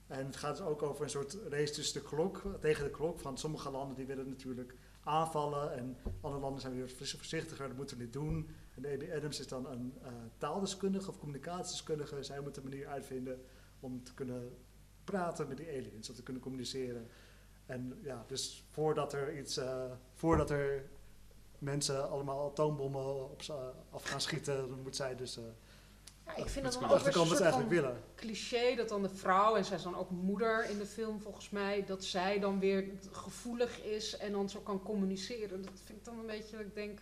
En het gaat dus ook over een soort race tussen de klok, tegen de klok. Van sommige landen die willen natuurlijk aanvallen en andere landen zijn weer voorzichtiger, dat moeten we niet doen. En Amy Adams is dan een eh, taaldeskundige of communicatiedeskundige. Zij moet een manier uitvinden om te kunnen praten met die aliens, om te kunnen communiceren. En ja, dus voordat er iets, eh, voordat er mensen allemaal atoombommen op ze af gaan schieten, dan moet zij dus uh, Ja, ik vind dat dan ook een soort eigenlijk van willen. cliché dat dan de vrouw, en zij is dan ook moeder in de film volgens mij, dat zij dan weer gevoelig is en dan zo kan communiceren. Dat vind ik dan een beetje, dat ik denk,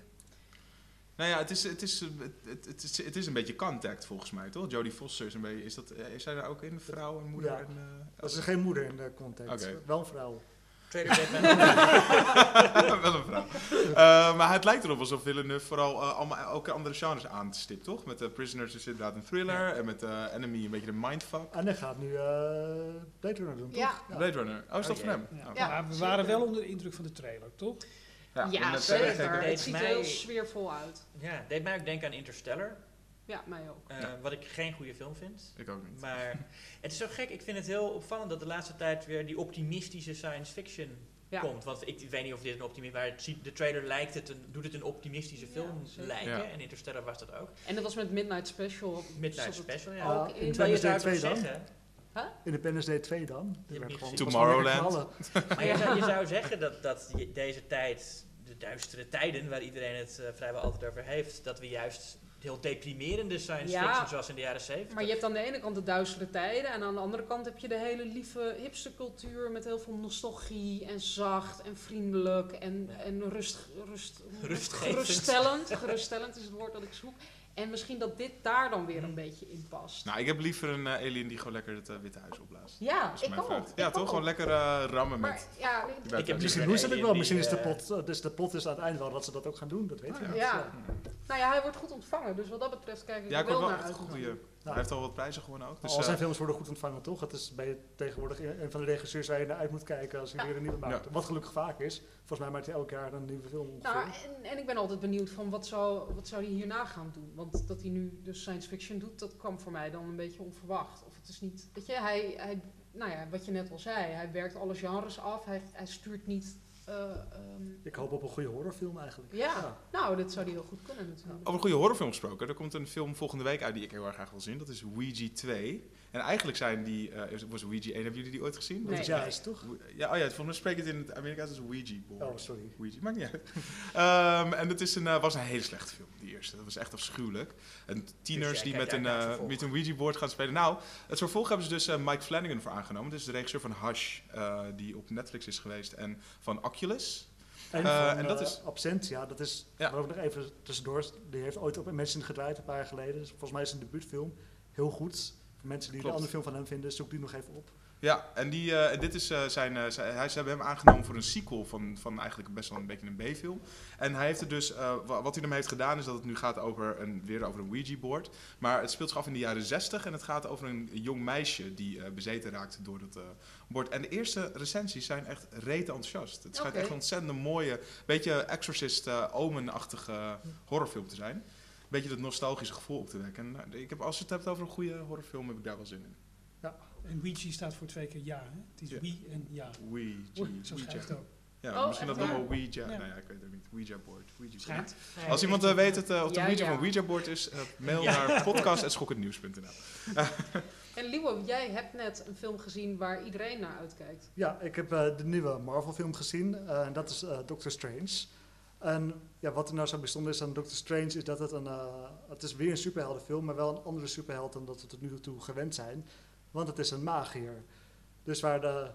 Nou ja, het is, het, is, het, het, is, het is een beetje contact volgens mij, toch? Jodie Foster is een beetje... Is, dat, eh, is zij daar ook in? Vrouw en moeder? Ja. En, eh, Dat is geen moeder in de context, Oké. wel een vrouw. Trailer deed mij Wel een vrouw. Eh, maar het lijkt erop alsof Villeneuve vooral eh, allemaal ook andere genres aanstipt, toch? Met de Prisoners is inderdaad een thriller. En met eh, Enemy een beetje de mindfuck. En hij gaat nu eh Blade Runner doen, toch? Ja. Blade Runner. Oh, is dat Oh, van hem? Ja. Oh. Ja, maar we waren wel onder de indruk van de trailer, toch? ja, zeker. Het ziet er heel sfeervol uit. Ja, deed mij ook denken aan Interstellar. Ja, mij ook. eh, Ja. Wat ik geen goede film vind. Ik ook niet. Maar het is zo gek. Ik vind het heel opvallend dat de laatste tijd weer die optimistische science fiction Ja. komt. Want ik weet niet of dit een optimisme... Maar het ziet- de trailer lijkt het een, doet het een optimistische film lijken. Ja. En Interstellar was dat ook. En dat was met Midnight Special. Midnight het Special, Ook ja. Ja, in. Terwijl je zou Independence Day toch 2 dan? zeggen... Independence Day 2 dan? Gewoon- Tomorrowland. Maar je zou, je zou zeggen dat, dat je- deze tijd, de duistere tijden waar iedereen het eh, vrijwel altijd over heeft, dat we juist heel deprimerende science Ja. fiction zoals in de jaren 70. Maar je hebt aan de ene kant de duistere tijden en aan de andere kant heb je de hele lieve hipstercultuur met heel veel nostalgie en zacht en vriendelijk en, Ja. en rust, rust, geruststellend. geruststellend is het woord dat ik zoek. En misschien dat dit daar dan weer een beetje in past. Nou, ik heb liever een eh, alien die gewoon lekker het eh, Witte Huis opblaast. ja, Dat is ik mijn ook. ik Ja, toch? ook. Gewoon lekker eh, rammen Maar met... ja, Ik heb. Misschien ze het alien wel. Misschien is de pot, dus de pot is aan het einde wel dat ze dat ook gaan doen. Dat weet Ah, je ja. niet. Ja. Nou ja, hij wordt goed ontvangen, dus wat dat betreft kijk ik Ja, er ik wel naar echt uit. een goede... natuurlijk. Hij heeft al wat prijzen gewonnen ook. Dus, Al eh, zijn films worden goed ontvangen, toch? Het is bij tegenwoordig een een van de regisseurs waar je naar uit moet kijken als hij Ja. weer een nieuwe maakt. Ja. Wat gelukkig vaak is. Volgens mij maakt hij elk jaar een nieuwe film ongeveer. Nou, en, en ik ben altijd benieuwd van wat zou, wat zou hij hierna gaan doen. Want dat hij nu dus science fiction doet, dat kwam voor mij dan een beetje onverwacht. Of het is niet, weet je, hij, hij nou ja, wat je net al zei, hij werkt alle genres af, hij, hij stuurt niet, eh, ehm, Ik hoop op een goede horrorfilm eigenlijk. ja. nou, dat zou hij heel goed kunnen natuurlijk. Over een goede horrorfilm gesproken. Er komt een film volgende week uit die ik heel erg graag wil zien. Dat is Ouija 2. En eigenlijk zijn die... eh, was Ouija 1, hebben jullie die ooit gezien? Dat Nee. is juist, toch? Ja, oh ja, volgens mij spreekt het in het Amerikaans als Ouija board. Oh, sorry. Ouija, maakt niet uit. Ehm, en het is een, eh, was een hele slechte film, die eerste. Dat was echt afschuwelijk. En tieners Dus die met een, eh, vervolg. met een Ouija-board gaan spelen. Nou, het vervolg hebben ze dus eh, Mike Flanagan voor aangenomen. Dat is de regisseur van Hush, eh, die op Netflix is geweest. En van Oculus. En, van, en dat eh, is- Absentia, dat is, Ja. ja. ook nog even tussendoor, die heeft ooit op Imagine gedraaid een paar jaar geleden. Dus volgens mij is het een debuutfilm. Heel goed. Voor mensen die Klopt. de andere film van hem vinden, zoek die nog even op. Ja, en die, eh, en dit is eh, zijn, eh, zijn- hij, ze hebben hem aangenomen voor een sequel van, van eigenlijk best wel een beetje een B-film. En hij heeft er dus, eh, wa- wat hij ermee heeft gedaan is dat het nu gaat over een, weer over een Ouija-board. Maar het speelt zich af in de jaren 60 en het gaat over een jong meisje die eh, bezeten raakt door dat eh, bord. En de eerste recensies zijn echt rete enthousiast. Het schijnt echt een ontzettend mooie, beetje Exorcist eh, Omen-achtige horrorfilm te zijn. Een beetje dat nostalgische gevoel op te wekken. En, nou, ik heb, als je het hebt over een goede horrorfilm, heb ik daar wel zin in. En Ouija staat voor twee keer ja. Hè? Het is Ja. wie en ja. Ouija. Zo Ouija. schrijft het ook. Ja, Oh, misschien dat nog? Ouija. Ja. Nou ja, ik weet het niet. Ouija board. Ouija board. Als iemand eh, weet het, eh, of de Ja, Ouija ja. van Ouija board is, mail Ja. naar podcast.schokkendnieuws.nl. En Liewo, jij hebt net een film gezien waar iedereen naar uitkijkt. Ja, ik heb eh, de nieuwe Marvel film gezien. eh, en dat is eh, Doctor Strange. En ja, wat er nou zo bijzonder is aan Doctor Strange is dat het een... eh, het is weer een superheldenfilm, maar wel een andere superheld dan dat we tot nu toe gewend zijn. Want het is een magier. Dus waar de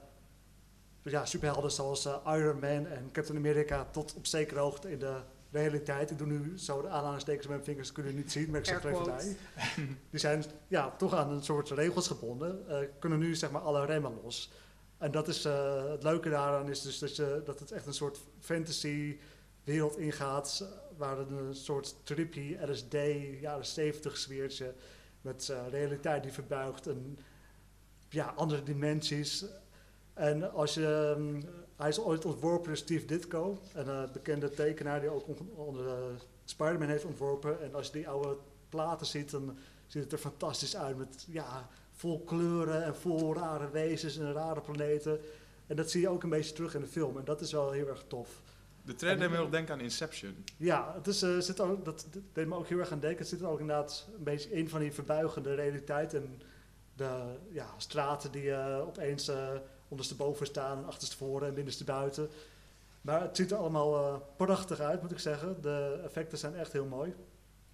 ja, superhelden zoals eh, Iron Man en Captain America tot op zekere hoogte in de realiteit. Ik doe nu zo de aanhalingstekens met mijn vingers, kunnen niet zien, maar ik zeg het even bij. Die zijn ja, toch aan een soort regels gebonden, eh, kunnen nu zeg maar alle remmen los. En dat is, het leuke daaraan is dus dat, je, dat het echt een soort fantasy wereld ingaat, waar een soort trippy LSD, jaren 70 sfeertje, met eh, realiteit die verbuigt en ja, andere dimensies. En als je, ehm, hij is ooit ontworpen door Steve Ditko, een eh, bekende tekenaar die ook on- onder eh, Spider-Man heeft ontworpen. En als je die oude platen ziet, dan ziet het er fantastisch uit met ja, vol kleuren en vol rare wezens en rare planeten. En dat zie je ook een beetje terug in de film en dat is wel heel erg tof. De trailer deed me heel erg denken aan Inception. Ja, het is, eh, zit ook, dat dat deed me ook heel erg aan denken. Het zit er ook inderdaad een beetje in van die verbuigende realiteit. En de ja, straten die eh, opeens eh ondersteboven staan, en achterstevoren en binnenstebuiten. Maar het ziet er allemaal eh, prachtig uit, moet ik zeggen. De effecten zijn echt heel mooi.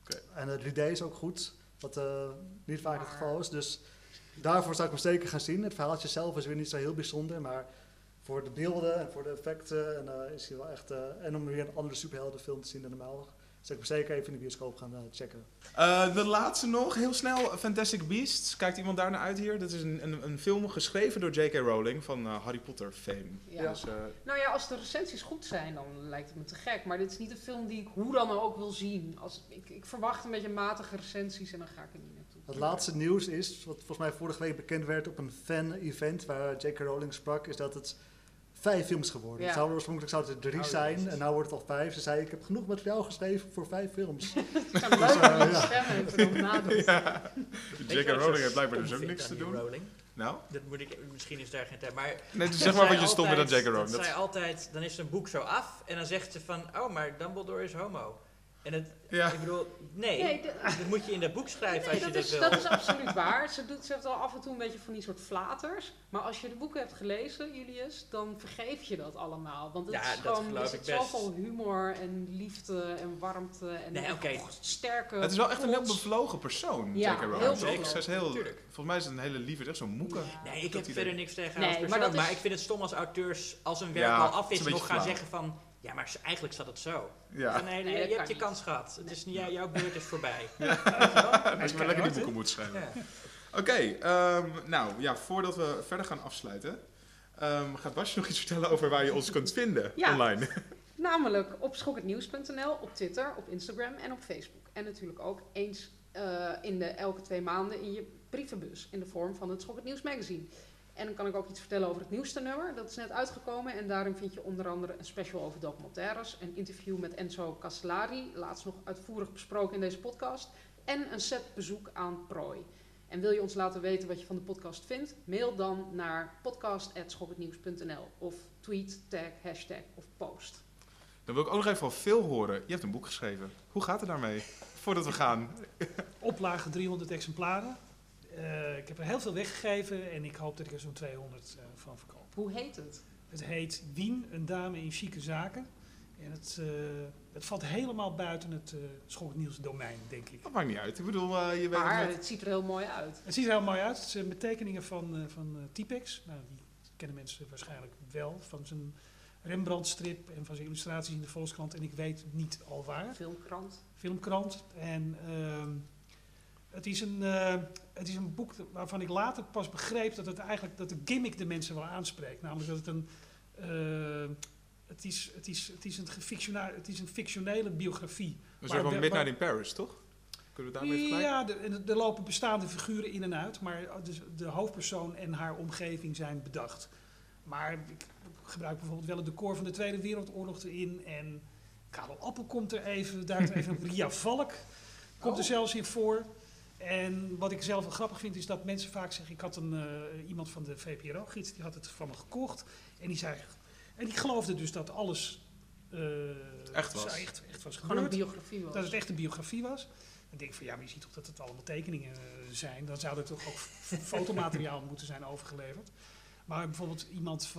Oké. En het 3D is ook goed, wat eh, niet vaak het geval is. Dus daarvoor zou ik hem zeker gaan zien. Het verhaaltje zelf is weer niet zo heel bijzonder, maar voor de beelden en voor de effecten en, eh, is hij wel echt... eh, en om weer een andere superheldenfilm te zien dan normaal, zou ik hem zeker even in de bioscoop gaan eh, checken. Eh, de laatste nog, heel snel. Fantastic Beasts. Kijkt iemand daar naar uit hier? Dat is een, een, een film geschreven door J.K. Rowling van eh, Harry Potter fame. Ja. Dus, eh, Nou ja, als de recensies goed zijn, dan lijkt het me te gek. Maar dit is niet een film die ik hoe dan ook wil zien. Als, ik, ik verwacht een beetje matige recensies en dan ga ik er niet naartoe. Het laatste nieuws is, wat volgens mij vorige week bekend werd op een fan-event waar J.K. Rowling sprak, is dat het vijf films geworden. Ja. Het zou oorspronkelijk zou het er drie Oh, zijn en nu wordt het al vijf. Ze zei, ik heb genoeg materiaal geschreven voor vijf films. Om die ja. stem even op nadoen. ja. J.K. Rowling heeft blijkbaar dus ook niks te doen. Rowling? Nou? Dat moet ik, misschien is daar geen tijd. Maar Nee, dus dat zeg maar wat je stom aan altijd- J.K. Rowling. Dat Dat, zij altijd, dan is een boek zo af en dan zegt ze van, oh, maar Dumbledore is homo. En het, ja. ik bedoel, nee, Nee, dat moet je in dat boek schrijven Nee, als je dat, dat, is, wil. dat is absoluut waar. Ze, doet, ze heeft wel af en toe een beetje van die soort flaters. Maar als je de boeken hebt gelezen, Julius, dan vergeef je dat allemaal. Want het Ja, is gewoon, er zit zoveel humor en liefde en warmte en Nee, oké. sterke... Het is wel echt een heel bevlogen persoon, Ja, J.K. Rowling. heel is heel, Tuurlijk. volgens mij is het een hele lieve, echt zo'n moeke. Ja. Nee, ik heb verder niks tegen haar Nee, als maar persoon. Maar, is- ik vind het stom als auteurs, als een werk Ja, al af is nog gaan zeggen van... Ja, maar eigenlijk zat het zo. Ja, Van, nee, Nee, je, hebt je niet. kans gehad. Het is niet, jou- jouw beurt is voorbij. als je maar lekker die boeken moet schrijven. Ja. Oké, ehm, nou ja, voordat we verder gaan afsluiten, ehm, gaat Basje nog iets vertellen over waar je ons kunt vinden Ja. online? Namelijk op schokhetnieuws.nl, op Twitter, op Instagram en op Facebook. En natuurlijk ook eens eh, in de elke twee maanden in je brievenbus in de vorm van het Schok het Nieuws magazine. En dan kan ik ook iets vertellen over het nieuwste nummer. Dat is net uitgekomen en daarin vind je onder andere een special over documentaires, een interview met Enzo Castellari, laatst nog uitvoerig besproken in deze podcast, en een set bezoek aan Prooi. En wil je ons laten weten wat je van de podcast vindt? Mail dan naar podcast.schokhetnieuws.nl of tweet, tag, hashtag of post. Dan wil ik ook nog even van Phil horen. Je hebt een boek geschreven. Hoe gaat het daarmee? Voordat we gaan. Oplage 300 exemplaren. Eh, ik heb er heel veel weggegeven en ik hoop dat ik er zo'n 200 eh, van verkoop. Hoe heet het? Het heet Wien, een dame in chique zaken. En het, eh, het valt helemaal buiten het uh, Schoknieuws domein, denk ik. Dat maakt niet uit. Ik bedoel, eh, je weet Maar het. het ziet er heel mooi uit. Het ziet er heel mooi uit. Het zijn met tekeningen van, eh van Typex. Nou, die kennen mensen waarschijnlijk wel. Van zijn Rembrandt-strip en van zijn illustraties in de Volkskrant. En ik weet niet al waar. Filmkrant. Filmkrant. En ehm, het, is een, eh, het is een boek waarvan ik later pas begreep dat het eigenlijk dat de gimmick de mensen wel aanspreekt. Namelijk dat het een. eh, het is, het, is, het, is een het is een fictionele biografie. Zijn van Midnight maar- in Paris, toch? Kunnen we daarmee vergelijken? Ja, er lopen bestaande figuren in en uit, maar de, de hoofdpersoon en haar omgeving zijn bedacht. Maar ik gebruik bijvoorbeeld wel het decor van de Tweede Wereldoorlog erin. En Karel Appel komt er even, duikt er even op. Ria Valk komt er Oh. zelfs in voor. En wat ik zelf wel grappig vind, is dat mensen vaak zeggen... Ik had een, eh, iemand van de VPRO-gids, die had het van me gekocht. En die zei... En die geloofde dus dat alles... eh, Echt was. Echt, echt was Gewoon een biografie was. Dat het echt een biografie was. Dan denk ik van ja, maar je ziet toch dat het allemaal tekeningen eh, zijn. Dan zou er toch ook fotomateriaal moeten zijn overgeleverd. Maar bijvoorbeeld iemand,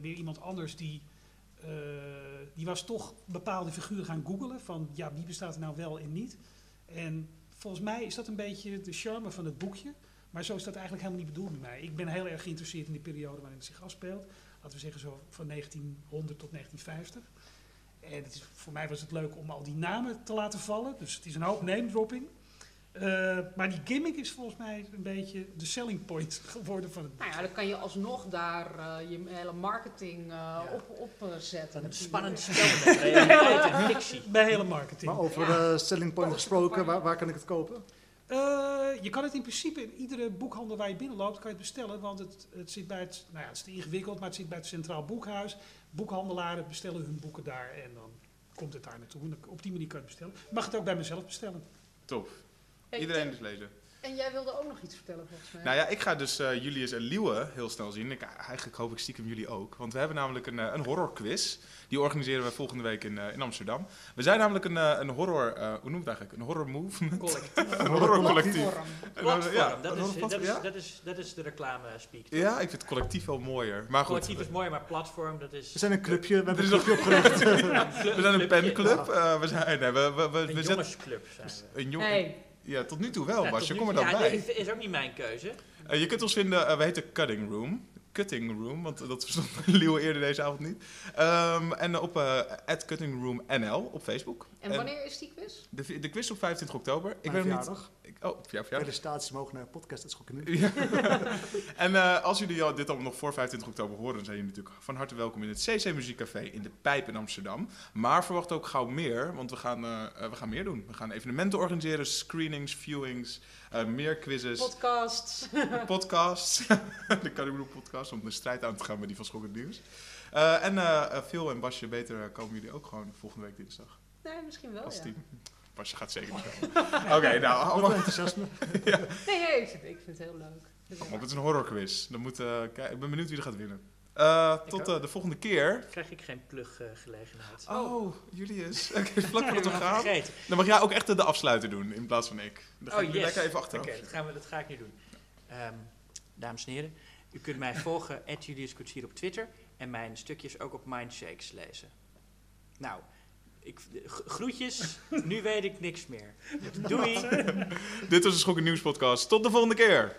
weer iemand anders die, eh, die was toch bepaalde figuren gaan googelen. Van ja, wie bestaat er nou wel en niet. En volgens mij is dat een beetje de charme van het boekje. Maar zo is dat eigenlijk helemaal niet bedoeld bij mij. Ik ben heel erg geïnteresseerd in die periode waarin het zich afspeelt. Laten we zeggen zo van 1900 tot 1950. En het is, voor mij was het leuk om al die namen te laten vallen. Dus het is een hoop name dropping. Eh, maar die gimmick is volgens mij een beetje de selling point geworden van het boek. Nou ja, dan kan je alsnog daar eh, je hele marketing eh, op, op zetten. Een spannend spel realiteit fictie. Bij hele marketing. Maar over eh, selling point gesproken, waar, waar kan ik het kopen? Eh, je kan het in principe in iedere boekhandel waar je binnenloopt, kan je het bestellen. Want het, het zit bij het, nou ja, het is te ingewikkeld, maar het zit bij het Centraal Boekhuis. Boekhandelaren bestellen hun boeken daar en dan komt het daar naartoe. En op die manier kan je het bestellen. Je mag het ook bij mezelf bestellen. Tof. Hey, Iedereen dus lezen. En jij wilde ook nog iets vertellen volgens mij. Nou ja, ik ga dus eh, Julius en Liewe heel snel zien. Ik, eigenlijk hoop ik stiekem jullie ook. Want we hebben namelijk een, eh, een horrorquiz. Die organiseren we volgende week in, eh, in Amsterdam. We zijn namelijk een, eh, een horror... eh, hoe noemt het eigenlijk? Een horror movement? Collectief. een horror collectief. Platform. Ja, dat, een is, horror dat, is, platform, dat, is, dat is de reclame speak. Ja, ik vind het collectief wel mooier. Maar goed. Collectief is mooi, maar platform, dat is... We zijn een clubje, we hebben Er een clubje opgericht. We zijn een penclub. eh, we zijn... Nee, we, we, we, Een we jongensclub zijn we. Een. Hey, Ja, tot nu toe wel, Ja, Bas. Je nu kom er dan ja, bij. nee, is ook niet mijn keuze. Eh, je kunt ons vinden, eh, we heten Cutting Room. Cutting Room, want dat verstond Leeuwen eerder deze avond niet. Ehm, en op uh, Cutting Room NL op Facebook. en wanneer is die quiz? De, de quiz op 25 oktober. Ik weet nog niet. Ik, oh, jouw verjaardag. Felicitaties mogen naar podcast, dat schokken nu. Ja. en eh, als jullie al- dit allemaal nog voor 25 oktober horen, dan zijn jullie natuurlijk van harte welkom in het CC Muziekcafé in de Pijp in Amsterdam. Maar verwacht ook gauw meer, want we gaan, eh, eh, we gaan meer doen. We gaan evenementen organiseren, screenings, viewings, eh, meer quizzes, Podcasts. podcasts. de Cutting podcast, om de strijd aan te gaan met die van Schokkend Nieuws. Eh, en Phil en Basje, beter komen jullie ook gewoon volgende week dinsdag nee, misschien wel, als Oh, ja. Team. Basje gaat zeker niet komen. Oké, nou, allemaal... enthousiasme. Nee, nee ik, vind, ik vind het heel leuk. Dus, Want het is een horrorquiz. Dan moet, kijk, ik ben benieuwd wie er gaat winnen. Eh, tot eh, de volgende keer. Krijg ik geen pluggelegenheid. Oh, Julius. Oké, vlak voordat we Ik heb gaan. Dan mag jij ook echt de afsluiter doen in plaats van ik. Dan ga Oh, ik yes. lekker even Oké, achteraf. dat, gaan we, dat ga ik nu doen. Ehm, dames en heren, u kunt mij volgen, Julius Koetsier op Twitter. En mijn stukjes ook op Mindshakes lezen. Nou, ik, groetjes. nu weet ik niks meer. Doei. Dit was de Schokken Nieuws podcast. Tot de volgende keer.